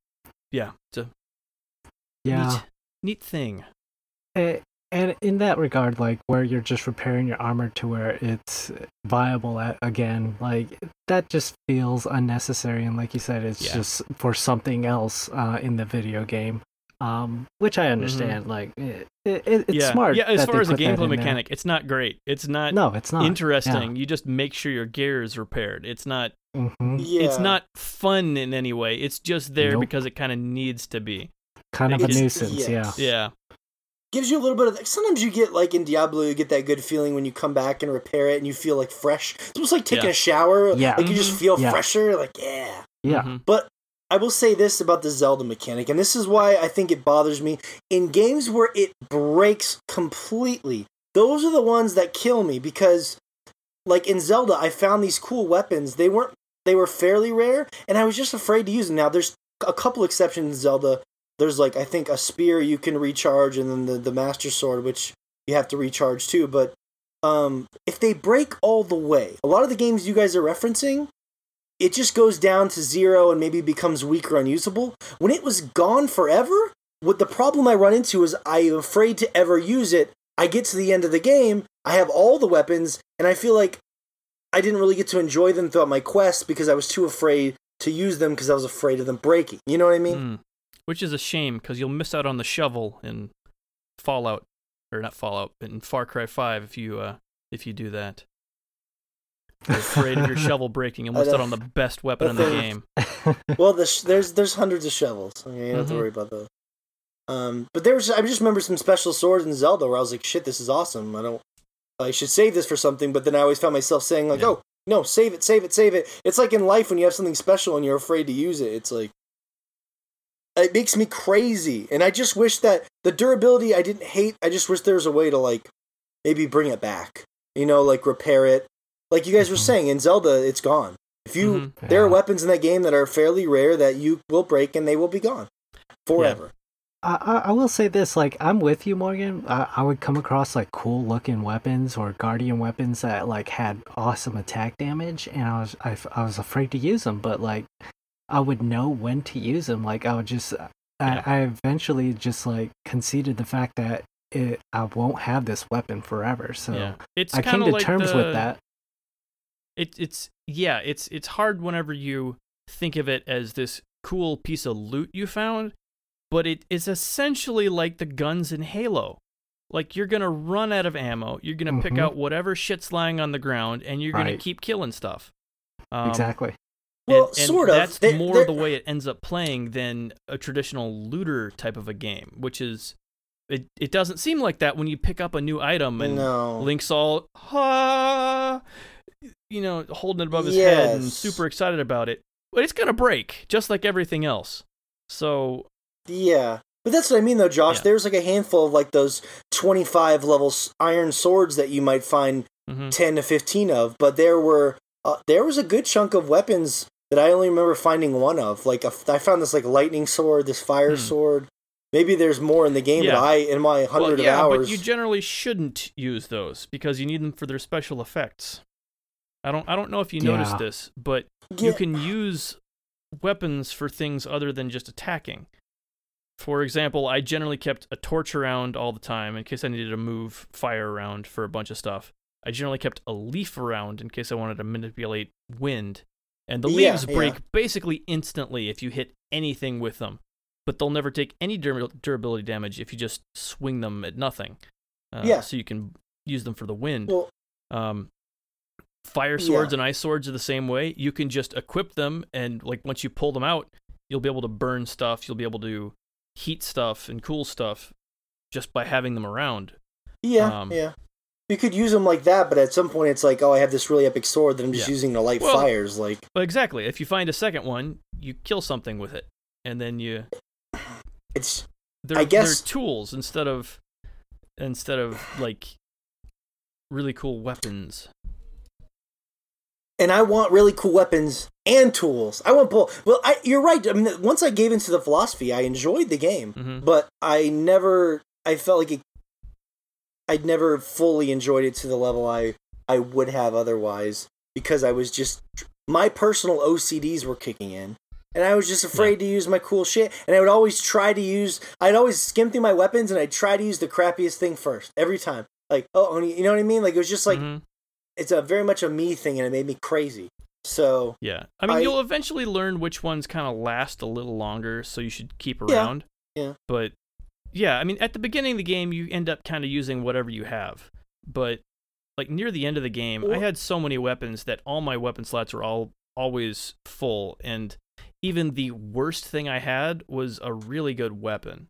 yeah, it's a yeah. neat, neat thing. Eh, and in that regard, like where you're just repairing your armor to where it's viable at, again, like that just feels unnecessary. And like you said, it's Yeah. just for something else uh, in the video game, um, which I understand. Like it, it, it's Mm-hmm. yeah, smart. yeah. As that far they as the gameplay in there. mechanic, it's not great. It's not no, it's not interesting. You just make sure your gear is repaired. It's not. hmm Yeah. It's not fun in any way. It's just there Nope. because it kind of needs to be. Kind of a It's- nuisance. Yeah. Yeah. Gives you a little bit of sometimes you get like in Diablo you get that good feeling when you come back and repair it and you feel like fresh. It's almost like taking Yeah. a shower. Yeah. Like you just feel Yeah. fresher, like yeah. Yeah. Mhm. But I will say this about the Zelda mechanic, and this is why I think it bothers me. In games where it breaks completely, those are the ones that kill me because, like in Zelda, I found these cool weapons. They weren't, they were fairly rare, and I was just afraid to use them. Now, there's a couple exceptions in Zelda. There's like, I think a spear you can recharge, and then the, the Master Sword, which you have to recharge too. But um, if they break all the way, a lot of the games you guys are referencing, it just goes down to zero and maybe becomes weak or unusable. When it was gone forever, what the problem I run into is I am afraid to ever use it. I get to the end of the game, I have all the weapons, and I feel like I didn't really get to enjoy them throughout my quest because I was too afraid to use them because I was afraid of them breaking. You know what I mean? Mm. Which is a shame because you'll miss out on the shovel in Fallout, or not Fallout, but in Far Cry Five if you uh if you do that. You're afraid of your shovel breaking and I missed out on the best weapon in the game. Well, the sh- there's there's hundreds of shovels. Okay, you don't have to Mhm. worry about those. Um, but there was I just remember some special swords in Zelda where I was like, shit, this is awesome. I don't. I should save this for something, but then I always found myself saying like, Yeah. oh no, save it, save it, save it. It's like in life when you have something special and you're afraid to use it. It's like it makes me crazy, and I just wish that the durability I didn't hate. I just wish there was a way to like maybe bring it back. You know, like repair it. Like you guys were Mhm. saying in Zelda, it's gone. If you Mhm. there are weapons in that game that are fairly rare that you will break and they will be gone forever. I, I I will say this, like I'm with you, Morgan. I, I would come across like cool looking weapons or guardian weapons that like had awesome attack damage, and I was I, I was afraid to use them, but like I would know when to use them. Like I would just Yeah. I, I eventually just like conceded the fact that it I won't have this weapon forever. So yeah, it's I came to like terms the, with that. It, it's yeah, it's it's hard whenever you think of it as this cool piece of loot you found, but it is essentially like the guns in Halo. Like you're gonna run out of ammo, you're gonna pick Mhm. out whatever shit's lying on the ground, and you're gonna keep killing stuff. Um, exactly. Well, and, and sort of. That's They- more they're- the way it ends up playing than a traditional looter type of a game, which is it. It doesn't seem like that when you pick up a new item and no. Link's all ha, you know, holding it above his head and super excited about it. But it's gonna break, just like everything else. So Yeah. But that's what I mean though, Josh. Yeah. There's like a handful of like those 25 level iron swords that you might find mhm. 10 to 15 of, but there were uh, there was a good chunk of weapons that I only remember finding one of. Like a, I found this like lightning sword, this fire Hmm. sword. Maybe there's more in the game, Yeah. but I in my hundred well, yeah, of hours. but you generally shouldn't use those because you need them for their special effects. I don't. I don't know if you noticed this, but Yeah. you can use weapons for things other than just attacking. For example, I generally kept a torch around all the time in case I needed to move fire around for a bunch of stuff. I generally kept a leaf around in case I wanted to manipulate wind. And the Yeah, leaves yeah. break basically instantly if you hit anything with them, but they'll never take any dur- durability damage if you just swing them at nothing. Uh, Yeah. So you can use them for the wind. Well, Um, fire swords Yeah. and ice swords are the same way. You can just equip them, and like once you pull them out, you'll be able to burn stuff. You'll be able to heat stuff and cool stuff just by having them around. yeah, um, yeah. You could use them like that, but at some point it's like, oh, I have this really epic sword that I'm just Yeah. using to light Well- fires. Like, But exactly, if you find a second one, you kill something with it, and then you it's they're, I guess- they're tools instead of instead of like really cool weapons. and I want really cool weapons and tools. I want both. Well, I, you're right. I mean, once I gave into the philosophy, I enjoyed the game, hmm but I never. I felt like it. I'd never fully enjoyed it to the level I I would have otherwise because I was just my personal OCDs were kicking in. And I was just afraid to use my cool shit. And I would always try to use, I'd always skim through my weapons and I'd try to use the crappiest thing first every time. Like, oh, you know what I mean? Like, it was just like, Mhm. it's a very much a me thing and it made me crazy. So, Yeah, I mean, I- you'll eventually learn which ones kind of last a little longer, so you should keep Yeah, around. yeah. But yeah, I mean, at the beginning of the game, you end up kind of using whatever you have. But like near the end of the game, I had so many weapons that all my weapon slots were all always full, and even the worst thing I had was a really good weapon.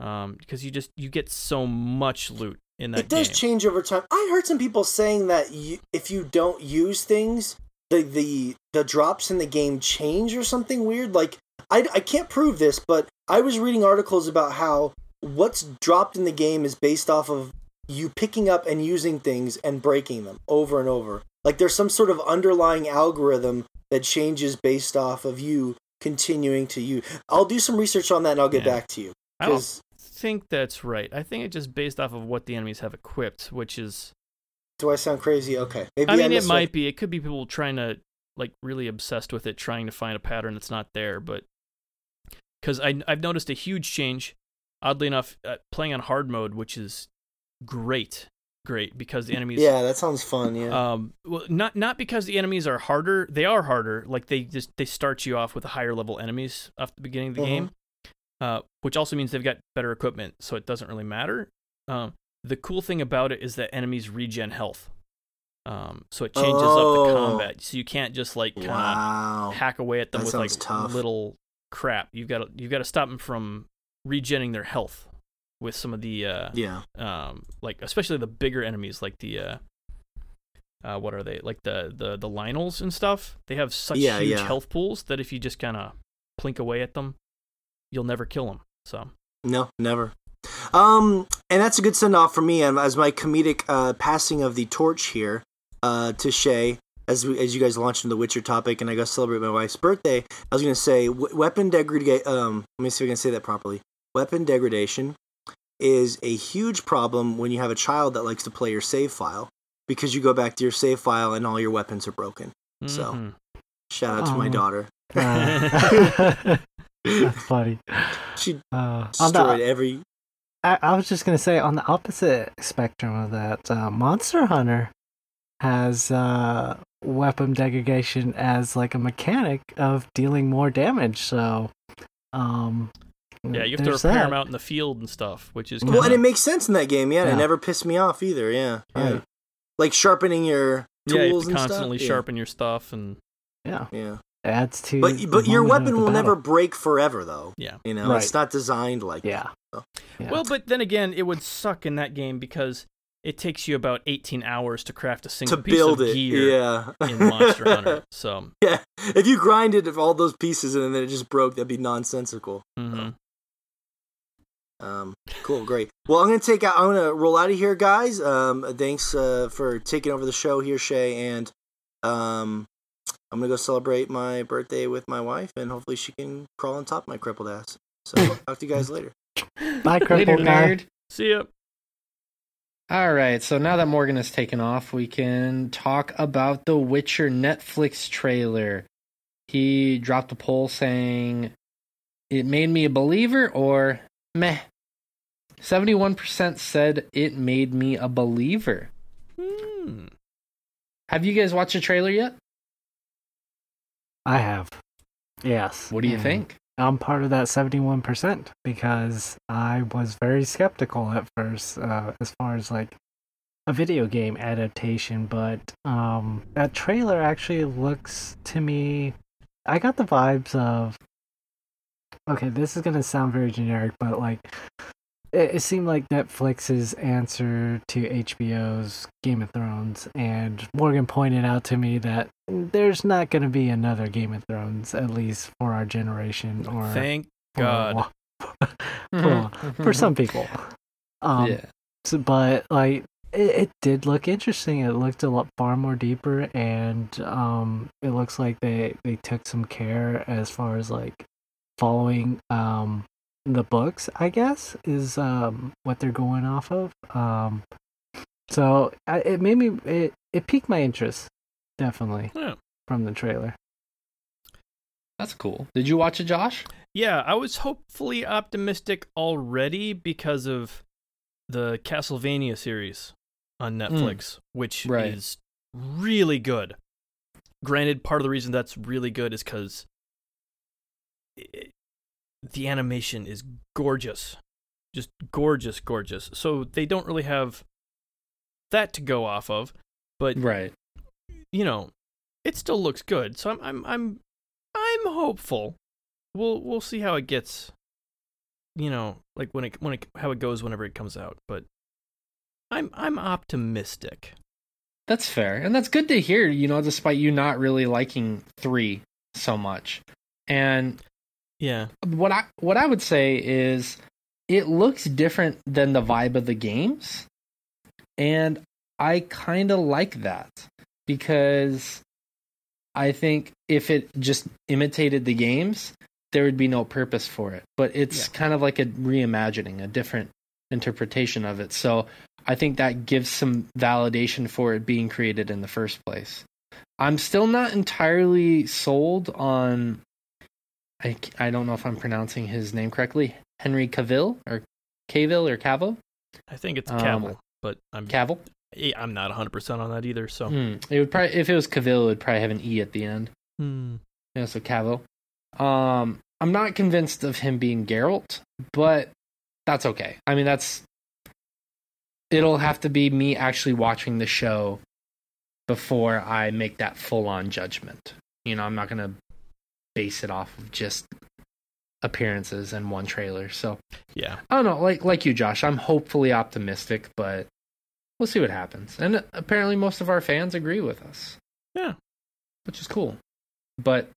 Um, because you just you get so much loot in that it does game. change over time. I heard some people saying that you, if you don't use things, the, the the drops in the game change or something weird. Like I, I can't prove this, but I was reading articles about how what's dropped in the game is based off of you picking up and using things and breaking them over and over. Like there's some sort of underlying algorithm that changes based off of you continuing to use. I'll do some research on that and I'll get Yeah. back to you. I don't think that's right. I think it's just based off of what the enemies have equipped, which is do I sound crazy? Okay, maybe I mean, it might be. It could be people trying to like really obsessed with it, trying to find a pattern that's not there. But because I I've noticed a huge change, oddly enough, uh, playing on hard mode, which is great, great because the enemies. Yeah, that sounds fun. Yeah. Um. Well, not not because the enemies are harder. They are harder. Like they just they start you off with a higher level enemies off the beginning of the Mhm. game. Uh, which also means they've got better equipment, so it doesn't really matter. Um, the cool thing about it is that enemies regen health. Um, so it changes up Oh. the combat, so you can't just like kind of Wow. hack away at them That with like tough. little crap. You've got to you've got to stop them from regenerating their health with some of the uh, Yeah. um like especially the bigger enemies like the uh uh what are they like the the the Lynels and stuff. They have such Yeah, huge yeah. health pools that if you just kind of plink away at them, you'll never kill them. So No, never. Um, and that's a good send off for me um, as my comedic uh, passing of the torch here uh, to Shea. As we, as you guys launched into the Witcher topic, and I go celebrate my wife's birthday, I was gonna say w- weapon degradation. Um, let me see if I can say that properly. Weapon degradation is a huge problem when you have a child that likes to play your save file because you go back to your save file and all your weapons are broken. So- mhm. Shout out to my Oh. daughter. Uh, that's funny. She Uh, on the- destroyed every. I, I was just gonna say on the opposite spectrum of that, uh, Monster Hunter has uh, weapon degradation as like a mechanic of dealing more damage. So, um, yeah, you have to repair that. them out in the field and stuff, which is Well, Well, kinda- and it makes sense in that game. Yeah, Yeah. it never pissed me off either. Yeah, yeah. Right. Like sharpening your tools yeah, you have to and constantly stuff. sharpen your stuff and Yeah, Yeah, adds to. but the but your weapon the will never break forever, though. yeah. You know, Right. it's not designed like Yeah. that. yeah. Well, but then again, it would suck in that game because it takes you about 18 hours to craft a single to piece build of it. gear Yeah, in Monster Hunter. So, yeah, if you grinded all those pieces and then it just broke, that'd be nonsensical. mhm. Um, cool, great. Well, I'm gonna take out. I'm gonna roll out of here, guys. Um, thanks uh, for taking over the show here, Shea, and um, I'm gonna go celebrate my birthday with my wife, and hopefully she can crawl on top of my crippled ass. So, talk to you guys later. Bye, Later, crippled guy. nerd. see ya. All right, so now that Morgan has taken off, we can talk about the Witcher Netflix trailer. He dropped a poll saying it made me a believer or meh. 71% said it made me a believer. Hmm. Have you guys watched the trailer yet? I have. Yes. What do you and think? I'm part of that 71% because I was very skeptical at first uh, as far as like a video game adaptation, but um, that trailer actually looks to me. I got the vibes of. Okay, this is going to sound very generic, but like. It, seemed like Netflix's answer to HBO's Game of Thrones, and Morgan pointed out to me that there's not going to be another Game of Thrones, at least for our generation, or Thank for God. for, for some people. Um, yeah. so- but like it, it did look interesting. It looked a lot far more deeper, and um, it looks like they they took some care as far as like following um the books. I guess is um what they're going off of. Um, so I, it made me it it piqued my interest definitely Yeah. from the trailer. That's cool. Did you watch it, Josh? Yeah, I was hopefully optimistic already because of the Castlevania series on Netflix, which Right. is really good. Granted, part of the reason that's really good is because the animation is gorgeous. Just gorgeous, gorgeous. So they don't really have that to go off of, but Right. you know, it still looks good. So I'm I'm I'm I'm hopeful. We'll we'll see how it gets. You know, like when it when it how it goes whenever it comes out. But I'm I'm optimistic. That's fair. And that's good to hear, you know, despite you not really liking 3 so much. And Yeah. what I what I would say is it looks different than the vibe of the games. And I kind of like that because I think if it just imitated the games, there would be no purpose for it. But it's Yeah. kind of like a reimagining, a different interpretation of it. So I think that gives some validation for it being created in the first place. I'm still not entirely sold on. I, I don't know if I'm pronouncing his name correctly. Henry Cavill or Cavill or Cavill? I think it's Um, but I'm Cavill. I'm not 100% on that either, so. Hmm. It would probably if it was Cavill, it would probably have an e at the end. Hmm. Yeah, so Cavill. Um, I'm not convinced of him being Geralt, but that's okay. I mean, that's it'll have to be me actually watching the show before I make that full on judgment. You know, I'm not gonna base it off of just appearances and one trailer. So Yeah. I don't know, like like you, Josh. I'm hopefully optimistic, but we'll see what happens. And apparently, most of our fans agree with us. Yeah. which is cool. But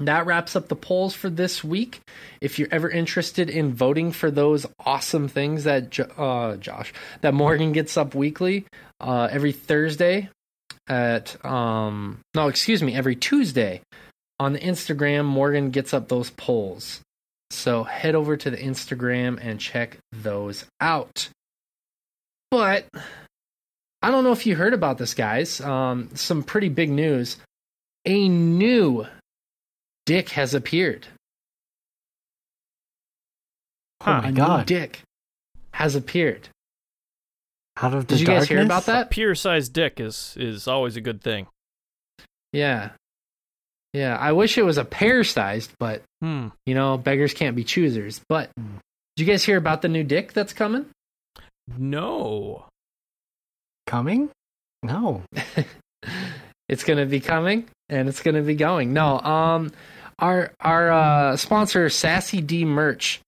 that wraps up the polls for this week. If you're ever interested in voting for those awesome things that uh, Josh, that Morgan gets up weekly, uh, every Thursday at um no, excuse me, every Tuesday on the Instagram, Morgan gets up those polls. So head over to the Instagram and check those out. But I don't know if you heard about this, guys. Um, some pretty big news. A new Dick has appeared. Oh a my new god! Dick has appeared. Out of the Did you guys hear about that? Peer sized dick is is always a good thing. Yeah. Yeah. I wish it was a pear sized, but Hmm. you know, beggars can't be choosers. But did you guys hear about the new Dick that's coming? No. Coming? No. it's gonna be coming and it's gonna be going. No, um our our uh sponsor Sassy D merch,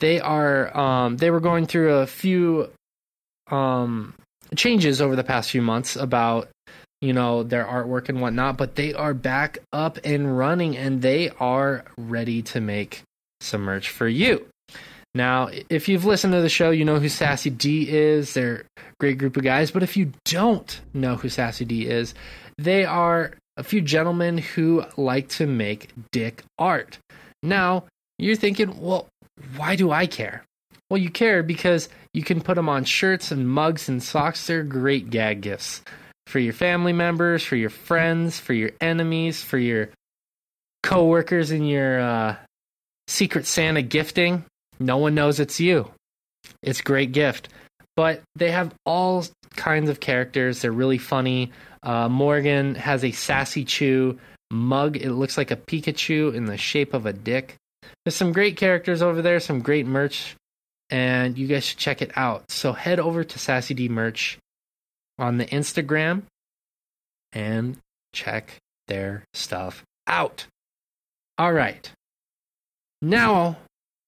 they are um they were going through a few um changes over the past few months about you know their artwork and whatnot, but they are back up and running and they are ready to make some merch for you. Now, if you've listened to the show, you know who Sassy D is. They're a great group of guys. But if you don't know who Sassy D is, they are a few gentlemen who like to make dick art. Now, you're thinking, well, why do I care? Well, you care because you can put them on shirts and mugs and socks. They're great gag gifts for your family members, for your friends, for your enemies, for your coworkers in your uh, Secret Santa gifting. No one knows it's you. It's a great gift. But they have all kinds of characters. They're really funny. Uh, Morgan has a sassy chew mug. It looks like a Pikachu in the shape of a dick. There's some great characters over there, some great merch, and you guys should check it out. So head over to Sassy D Merch on the Instagram and check their stuff out. All right. Now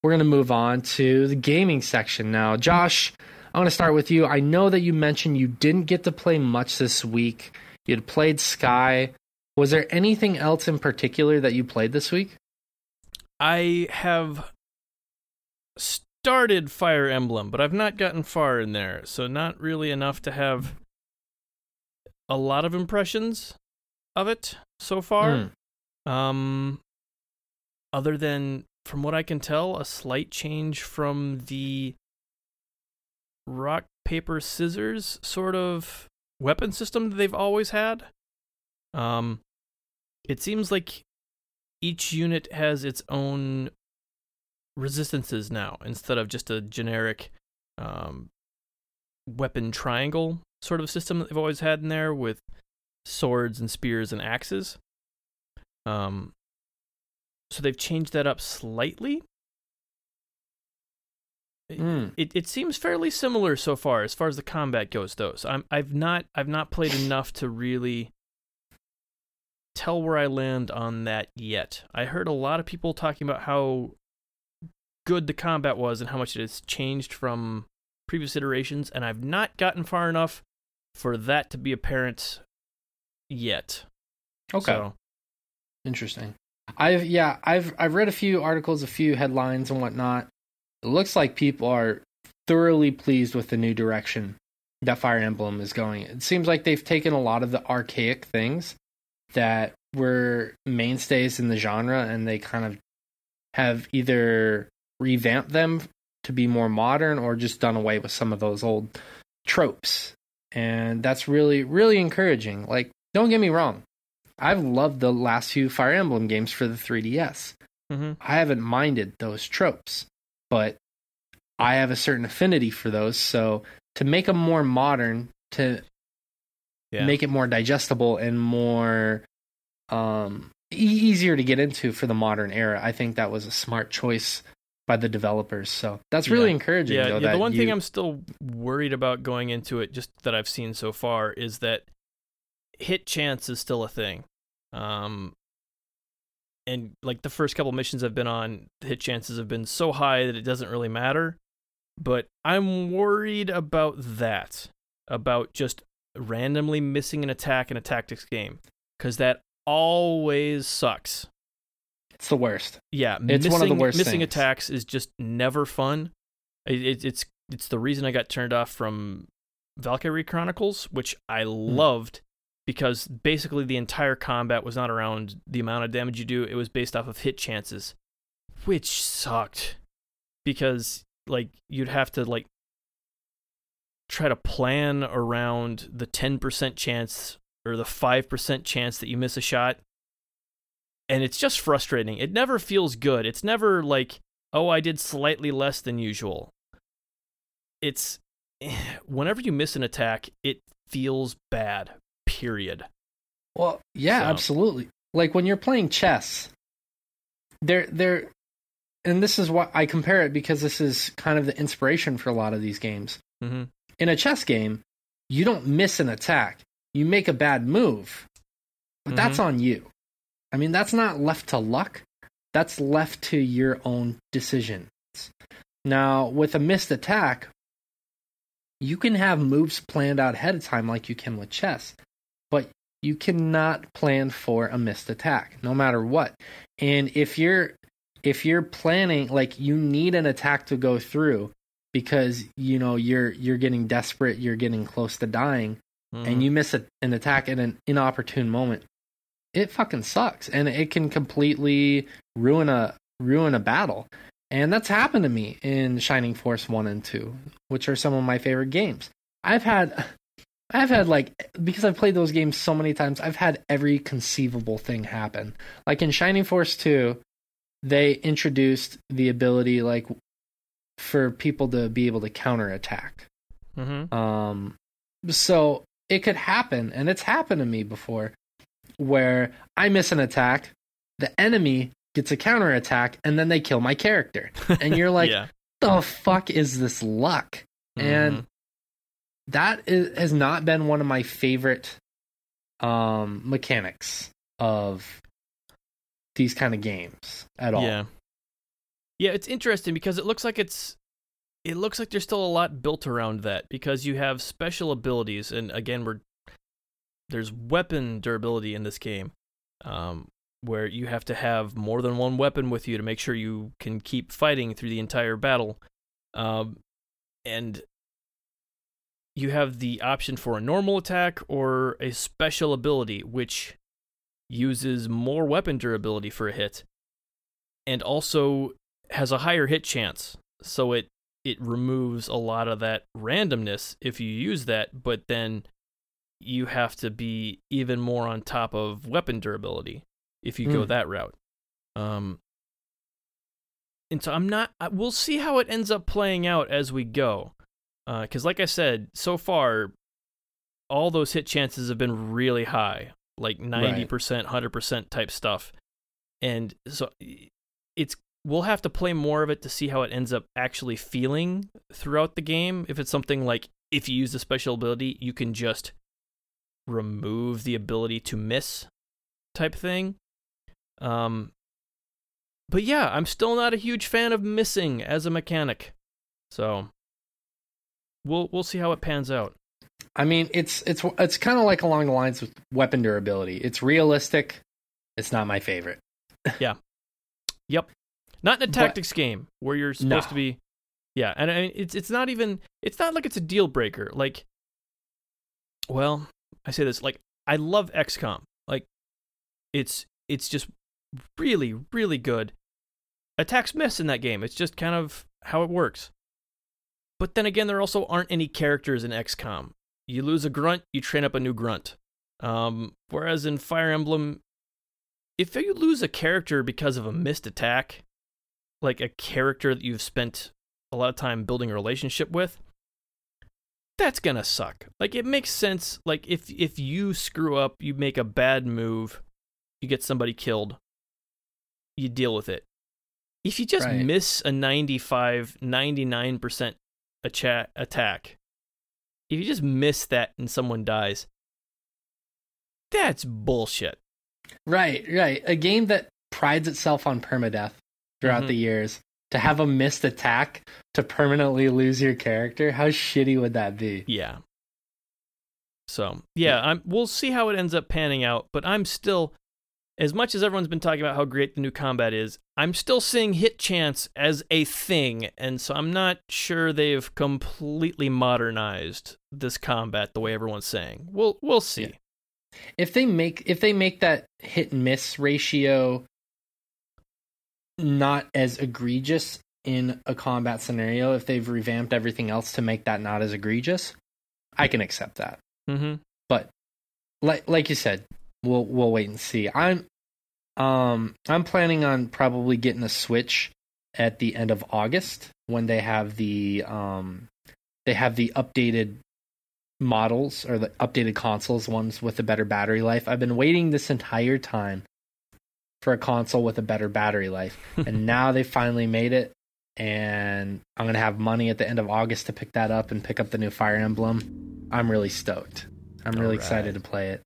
we're going to move on to the gaming section. Now, Josh, I want to start with you. I know that you mentioned you didn't get to play much this week. You had played Sky. Was there anything else in particular that you played this week? I have started Fire Emblem, but I've not gotten far in there, so not really enough to have a lot of impressions of it so far. Hmm. Um, other than from what I can tell, a slight change from the rock paper scissors sort of weapon system that they've always had. Um, it seems like each unit has its own resistances now instead of just a generic um, weapon triangle sort of system that they've always had in there with swords and spears and axes. Um, so they've changed that up slightly. It- Hmm. It it seems fairly similar so far as far as the combat goes though. So I'm I've not I've not played enough to really tell where I land on that yet. I heard a lot of people talking about how good the combat was and how much it has changed from previous iterations and I've not gotten far enough for that to be apparent yet. So, Interesting. I've yeah, I've I've read a few articles, a few headlines and whatnot. It looks like people are thoroughly pleased with the new direction that Fire Emblem is going. It seems like they've taken a lot of the archaic things that were mainstays in the genre and they kind of have either revamped them to be more modern or just done away with some of those old tropes. And that's really really encouraging. Like don't get me wrong. I've loved the last few Fire Emblem games for the 3DS. mhm. I haven't minded those tropes, but I have a certain affinity for those. So to make them more modern, to Yeah. make it more digestible and more um, e- easier to get into for the modern era, I think that was a smart choice by the developers. So that's really Yeah. encouraging. Yeah, though, yeah. The one thing I'm still worried about going into it, just that I've seen so far, is that hit chance is still a thing. Um, and like the first couple missions I've been on, the hit chances have been so high that it doesn't really matter. But I'm worried about that, about just randomly missing an attack in a tactics game, because that always sucks. It's the worst. Yeah, It's missing, one of the worst Missing things. attacks is just never fun. It, it, it's it's the reason I got turned off from Valkyrie Chronicles, which I Hmm. loved because basically the entire combat was not around the amount of damage you do. It was based off of hit chances, which sucked because like you'd have to like try to plan around the 10% chance or the 5% chance that you miss a shot and it's just frustrating. It never feels good. It's never like, oh, I did slightly less than usual. It's whenever you miss an attack, it feels bad. Period. Well, yeah, So- absolutely. Like when you're playing chess, there there and this is why I compare it because this is kind of the inspiration for a lot of these games. Mm-hmm. In a chess game, you don't miss an attack. You make a bad move. But that's on you. I mean, that's not left to luck. That's left to your own decisions. Now, with a missed attack, you can have moves planned out ahead of time like you can with chess, but you cannot plan for a missed attack no matter what. And if you're if you're planning like you need an attack to go through because you know you're you're getting desperate, you're getting close to dying Mm-hmm. and you miss a, an attack at an inopportune moment, it fucking sucks, and it can completely ruin a ruin a battle. And that's happened to me in Shining Force One and Two, which are some of my favorite games. I've had, I've had like because I've played those games so many times. I've had every conceivable thing happen. Like in Shining Force Two, they introduced the ability like for people to be able to counterattack. Mm-hmm. Um, so it could happen, and it's happened to me before, where I miss an attack, the enemy gets a counterattack, and then they kill my character, and you're like, yeah. "The fuck is this luck?" And Mhm. that is, has not been one of my favorite um mechanics of these kind of games at all. Yeah. Yeah, it's interesting because it looks like it's it looks like there's still a lot built around that because you have special abilities and again we're there's weapon durability in this game. Um where you have to have more than one weapon with you to make sure you can keep fighting through the entire battle. Um and you have the option for a normal attack or a special ability which uses more weapon durability for a hit and also has a higher hit chance. So it it removes a lot of that randomness if you use that, but then you have to be even more on top of weapon durability if you go Hmm. that route. Um and so I'm not I- we'll see how it ends up playing out as we go. Uh cuz like I said, so far all those hit chances have been really high, like 90%, 100% type stuff. And so it's we'll have to play more of it to see how it ends up actually feeling throughout the game. If it's something like if you use the special ability, you can just remove the ability to miss type thing. Um but yeah, I'm still not a huge fan of missing as a mechanic. So we'll we'll see how it pans out. I mean, it's it's it's kind of like along the lines with weapon durability. It's realistic. It's not my favorite. Yeah. Yep. Not in a But- tactics game where you're supposed No. to be Yeah, and I mean, it's it's not even it's not like it's a deal breaker. Like well, I say this like I love XCOM. Like it's it's just really really good. Attacks miss in that game. It's just kind of how it works. But then again, there also aren't any characters in XCOM. You lose a grunt, you train up a new grunt. Um, whereas in Fire Emblem, if you lose a character because of a missed attack, like a character that you've spent a lot of time building a relationship with, that's gonna suck. Like it makes sense. Like if if you screw up, you make a bad move, you get somebody killed, you deal with it. If you just Right. miss a 95, 99% a chat attack, if you just miss that and someone dies, That's bullshit. Right, right. A game that prides itself on permadeath throughout Mhm. the years. To have a missed attack to permanently lose your character, how shitty would that be? Yeah. So yeah, I'm. We'll see how it ends up panning out. But I'm still, as much as everyone's been talking about how great the new combat is, I'm still seeing hit chance as a thing, and so I'm not sure they've completely modernized this combat the way everyone's saying. We'll we'll see. Yeah. If they make if they make that hit and miss ratio not as egregious in a combat scenario, if they've revamped everything else to make that not as egregious, I can accept that. Mm-hmm. but like like you said, we'll we'll wait and see. I'm um I'm planning on probably getting a Switch at the end of August when they have the um they have the updated models or the updated consoles ones with a better battery life. I've been waiting this entire time for a console with a better battery life and now they finally made it and I'm going to have money at the end of August to pick that up and pick up the new Fire Emblem. I'm really stoked. I'm really Alright. excited to play it.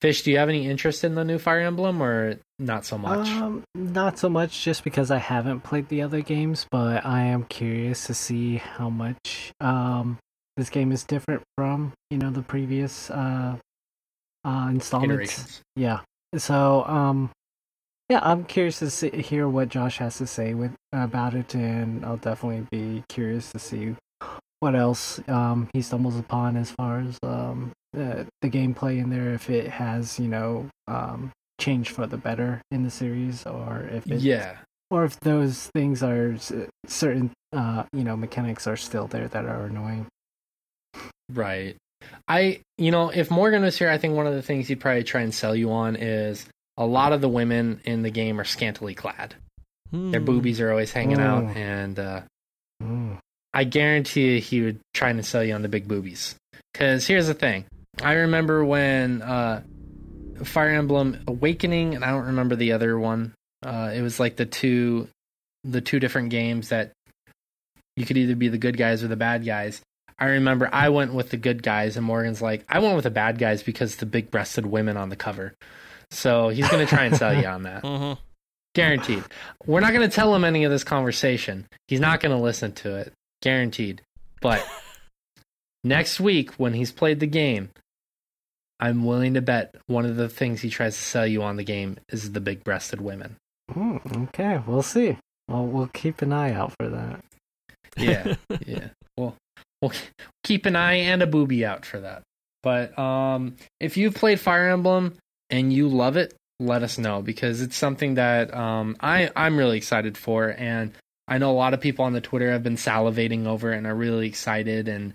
Fish, do you have any interest in the new Fire Emblem or not so much? Um, not so much just because I haven't played the other games, but I am curious to see how much um this game is different from you know the previous uh uh installments. Iterations. Yeah. So um yeah, I'm curious to see, hear what Josh has to say with about it, and I'll definitely be curious to see what else um he stumbles upon as far as um the, the gameplay in there if it has you know um changed for the better in the series or if it Yeah. or if those things are certain uh you know mechanics are still there that are annoying Right. I, you know, if Morgan was here, I think one of the things he'd probably try and sell you on is a lot of the women in the game are scantily clad. Their Hmm. boobies are always hanging out, Mm. and uh, Mm. I guarantee you he would try and sell you on the big boobies. Because here's the thing I remember when uh, Fire Emblem Awakening, and I don't remember the other one. Uh, it was like the two, the two different games that you could either be the good guys or the bad guys. I remember I went with the good guys, and Morgan's like, I went with the bad guys because the big breasted women on the cover. So he's going to try and sell you on that. Mhm. Guaranteed. We're not going to tell him any of this conversation. He's not going to listen to it. Guaranteed. But next week, when he's played the game, I'm willing to bet one of the things he tries to sell you on the game is the big breasted women. Mm, okay we'll see well we'll keep an eye out for that Yeah. yeah. Well, we'll keep an eye and a booby out for that. But um, if you've played Fire Emblem and you love it, let us know because it's something that um, I I'm really excited for, and I know a lot of people on the Twitter have been salivating over it and are really excited, and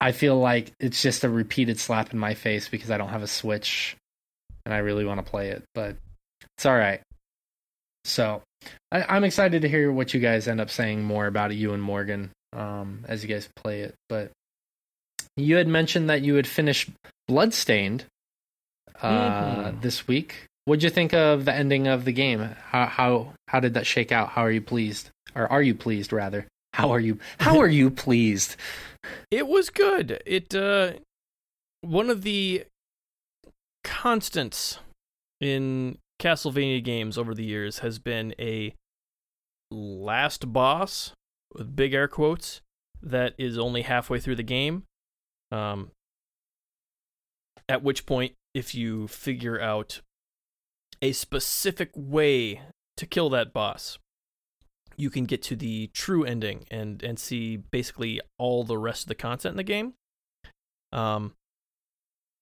I feel like it's just a repeated slap in my face because I don't have a Switch, and I really want to play it, but it's all right. So I, I'm excited to hear what you guys end up saying more about it, you and Morgan, um, as you guys play it. But you had mentioned that you had finished Bloodstained uh, Mhm. this week. What'd you think of the ending of the game? How how how did that shake out? How are you pleased, or are you pleased rather? How are you? How are you pleased? It was good. It uh one of the constants in Castlevania games over the years has been a last boss with big air quotes that is only halfway through the game. Um at which point if you figure out a specific way to kill that boss, you can get to the true ending and and see basically all the rest of the content in the game. Um,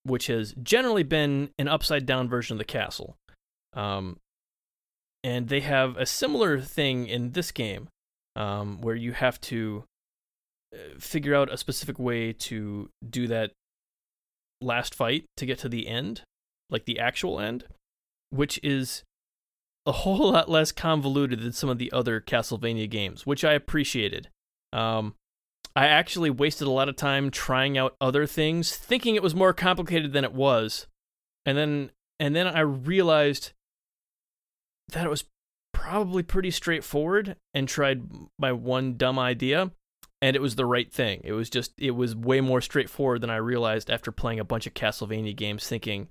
which has generally been an upside down version of the castle. Um, and they have a similar thing in this game, um, where you have to uh, figure out a specific way to do that last fight to get to the end, like the actual end, which is a whole lot less convoluted than some of the other Castlevania games, which I appreciated. Um, I actually wasted a lot of time trying out other things, thinking it was more complicated than it was, and then and then I realized that it was probably pretty straightforward, and tried my one dumb idea, and it was the right thing. It was just it was way more straightforward than I realized after playing a bunch of Castlevania games, thinking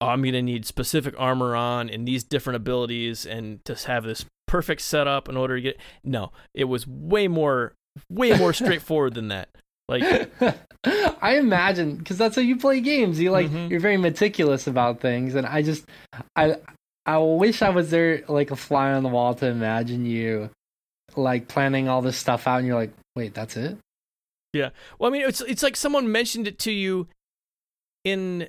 oh, I'm gonna need specific armor on and these different abilities and to have this perfect setup in order to get. No, it was way more, way more straightforward than that. Like, I imagine because that's how you play games. You like Mhm. you're very meticulous about things, and I just I I wish I was there like a fly on the wall to imagine you like planning all this stuff out, and you're like, wait, that's it? Yeah. Well, I mean, it's it's like someone mentioned it to you in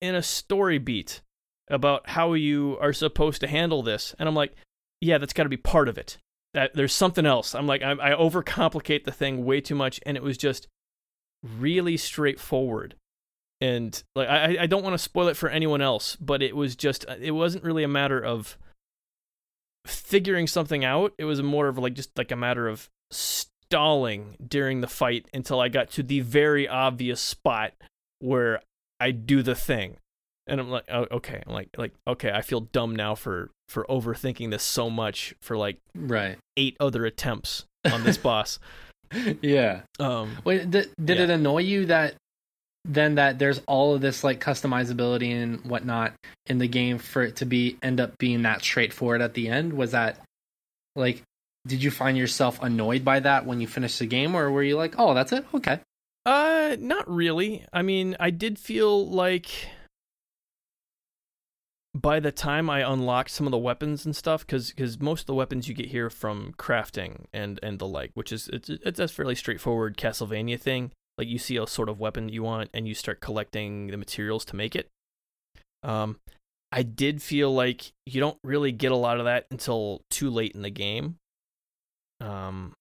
in a story beat about how you are supposed to handle this, and I'm like, yeah, that's got to be part of it. That there's something else. I'm like, I, I overcomplicate the thing way too much, and it was just really straightforward. And like, I I don't want to spoil it for anyone else, but it was just uh, it wasn't really a matter of figuring something out. It was more of like just like a matter of stalling during the fight until I got to the very obvious spot where I do the thing. And I'm like, oh, okay. I'm like, like, okay. I feel dumb now for for overthinking this so much for like Right. eight other attempts on this boss. Yeah. Um, Wait, did, did Yeah. it annoy you that then that there's all of this like customizability and whatnot in the game for it to be end up being that straightforward at the end? Was that like did you find yourself annoyed by that when you finished the game or were you like, "Oh, that's it? Okay." Uh, not really. I mean, I did feel like by the time I unlocked some of the weapons and stuff, because because most of the weapons you get here from crafting and and the like, which is it's it's a fairly straightforward Castlevania thing. Like you see a sort of weapon that you want, and you start collecting the materials to make it. Um, I did feel like you don't really get a lot of that until too late in the game. Um,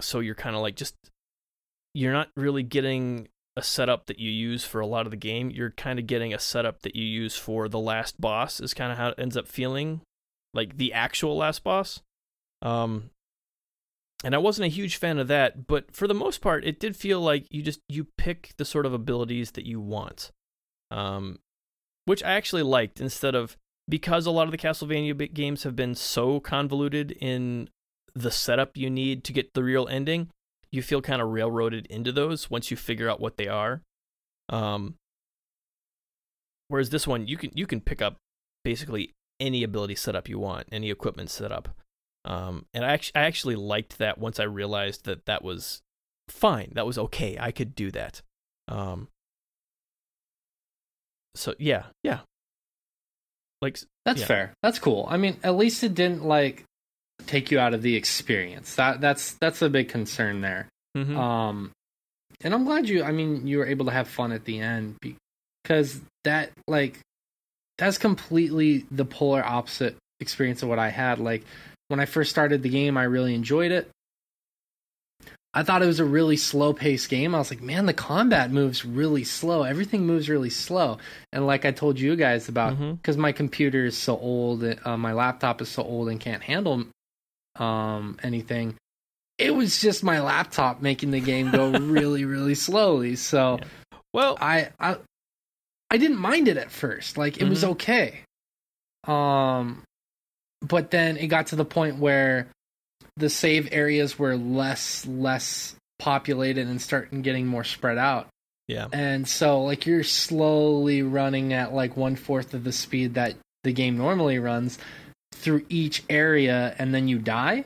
so you're kind of like just you're not really getting a setup that you use for a lot of the game. You're kind of getting a setup that you use for the last boss. Is kind of how it ends up feeling, like the actual last boss. Um, and I wasn't a huge fan of that, but for the most part, it did feel like you just you pick the sort of abilities that you want, um, which I actually liked instead of because a lot of the Castlevania games have been so convoluted in the setup you need to get the real ending you feel kind of railroaded into those once you figure out what they are. Um whereas this one you can you can pick up basically any ability setup you want any equipment setup um and i actually i actually liked that once i realized that that was fine that was okay i could do that um so yeah yeah like That's Yeah. fair. That's cool. I mean, at least it didn't like take you out of the experience. That that's that's a big concern there. mhm. Um, and I'm glad you. I mean, you were able to have fun at the end because that like that's completely the polar opposite experience of what I had. Like when I first started the game, I really enjoyed it. I thought it was a really slow paced game. I was like, man, the combat moves really slow. Everything moves really slow. And like I told you guys about, because my computer is so old, uh, my laptop is so old and can't handle um, anything. It was just my laptop making the game go really, really slowly. So well I, I, I didn't mind it at first. Like it was Mhm. okay. Um, but then it got to the point where the save areas were less, less populated and starting getting more spread out. yeah And so, like, you're slowly running at like one fourth of the speed that the game normally runs through each area, and then you die.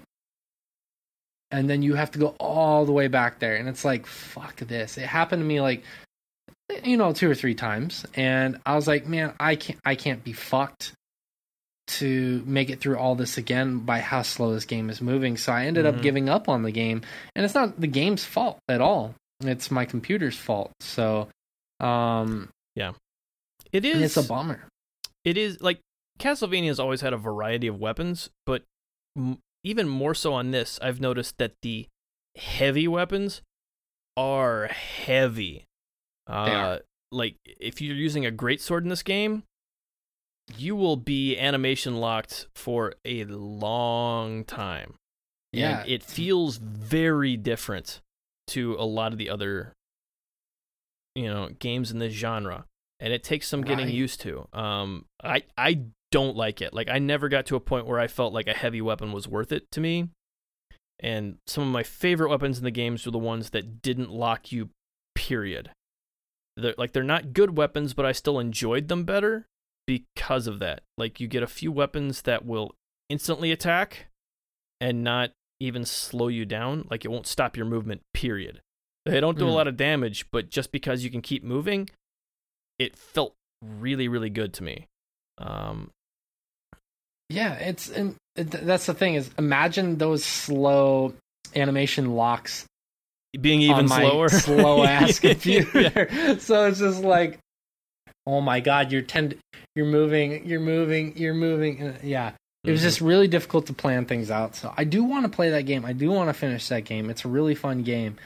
And then you have to go all the way back there. And it's like, fuck this. It happened to me like, you know, two or three times. And I was like, man, I can't, I can't be fucked to make it through all this again by how slow this game is moving. So I ended Mhm. up giving up on the game. And it's not the game's fault at all it's my computer's fault. So, um, yeah, it is it's a bummer. it is like Castlevania has always had a variety of weapons, but m- even more so on this, I've noticed that the heavy weapons are heavy. Uh, are. Like if you're using a great sword in this game, you will be animation locked for a long time. Yeah. and it feels very different to a lot of the other, you know, games in this genre and it takes some getting Right. used to. Um, I I don't like it. Like I never got to a point where I felt like a heavy weapon was worth it to me. And some of my favorite weapons in the games were the ones that didn't lock you. Period. they're like they're not good weapons, but I still enjoyed them better because of that. Like you get a few weapons that will instantly attack and not even slow you down. Like it won't stop your movement. Period. They don't do a Mm. lot of damage, but just because you can keep moving, it felt really really good to me. Um, Yeah, it's and th- that's the thing is imagine those slow animation locks being even slower, slow ass Yeah. computer. so it's just like, oh my god, you're tend, you're moving, you're moving, you're moving. Yeah, it was Mhm. just really difficult to plan things out. So I do want to play that game. I do want to finish that game. It's a really fun game.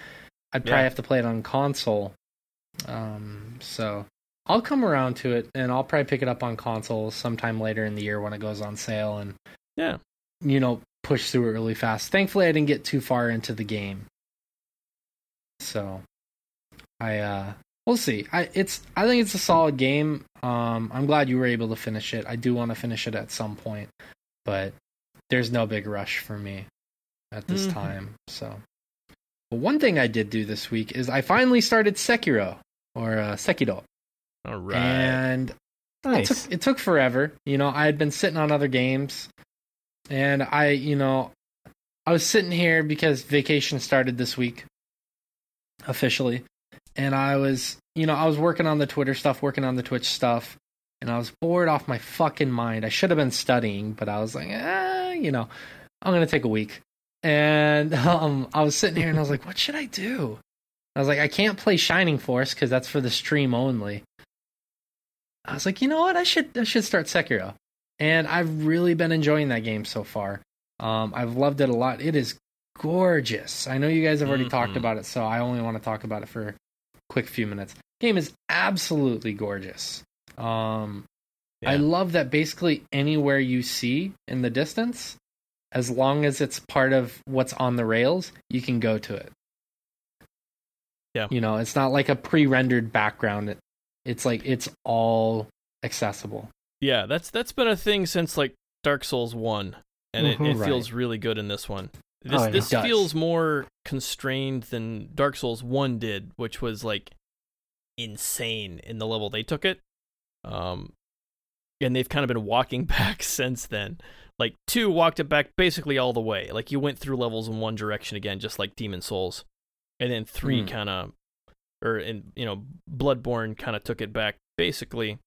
I'd probably Yeah. have to play it on console. Um, so I'll come around to it, and I'll probably pick it up on console sometime later in the year when it goes on sale, and Yeah. you know, push through it really fast. Thankfully, I didn't get too far into the game, so I uh, we'll see. I it's I think it's a solid game. Um, I'm glad you were able to finish it. I do want to finish it at some point, but there's no big rush for me at this Mhm. time. So, but one thing I did do this week is I finally started Sekiro or uh, Sekiro, All right. and it Nice. took, it took forever. You know, I had been sitting on other games, and I, you know, I was sitting here because vacation started this week officially, and I was, you know, I was working on the Twitter stuff, working on the Twitch stuff, and I was bored off my fucking mind. I should have been studying, but I was like, eh, you know, I'm gonna take a week, and um, I was sitting here and I was like, what should I do? I was like, I can't play Shining Force because that's for the stream only. I was like, you know what? I should I should start Sekiro, and I've really been enjoying that game so far. Um, I've loved it a lot. It is gorgeous. I know you guys have already talked Mhm. about it, so I only want to talk about it for quick few minutes. Game is absolutely gorgeous. Um, I love that basically anywhere you see in the distance, as long as it's part of what's on the rails, you can go to it. Yeah. You know, it's not like a pre-rendered background. It, it's like it's all accessible. Yeah, that's that's been a thing since like Dark Souls one, and it, it Right. feels really good in this one. This Oh, this does. feels more constrained than Dark Souls one did, which was like insane in the level they took it. Um, and they've kind of been walking back since then. Like two walked it back basically all the way. Like you went through levels in one direction again, just like Demon Souls, and then three Hmm. kind of, or in you know Bloodborne kind of took it back basically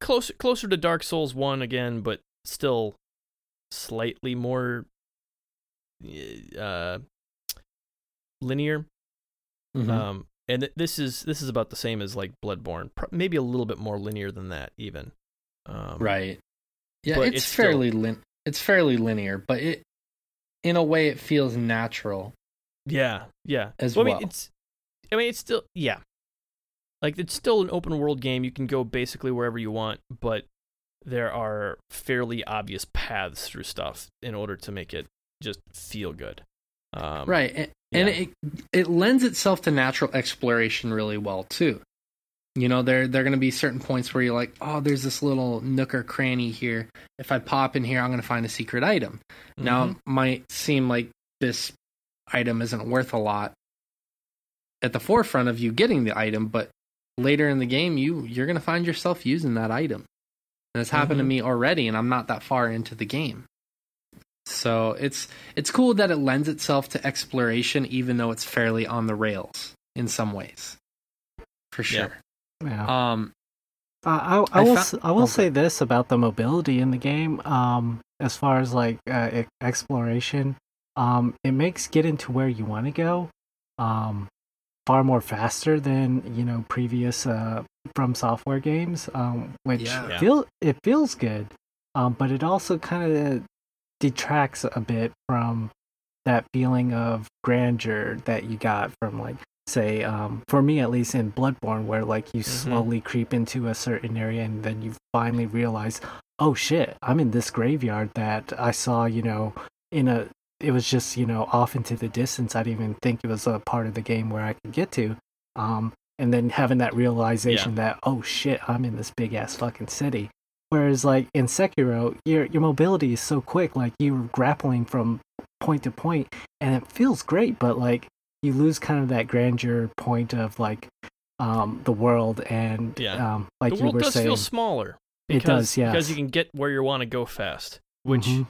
closer closer to Dark Souls one again, but still slightly more uh linear. Mhm. Um, and th- this is this is about the same as like Bloodborne, Pro- maybe a little bit more linear than that even. Um, right. Yeah, it's, it's still- fairly lin- it's fairly linear, but it in a way it feels natural. Yeah, yeah. As I well. mean, it's. I mean, it's still yeah. Like it's still an open world game. You can go basically wherever you want, but there are fairly obvious paths through stuff in order to make it just feel good. Um, right. And, and it it lends itself to natural exploration really well too. You know, there there are going to be certain points where you're like, "Oh, there's this little nook or cranny here. If I pop in here, I'm going to find a secret item." Now, Mhm. it might seem like this item isn't worth a lot at the forefront of you getting the item, but later in the game, you you're going to find yourself using that item. And it's happened to Mhm. me already, and I'm not that far into the game. So it's it's cool that it lends itself to exploration, even though it's fairly on the rails in some ways, for sure. Yeah. Um, Uh, I, I I will fou- s I will oh, say this about the mobility in the game. Um, as far as like uh, e- exploration, um, it makes getting to where you want to go, um, far more faster than you know previous uh FromSoftware games. Um, which Yeah. Yeah. feel it feels good, um, but it also kind of detracts a bit from that feeling of grandeur that you got from like say um for me at least in bloodborne where like you Mhm. slowly creep into a certain area and then you finally realize oh shit i'm in this graveyard that i saw you know in a it was just you know off into the distance. I didn't even think it was a part of the game where i could get to. Um and then having that realization that oh shit i'm in this big ass fucking city whereas like in sekiro your your mobility is so quick like you're grappling from point to point and it feels great but like you lose kind of that grandeur point of like um, the world and Yeah. um, like the you world were does saying, feel smaller. It does, because- Because you can get where you want to go fast. Which, Mhm.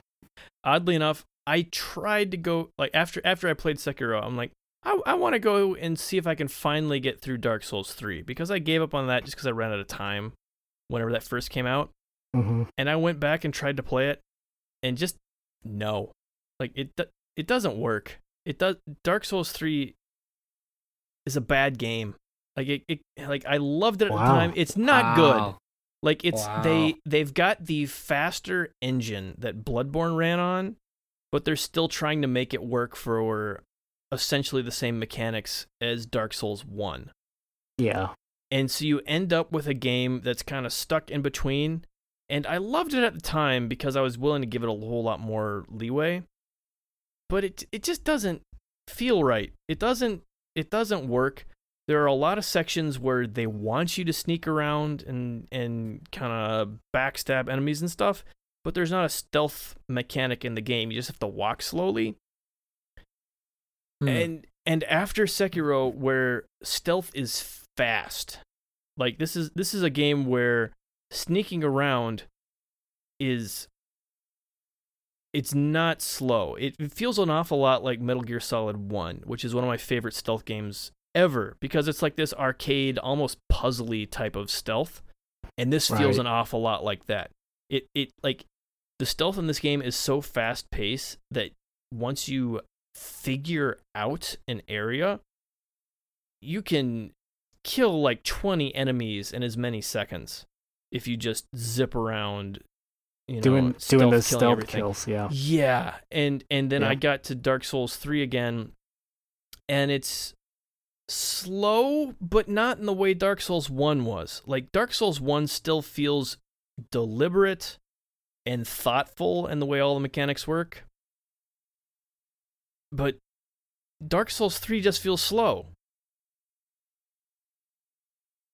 oddly enough, I tried to go like after after I played Sekiro. I'm like, I, I want to go and see if I can finally get through Dark Souls three because I gave up on that just because I ran out of time whenever that first came out. Mhm. and I went back and tried to play it, and just no, like it it doesn't work. It does. Dark Souls three is a bad game. Like it, it like I loved it at Wow. the time. It's not good. Like it's Wow. they they've got the faster engine that Bloodborne ran on, but they're still trying to make it work for essentially the same mechanics as Dark Souls 1. yeah, And so you end up with a game that's kind of stuck in between. And I loved it at the time because I was willing to give it a whole lot more leeway. But it it just doesn't feel right. It doesn't it doesn't work. There are a lot of sections where they want you to sneak around and and kind of backstab enemies and stuff, but there's not a stealth mechanic in the game. You just have to walk slowly. Hmm. And and after Sekiro where stealth is fast. Like this is this is a game where sneaking around is it's not slow. It, it feels an awful lot like Metal Gear Solid 1, which is one of my favorite stealth games ever because it's like this arcade almost puzzly type of stealth. And this feels an awful lot like that. It it like the stealth in this game is so fast paced that once you figure out an area, you can kill like 20 enemies in as many seconds if you just zip around you know doing doing stealth the killing stealth everything. kills. Yeah, Yeah, and and then Yeah. I got to Dark Souls 3 again and it's slow but not in the way Dark Souls 1 was. Like Dark Souls 1 still feels deliberate and thoughtful in the way all the mechanics work. But Dark Souls 3 just feels slow.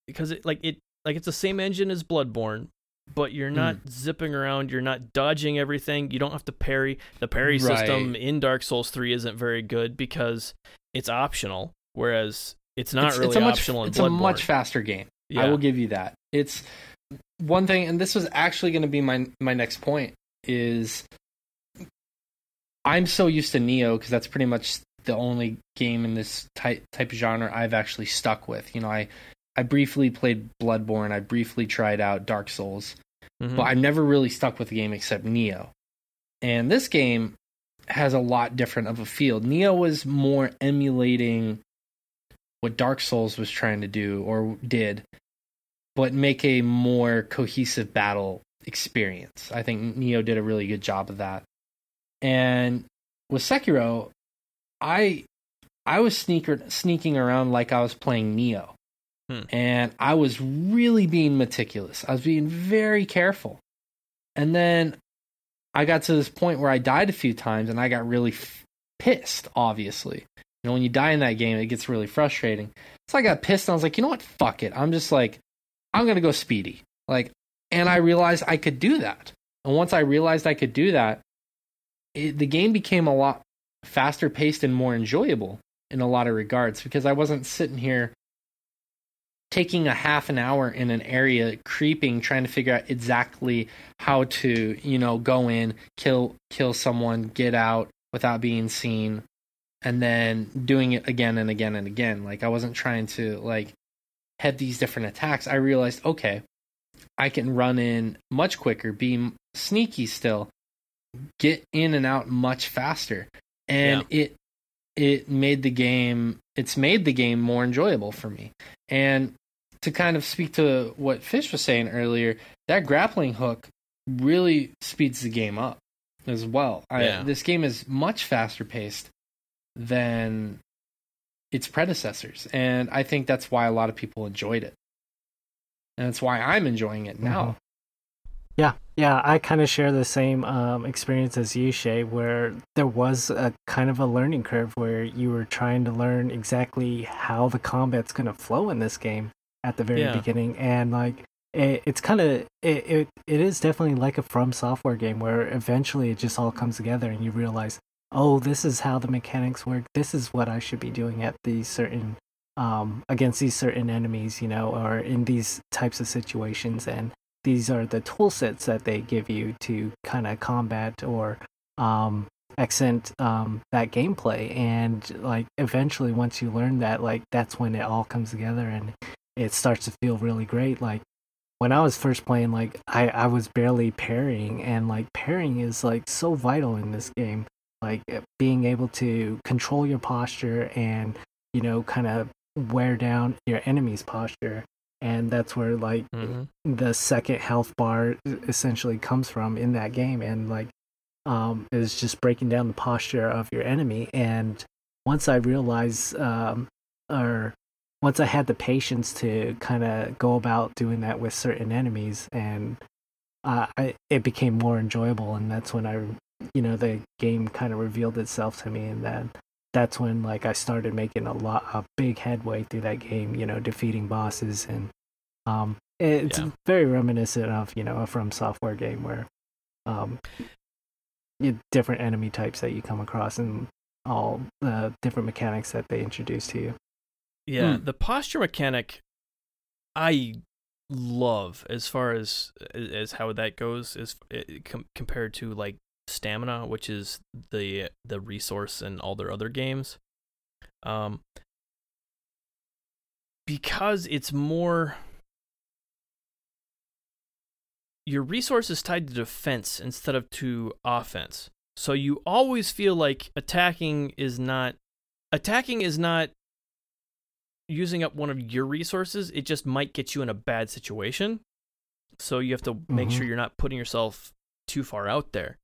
Because it like it like it's the same engine as Bloodborne, but you're hmm. not zipping around, you're not dodging everything, you don't have to parry. The parry system in Dark Souls 3 isn't very good because it's optional, whereas it's not it's, really it's a much, optional in it's Bloodborne. a much faster game. yeah. I will give you that. It's one thing, and this was actually going to be my my next point. Is I'm so used to Nioh because that's pretty much the only game in this type type of genre I've actually stuck with. You know, I I briefly played Bloodborne. I briefly tried out Dark Souls, Mhm. but I've never really stuck with a game except Nioh. And this game has a lot different of a feel. Nioh was more emulating what Dark Souls was trying to do or did, but make a more cohesive battle experience. I think Nioh did a really good job of that. And with Sekiro, I I was sneaker sneaking around like I was playing Nioh. Hmm. And I was really being meticulous. I was being very careful. And then I got to this point where I died a few times and I got really f- pissed, obviously. You know, when you die in that game, it gets really frustrating. So I got pissed and I was like, you know what? Fuck it. I'm just like, I'm going to go speedy. Like, and I realized I could do that. And once I realized I could do that, it, the game became a lot faster paced and more enjoyable in a lot of regards because I wasn't sitting here taking a half an hour in an area creeping trying to figure out exactly how to you know go in kill kill someone get out without being seen and then doing it again and again and again. Like i wasn't trying to like head these different attacks. I realized okay i can run in much quicker be sneaky still get in and out much faster. And it it made the game it's made the game more enjoyable for me. And to kind of speak to what fish was saying earlier that grappling hook really speeds the game up as well I, Yeah. this game is much faster paced than its predecessors and i think that's why a lot of people enjoyed it and that's why i'm enjoying it now Mhm. Yeah, yeah, I kind of share the same um, experience as you, Shea, where there was a kind of a learning curve where you were trying to learn exactly how the combat's going to flow in this game at the very Yeah. beginning, and like it, it's kind of it, it it is definitely like a FromSoftware game where eventually it just all comes together and you realize, oh, this is how the mechanics work. This is what I should be doing at these certain um, against these certain enemies, you know, or in these types of situations. And these are the tool sets that they give you to kind of combat or um, accent um, that gameplay. And like eventually, once you learn that, like that's when it all comes together and it starts to feel really great. Like when I was first playing, like I, I was barely parrying, and like parrying is like so vital in this game. Like being able to control your posture and you know kind of wear down your enemy's posture and that's where like Mhm. the second health bar essentially comes from in that game and like um is just breaking down the posture of your enemy and once i realized um or once i had the patience to kind of go about doing that with certain enemies and uh, I, it became more enjoyable and that's when i you know the game kind of revealed itself to me and then that's when like I started making a lot a big headway through that game, you know, defeating bosses and um it's Yeah. very reminiscent of, you know, a FromSoftware game where um you, different enemy types that you come across and all the different mechanics that they introduce to you. Yeah, Hmm. the posture mechanic I love as far as as how that goes is com- compared to like stamina, which is the the resource in all their other games. Um because it's more your resource is tied to defense instead of to offense. So you always feel like attacking is not attacking is not using up one of your resources, it just might get you in a bad situation. So you have to make Mhm. sure you're not putting yourself too far out there.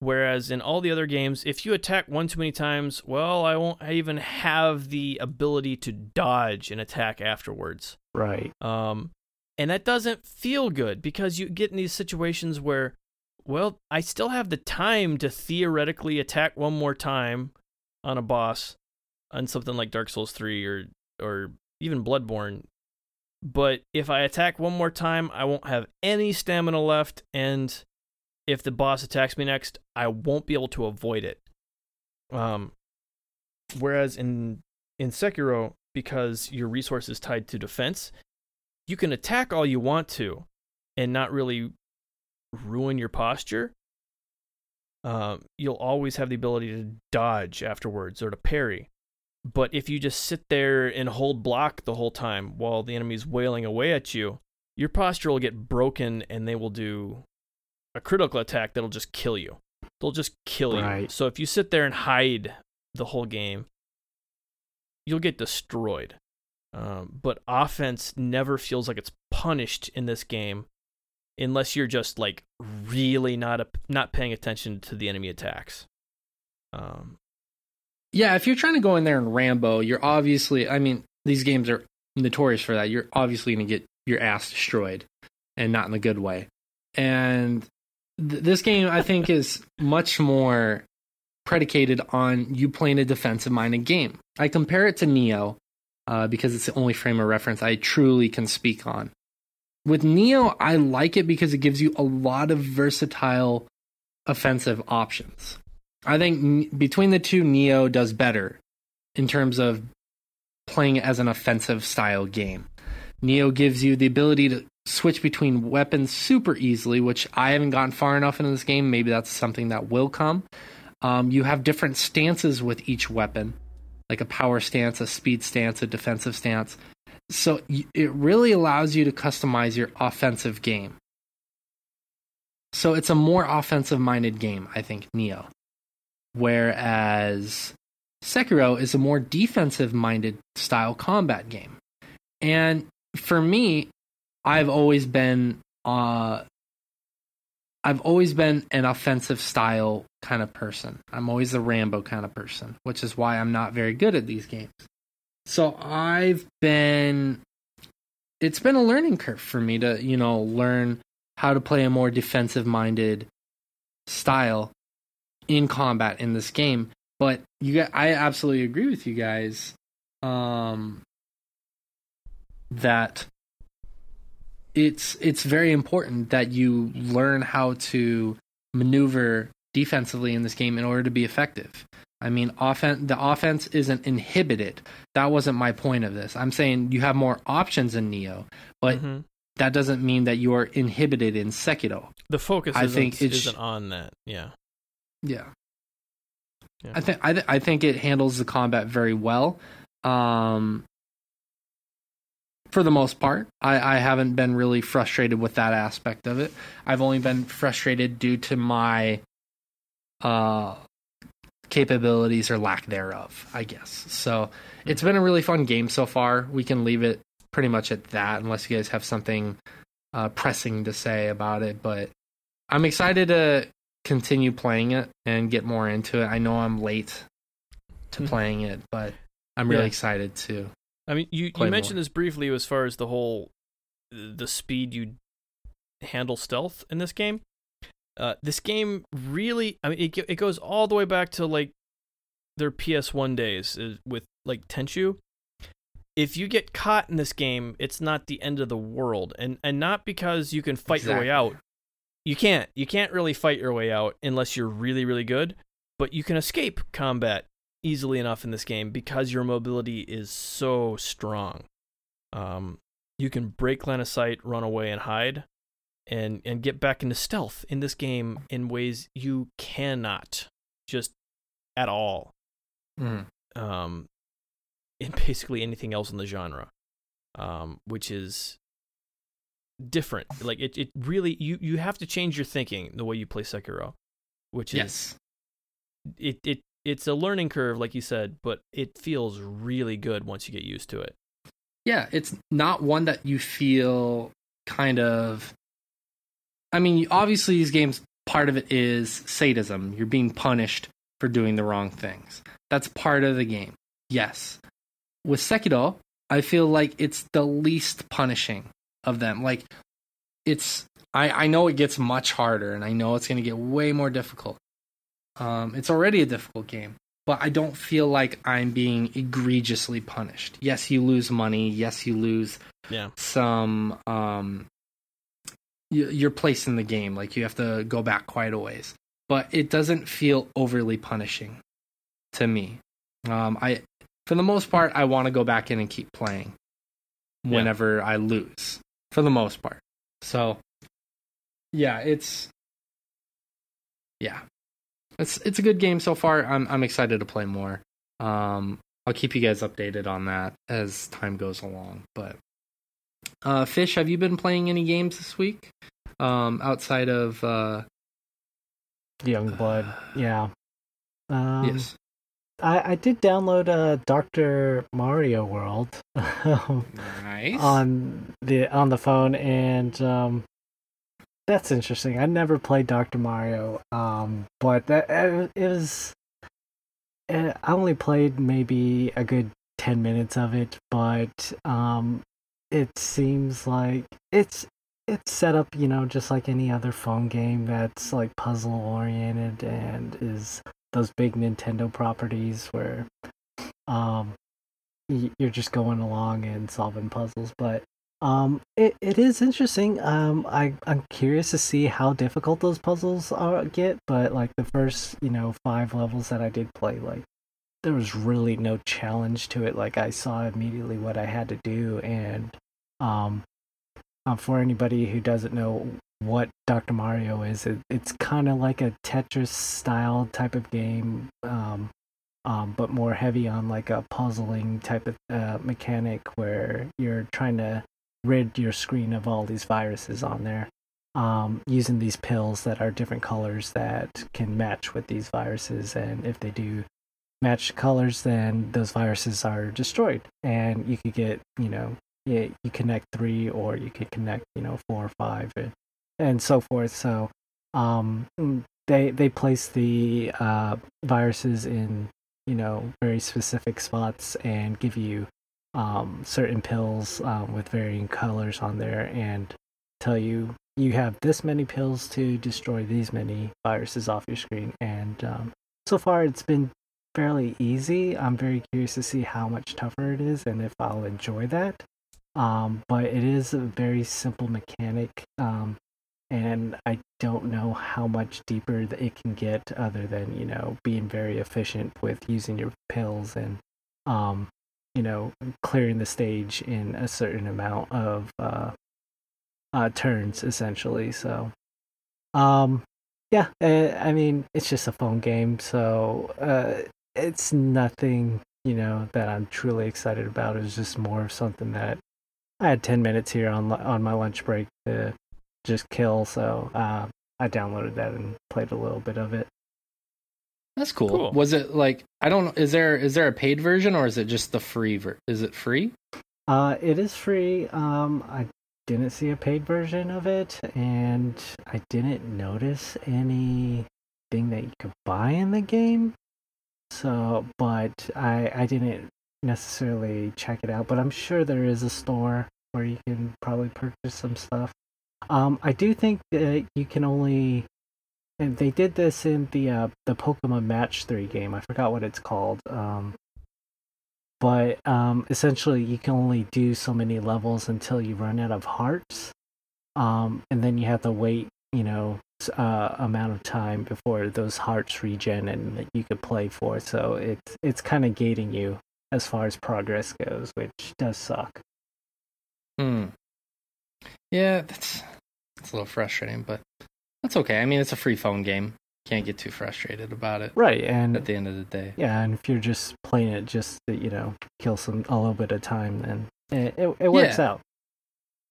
Whereas in all the other games, if you attack one too many times, well, I won't even have the ability to dodge an attack afterwards. Right. Um, and that doesn't feel good because you get in these situations where, well, I still have the time to theoretically attack one more time on a boss on something like Dark Souls 3 or or even Bloodborne. But if I attack one more time, I won't have any stamina left and if the boss attacks me next, I won't be able to avoid it. Um whereas in in Sekiro because your resource is tied to defense, you can attack all you want to and not really ruin your posture. Um, you'll always have the ability to dodge afterwards or to parry. But if you just sit there and hold block the whole time while the enemy's wailing away at you, your posture will get broken and they will do a critical attack that'll just kill you. They'll just kill you. Right. So if you sit there and hide the whole game, you'll get destroyed. Um, but offense never feels like it's punished in this game unless you're just like really not a, not paying attention to the enemy attacks. Um, Yeah, if you're trying to go in there and Rambo, you're obviously. I mean, these games are notorious for that. You're obviously going to get your ass destroyed, and not in a good way. And th- this game, I think, is much more predicated on you playing a defensive-minded game. I compare it to Nioh uh, because it's the only frame of reference I truly can speak on. With Nioh, I like it because it gives you a lot of versatile offensive options. I think between the two, Nioh does better in terms of playing as an offensive style game. Nioh gives you the ability to switch between weapons super easily, which I haven't gotten far enough into this game. Maybe that's something that will come. Um, you have different stances with each weapon, like a power stance, a speed stance, a defensive stance. So it really allows you to customize your offensive game. So it's a more offensive minded game, I think, Nioh whereas Sekiro is a more defensive minded style combat game. And for me, I've always been uh I've always been an offensive style kind of person. I'm always a Rambo kind of person, which is why I'm not very good at these games. So I've been it's been a learning curve for me to, you know, learn how to play a more defensive minded style in combat in this game. But you I absolutely agree with you guys um, that it's it's very important that you learn how to maneuver defensively in this game in order to be effective. I mean, offense. The offense isn't inhibited. That wasn't my point of this. I'm saying you have more options in Nioh, but Mhm. that doesn't mean that you are inhibited in Sekiro. the focus I isn't, think isn't on that. Yeah. Yeah. Yeah. I think I, th- I think it handles the combat very well. Um, for the most part, I, I haven't been really frustrated with that aspect of it. I've only been frustrated due to my uh, capabilities or lack thereof, I guess. So it's been a really fun game so far. We can leave it pretty much at that, unless you guys have something uh, pressing to say about it. But I'm excited to continue playing it and get more into it. I know I'm late to Mhm. playing it, but I'm really Yeah. excited to. I mean, you, you mentioned more. this briefly as far as the whole the speed you handle stealth in this game. Uh, this game really, I mean, it, it goes all the way back to like their PS1 days uh, with like Tenchu. If you get caught in this game, it's not the end of the world, and and not because you can fight your way out. You can't. You can't really fight your way out unless you're really really good. But you can escape combat easily enough in this game because your mobility is so strong. Um, you can break line of sight, run away, and hide, and and get back into stealth in this game in ways you cannot just at all. Mm. Um, in basically anything else in the genre, um, which is different. Like it, it really you you have to change your thinking the way you play Sekiro, which is Yes. it it it's a learning curve, like you said, but it feels really good once you get used to it. Yeah, it's not one that you feel kind of. I mean, obviously, these games, part of it is sadism. You're being punished for doing the wrong things. That's part of the game. Yes. With Sekiro, I feel like it's the least punishing of them. Like, it's. I, I know it gets much harder, and I know it's going to get way more difficult. Um, it's already a difficult game but I don't feel like I'm being egregiously punished. Yes, you lose money. Yes, you lose Yeah. some um y- your place in the game. Like you have to go back quite a ways, but it doesn't feel overly punishing to me. Um, I, for the most part, I want to go back in and keep playing Yeah. whenever I lose. For the most part, so yeah, it's yeah, it's it's a good game so far. I'm I'm excited to play more. Um, I'll keep you guys updated on that as time goes along. But uh, Fish, have you been playing any games this week? Um, outside of uh, Youngblood. Yeah. Um, yes, I, I did download uh, Doctor Mario World nice. on the on the phone, and um, that's interesting. I never played Doctor Mario, um, but that it, it was. eh, I only played maybe a good ten minutes of it, but um, it seems like it's it's set up, you know, just like any other phone game that's like puzzle oriented and is those big Nintendo properties where um you're just going along and solving puzzles but um it, it is interesting. Um i i'm curious to see how difficult those puzzles are get but like the first you know five levels that i did play like there was really no challenge to it. Like i saw immediately what i had to do and um uh, for anybody who doesn't know what Dr. Mario is, it, it's kind of like a Tetris style type of game, um, um, but more heavy on like a puzzling type of uh, mechanic where you're trying to rid your screen of all these viruses on there um, using these pills that are different colors that can match with these viruses. And if they do match colors, then those viruses are destroyed. And you could get, you know, you, connect three or you could connect, you know, four or five. And, and so forth. So um, mm, they they place the uh, viruses in you know very specific spots and give you um, certain pills um, with varying colors on there and tell you you have this many pills to destroy these many viruses off your screen. And um, so far, it's been fairly easy. I'm very curious to see how much tougher it is and if I'll enjoy that. Um, but it is a very simple mechanic. Um, and I don't know how much deeper it can get other than you know being very efficient with using your pills and um you know clearing the stage in a certain amount of uh, uh turns essentially. So um yeah, uh, I mean it's just a phone game, so uh it's nothing you know that I'm truly excited about. It's just more of something that I had 10 minutes here on on my lunch break to just kill, so uh, I downloaded that and played a little bit of it. That's cool. Cool. Was it like I don't? Is there is there a paid version or is it just the free? Ver- is it free? Uh, it is free. Um, I didn't see a paid version of it, and I didn't notice anything that you could buy in the game. So, but I I didn't necessarily check it out. But I'm sure there is a store where you can probably purchase some stuff. Um, I do think that you can only, and they did this in the uh, the Pokemon Match Three game. I forgot what it's called. Um, but um, essentially you can only do so many levels until you run out of hearts um, and then you have to wait you know uh, amount of time before those hearts regen and that you could play for so it's it's kind of gating you as far as progress goes which does suck Hmm. Yeah, that's that's a little frustrating, but that's okay. I mean, it's a free phone game. Can't get too frustrated about it right and at the end of the day. yeah and if you're just playing it just to you know kill some a little bit of time then it, it, it works Yeah. out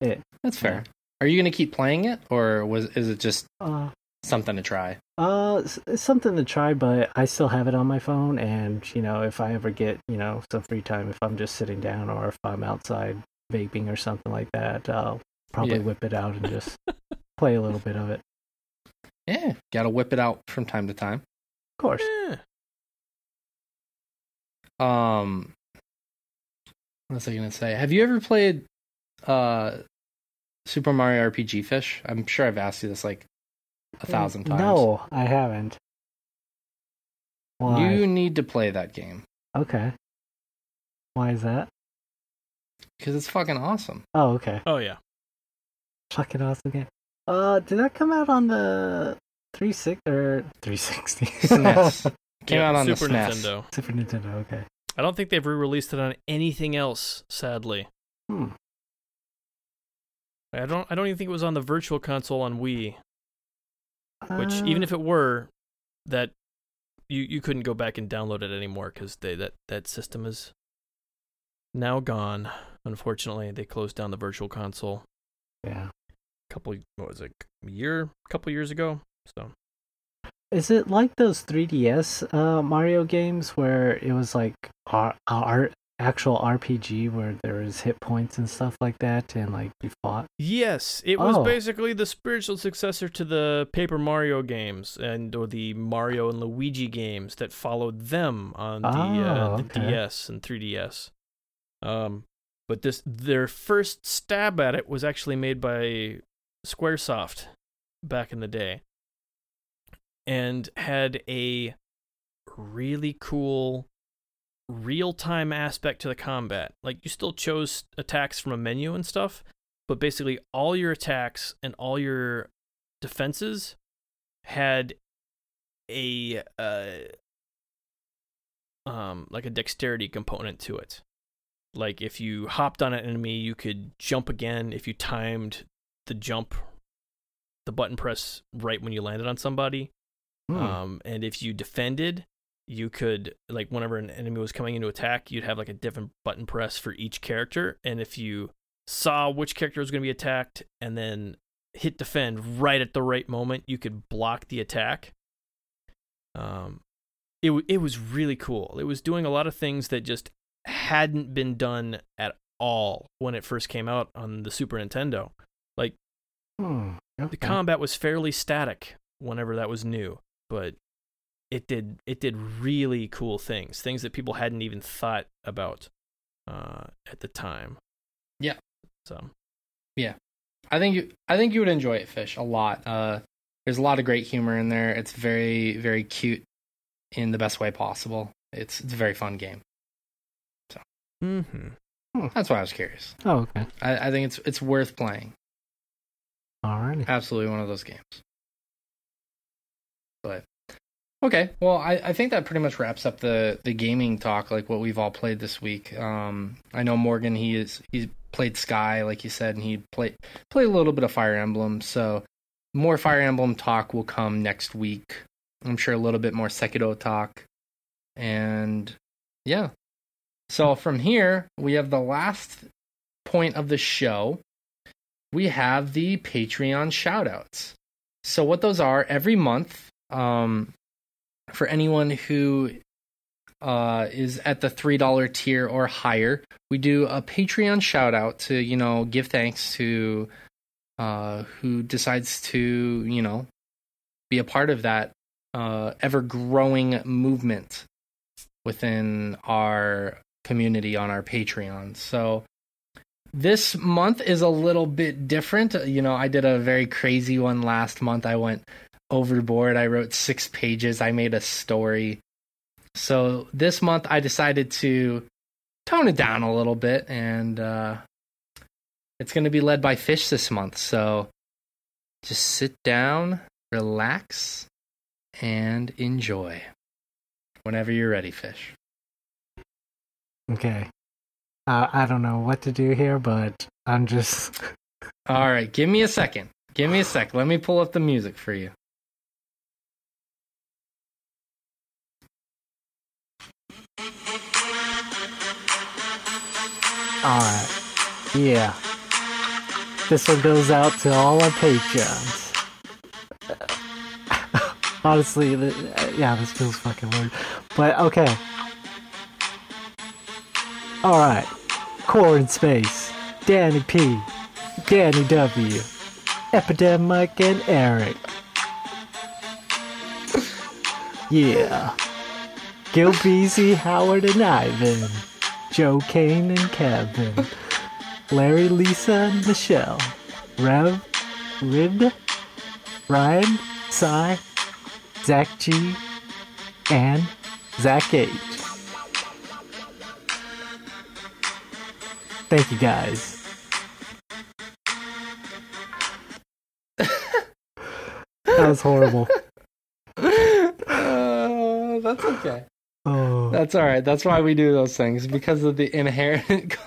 it That's fair. Are you gonna keep playing it, or was is it just uh something to try? Uh, it's, it's something to try, but I still have it on my phone, and you know, if I ever get you know some free time, if I'm just sitting down or if I'm outside vaping or something like that, I'll probably Yeah. whip it out and just play a little bit of it. Yeah, gotta whip it out from time to time. Of course. Eh, Um, what was I gonna say? Have you ever played uh Super Mario RPG Fish? I'm sure I've asked you this like a thousand times. No, I haven't. Why? you need to play that game Okay. Why is that? because it's fucking awesome. Oh, okay. oh yeah. Fucking awesome game. Uh, did that come out on the 36 or 360? SNES came Yeah, out on Super the SNES. Nintendo. Super Nintendo. Okay. I don't think they've re-released it on anything else. Sadly, Hmm. I don't. I don't even think it was on the Virtual Console on Wii. Which Uh, even if it were, that you you couldn't go back and download it anymore because they that that system is now gone. Unfortunately, they closed down the Virtual Console yeah. A couple. What was it? A year? A couple years ago. So Is it like those 3DS uh, Mario games where it was like our, our actual RPG where there was hit points and stuff like that, and like you fought? Yes, it was Oh. basically the spiritual successor to the Paper Mario games and or the Mario and Luigi games that followed them on the, uh, Oh, the okay. DS and 3DS. Um, but this their first stab at it was actually made by SquareSoft back in the day, and had a really cool real time aspect to the combat. Like you still chose attacks from a menu and stuff, but basically all your attacks and all your defenses had a uh um like a dexterity component to it. Like if you hopped on an enemy, you could jump again if you timed the jump the button press right when you landed on somebody. Hmm. Um, and if you defended, you could like whenever an enemy was coming into attack, you'd have like a different button press for each character. And if you saw which character was going to be attacked and then hit defend right at the right moment, you could block the attack. Um, it it was really cool. It was doing a lot of things that just hadn't been done at all when it first came out on the Super Nintendo. Like Hmm, the combat was fairly static whenever that was new, but it did it did really cool things, things that people hadn't even thought about uh, at the time. Yeah. So Yeah, I think you I think you would enjoy it, Fish, a lot. Uh, there's a lot of great humor in there. It's very very cute in the best way possible. It's it's a very fun game. mm-hmm. That's why I was curious. Oh, okay. I, I think it's it's worth playing. Alrighty. absolutely one of those games. But okay, well, I, I think that pretty much wraps up the the gaming talk, like what we've all played this week. Um, I know Morgan, he is he's played Sky, like you said, and he played played a little bit of Fire Emblem. So more Fire Emblem talk will come next week. I'm sure a little bit more Sekiro talk, and yeah. So from here, we have the last point of the show we have the Patreon shoutouts. So what those are every month, um, for anyone who uh, is at the three dollar tier or higher, we do a Patreon shout out to you know give thanks to uh, who decides to you know be a part of that uh, ever growing movement within our community on our Patreon. So this month is a little bit different. You know, I did a very crazy one last month. I went overboard. I wrote six pages. I made a story. So this month I decided to tone it down a little bit and uh, it's going to be led by Fish this month. So just sit down, relax, and enjoy. Whenever you're ready, Fish. Okay. Uh, I don't know what to do here, but I'm just. All right, give me a second. Give me a sec. Let me pull up the music for you. Alright. Yeah. This one goes out to all our patrons. Honestly, uh, yeah, this feels fucking weird. But okay. Alright. Core in Space. Danny P. Danny W. Epidemic and Eric. Yeah. Gil Beasy, Howard, and Ivan. Joe Kane and Kevin. Larry, Lisa, and Michelle. Rev, Rib, Ryan, Cy, Zach G, and Zach H. Thank you guys. that was horrible. Uh, that's okay. Oh. That's all right. That's why we do those things because of the inherent.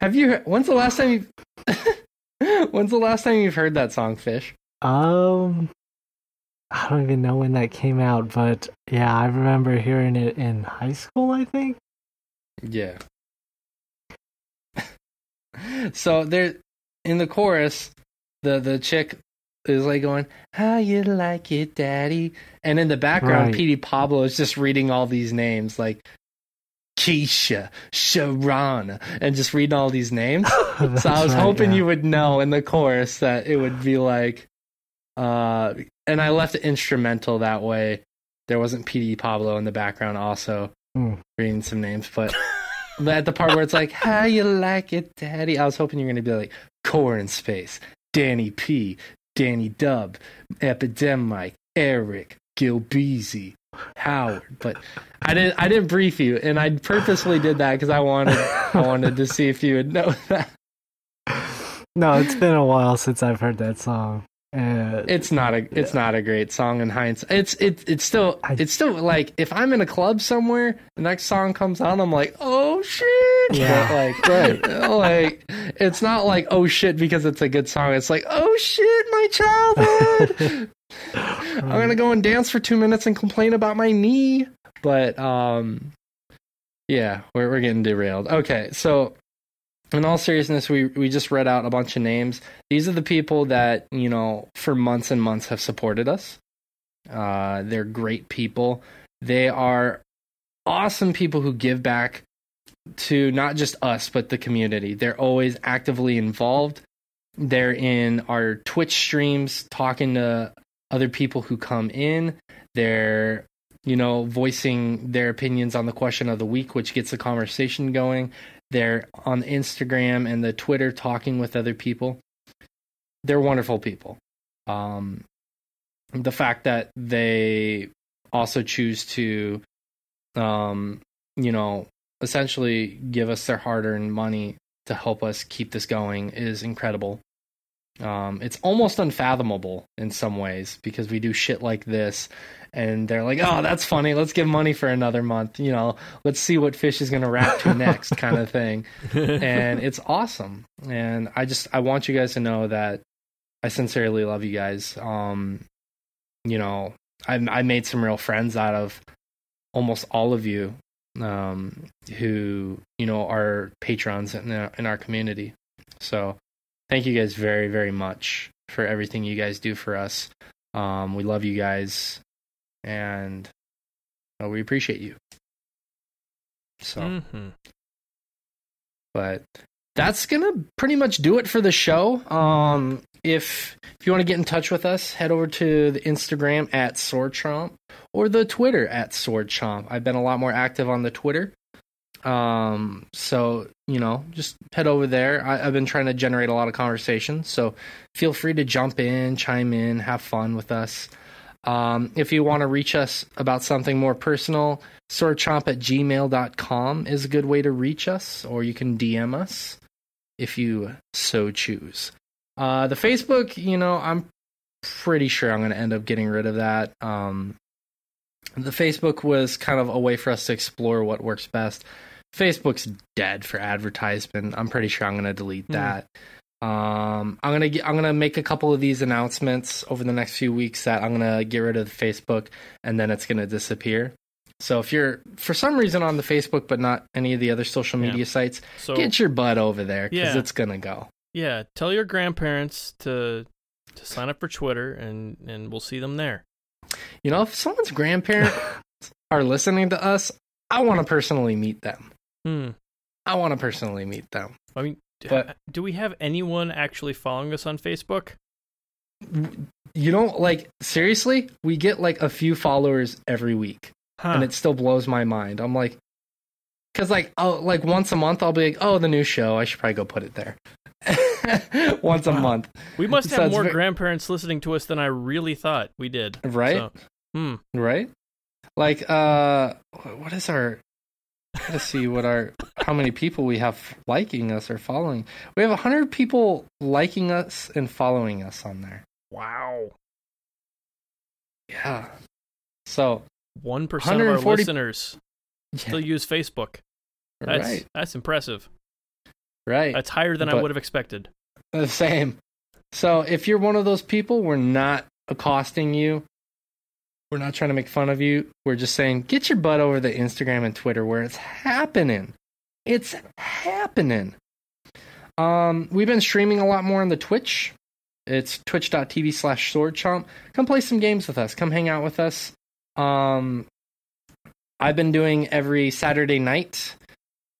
Have you? heard- When's the last time you? When's the last time you've heard that song, Fish? Um, I don't even know when that came out, but yeah, I remember hearing it in high school. I think. Yeah. so there, in the chorus, the the chick is like going, "How you like it, Daddy?" And in the background, Right. Petey Pablo is just reading all these names like Keisha, Sharon, and just reading all these names. so I was hoping you would know in the chorus that it would be like, uh, and I left it instrumental that way. There wasn't Petey Pablo in the background also Hmm. reading some names, but but at the part where it's like, "How you like it, Daddy?" I was hoping you're gonna be like, "Core in space, Danny P, Danny Dub, Epidemic, Eric, Gilbeezy, Howard." But I didn't. I didn't brief you, and I purposely did that because I wanted. I wanted to see if you would know that. No, it's been a while since I've heard that song. Uh, It's not a. It's not a great song in hindsight. It's it. It's still. It's still like if I'm in a club somewhere, the next song comes on, I'm like, oh shit. Yeah. But, like right. Like it's not like oh shit because it's a good song. It's like oh shit, my childhood. I'm gonna go and dance for two minutes and complain about my knee. But um, yeah, we're we're getting derailed. Okay, so in all seriousness, we we just read out a bunch of names. These are the people that you know for months and months have supported us. Uh, they're great people. They are awesome people who give back to not just us but the community. They're always actively involved. They're in our Twitch streams talking to other people who come in. They're you know voicing their opinions on the question of the week which gets the conversation going. They're on Instagram and the Twitter talking with other people. They're wonderful people. Um, the fact that they also choose to, um, you know, essentially give us their hard-earned money to help us keep this going is incredible. Um, it's almost unfathomable in some ways because we do shit like this, and they're like, "Oh, that's funny. Let's give money for another month." You know, let's see what fish is going to rap to next, kind of thing. And it's awesome. And I just I want you guys to know that I sincerely love you guys. Um, you know, I I made some real friends out of almost all of you um, who you know are patrons in our, in our community. So thank you guys very very much for everything you guys do for us. Um, we love you guys, and uh, we appreciate you. So, hmm but that's gonna pretty much do it for the show. Um, if if you want to get in touch with us, head over to the Instagram at Sword Chomp or the Twitter at Sword Chomp. I've been a lot more active on the Twitter. Um, so you know, just head over there. I, I've been trying to generate a lot of conversation, so feel free to jump in, chime in, have fun with us. Um, if you want to reach us about something more personal, swordchomp at gmail.com is a good way to reach us, or you can DM us if you so choose. Uh, the Facebook, you know, I'm pretty sure I'm going to end up getting rid of that. Um, the Facebook was kind of a way for us to explore what works best. Facebook's dead for advertisement. I'm pretty sure I'm going to delete Hmm. that. Um, I'm gonna get, I'm gonna make a couple of these announcements over the next few weeks that I'm gonna get rid of the Facebook and then it's gonna disappear. So if you're for some reason on the Facebook but not any of the other social Yeah. media sites, So get your butt over there because Yeah. it's gonna go. yeah, tell your grandparents to to sign up for Twitter, and and we'll see them there. You know, if someone's grandparents are listening to us, I want to personally meet them. Hmm. I want to personally meet them. I mean, But- do we have anyone actually following us on Facebook? You know, like seriously, we get like a few followers every week. Huh. and it still blows my mind. I'm like, because like, oh, like once a month, I'll be like, oh, the new show. I should probably go put it there. once a month, we must have more ve- grandparents listening to us than I really thought we did. right? So, hmm. Right? Like, uh, what is our? Gotta see what our how many people we have liking us or following. We have hundred people liking us and following us on there. Wow. Yeah. So One percent of our listeners yeah, still use Facebook. That's right, that's impressive. right. That's higher than I would have expected. The same. So if you're one of those people, we're not accosting you. We're not trying to make fun of you. We're just saying, get your butt over the Instagram and Twitter where it's happening. It's happening. Um, we've been streaming a lot more on the Twitch. It's twitch.tv slash swordchomp. Come play some games with us. Come hang out with us. Um, I've been doing every Saturday night.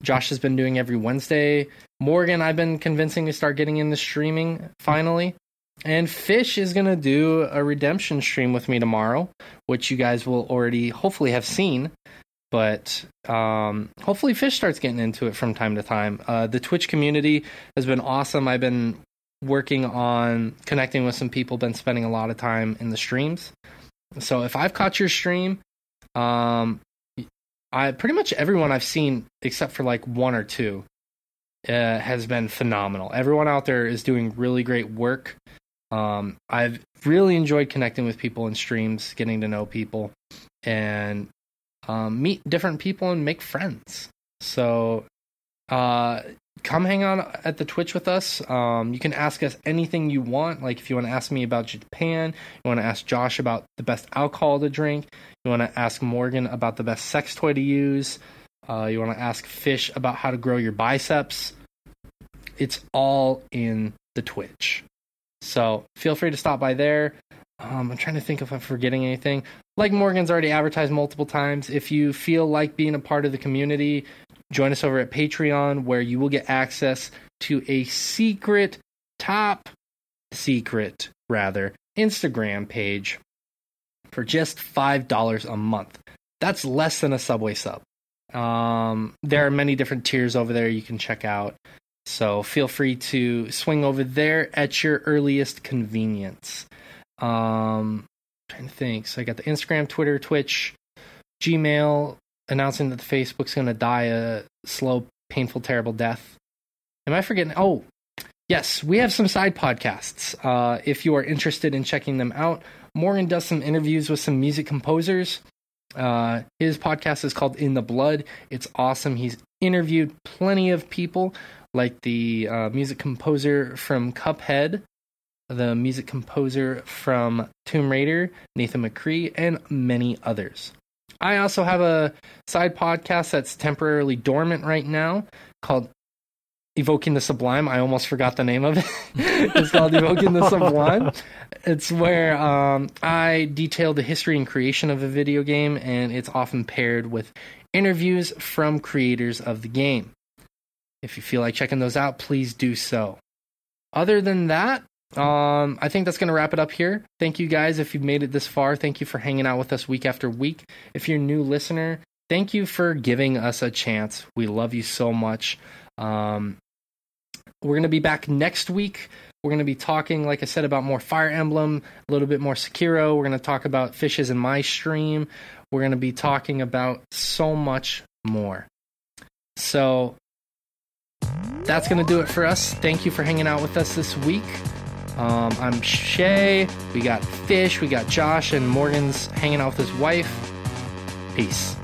Josh has been doing every Wednesday. Morgan, I've been convincing to start getting into streaming finally. And Fish is going to do a redemption stream with me tomorrow, which you guys will already hopefully have seen. But um, hopefully, Fish starts getting into it from time to time. Uh, the Twitch community has been awesome. I've been working on connecting with some people, been spending a lot of time in the streams. So if I've caught your stream, um, I pretty much everyone I've seen except for like one or two uh, has been phenomenal. Everyone out there is doing really great work. Um, I've really enjoyed connecting with people in streams, getting to know people, and um, meet different people and make friends. So, uh, come hang out at the Twitch with us. Um, you can ask us anything you want. Like if you want to ask me about Japan, you want to ask Josh about the best alcohol to drink, you want to ask Morgan about the best sex toy to use, uh, you want to ask Fish about how to grow your biceps. It's all in the Twitch. So feel free to stop by there. Um, I'm trying to think if I'm forgetting anything. Like Morgan's already advertised multiple times, if you feel like being a part of the community, join us over at Patreon, where you will get access to a secret, top secret, rather, Instagram page for just $5 a month. That's less than a Subway sub. Um, there are many different tiers over there you can check out. So feel free to swing over there at your earliest convenience. Um, trying to think. So I got the Instagram, Twitter, Twitch, Gmail announcing that the Facebook's going to die a slow, painful, terrible death. am I forgetting? Oh, yes, we have some side podcasts. Uh, if you are interested in checking them out, Morgan does some interviews with some music composers. Uh, his podcast is called In the Blood. It's awesome. He's interviewed plenty of people, like the uh, music composer from Cuphead, the music composer from Tomb Raider, Nathan McCree, and many others. I also have a side podcast that's temporarily dormant right now called Evoking the Sublime. I almost forgot the name of it. it's called Evoking the Sublime. It's where um, I detail the history and creation of a video game, and it's often paired with interviews from creators of the game. If you feel like checking those out, please do so. Other than that, um, I think that's going to wrap it up here. Thank you guys if you've made it this far. Thank you for hanging out with us week after week. If you're a new listener, thank you for giving us a chance. We love you so much. Um, we're going to be back next week. We're going to be talking, like I said, about more Fire Emblem, a little bit more Sekiro. We're going to talk about fishes in my stream. We're going to be talking about so much more. So that's going to do it for us. Thank you for hanging out with us this week. Um, I'm Shea. We got Fish. We got Josh, and Morgan's hanging out with his wife. Peace.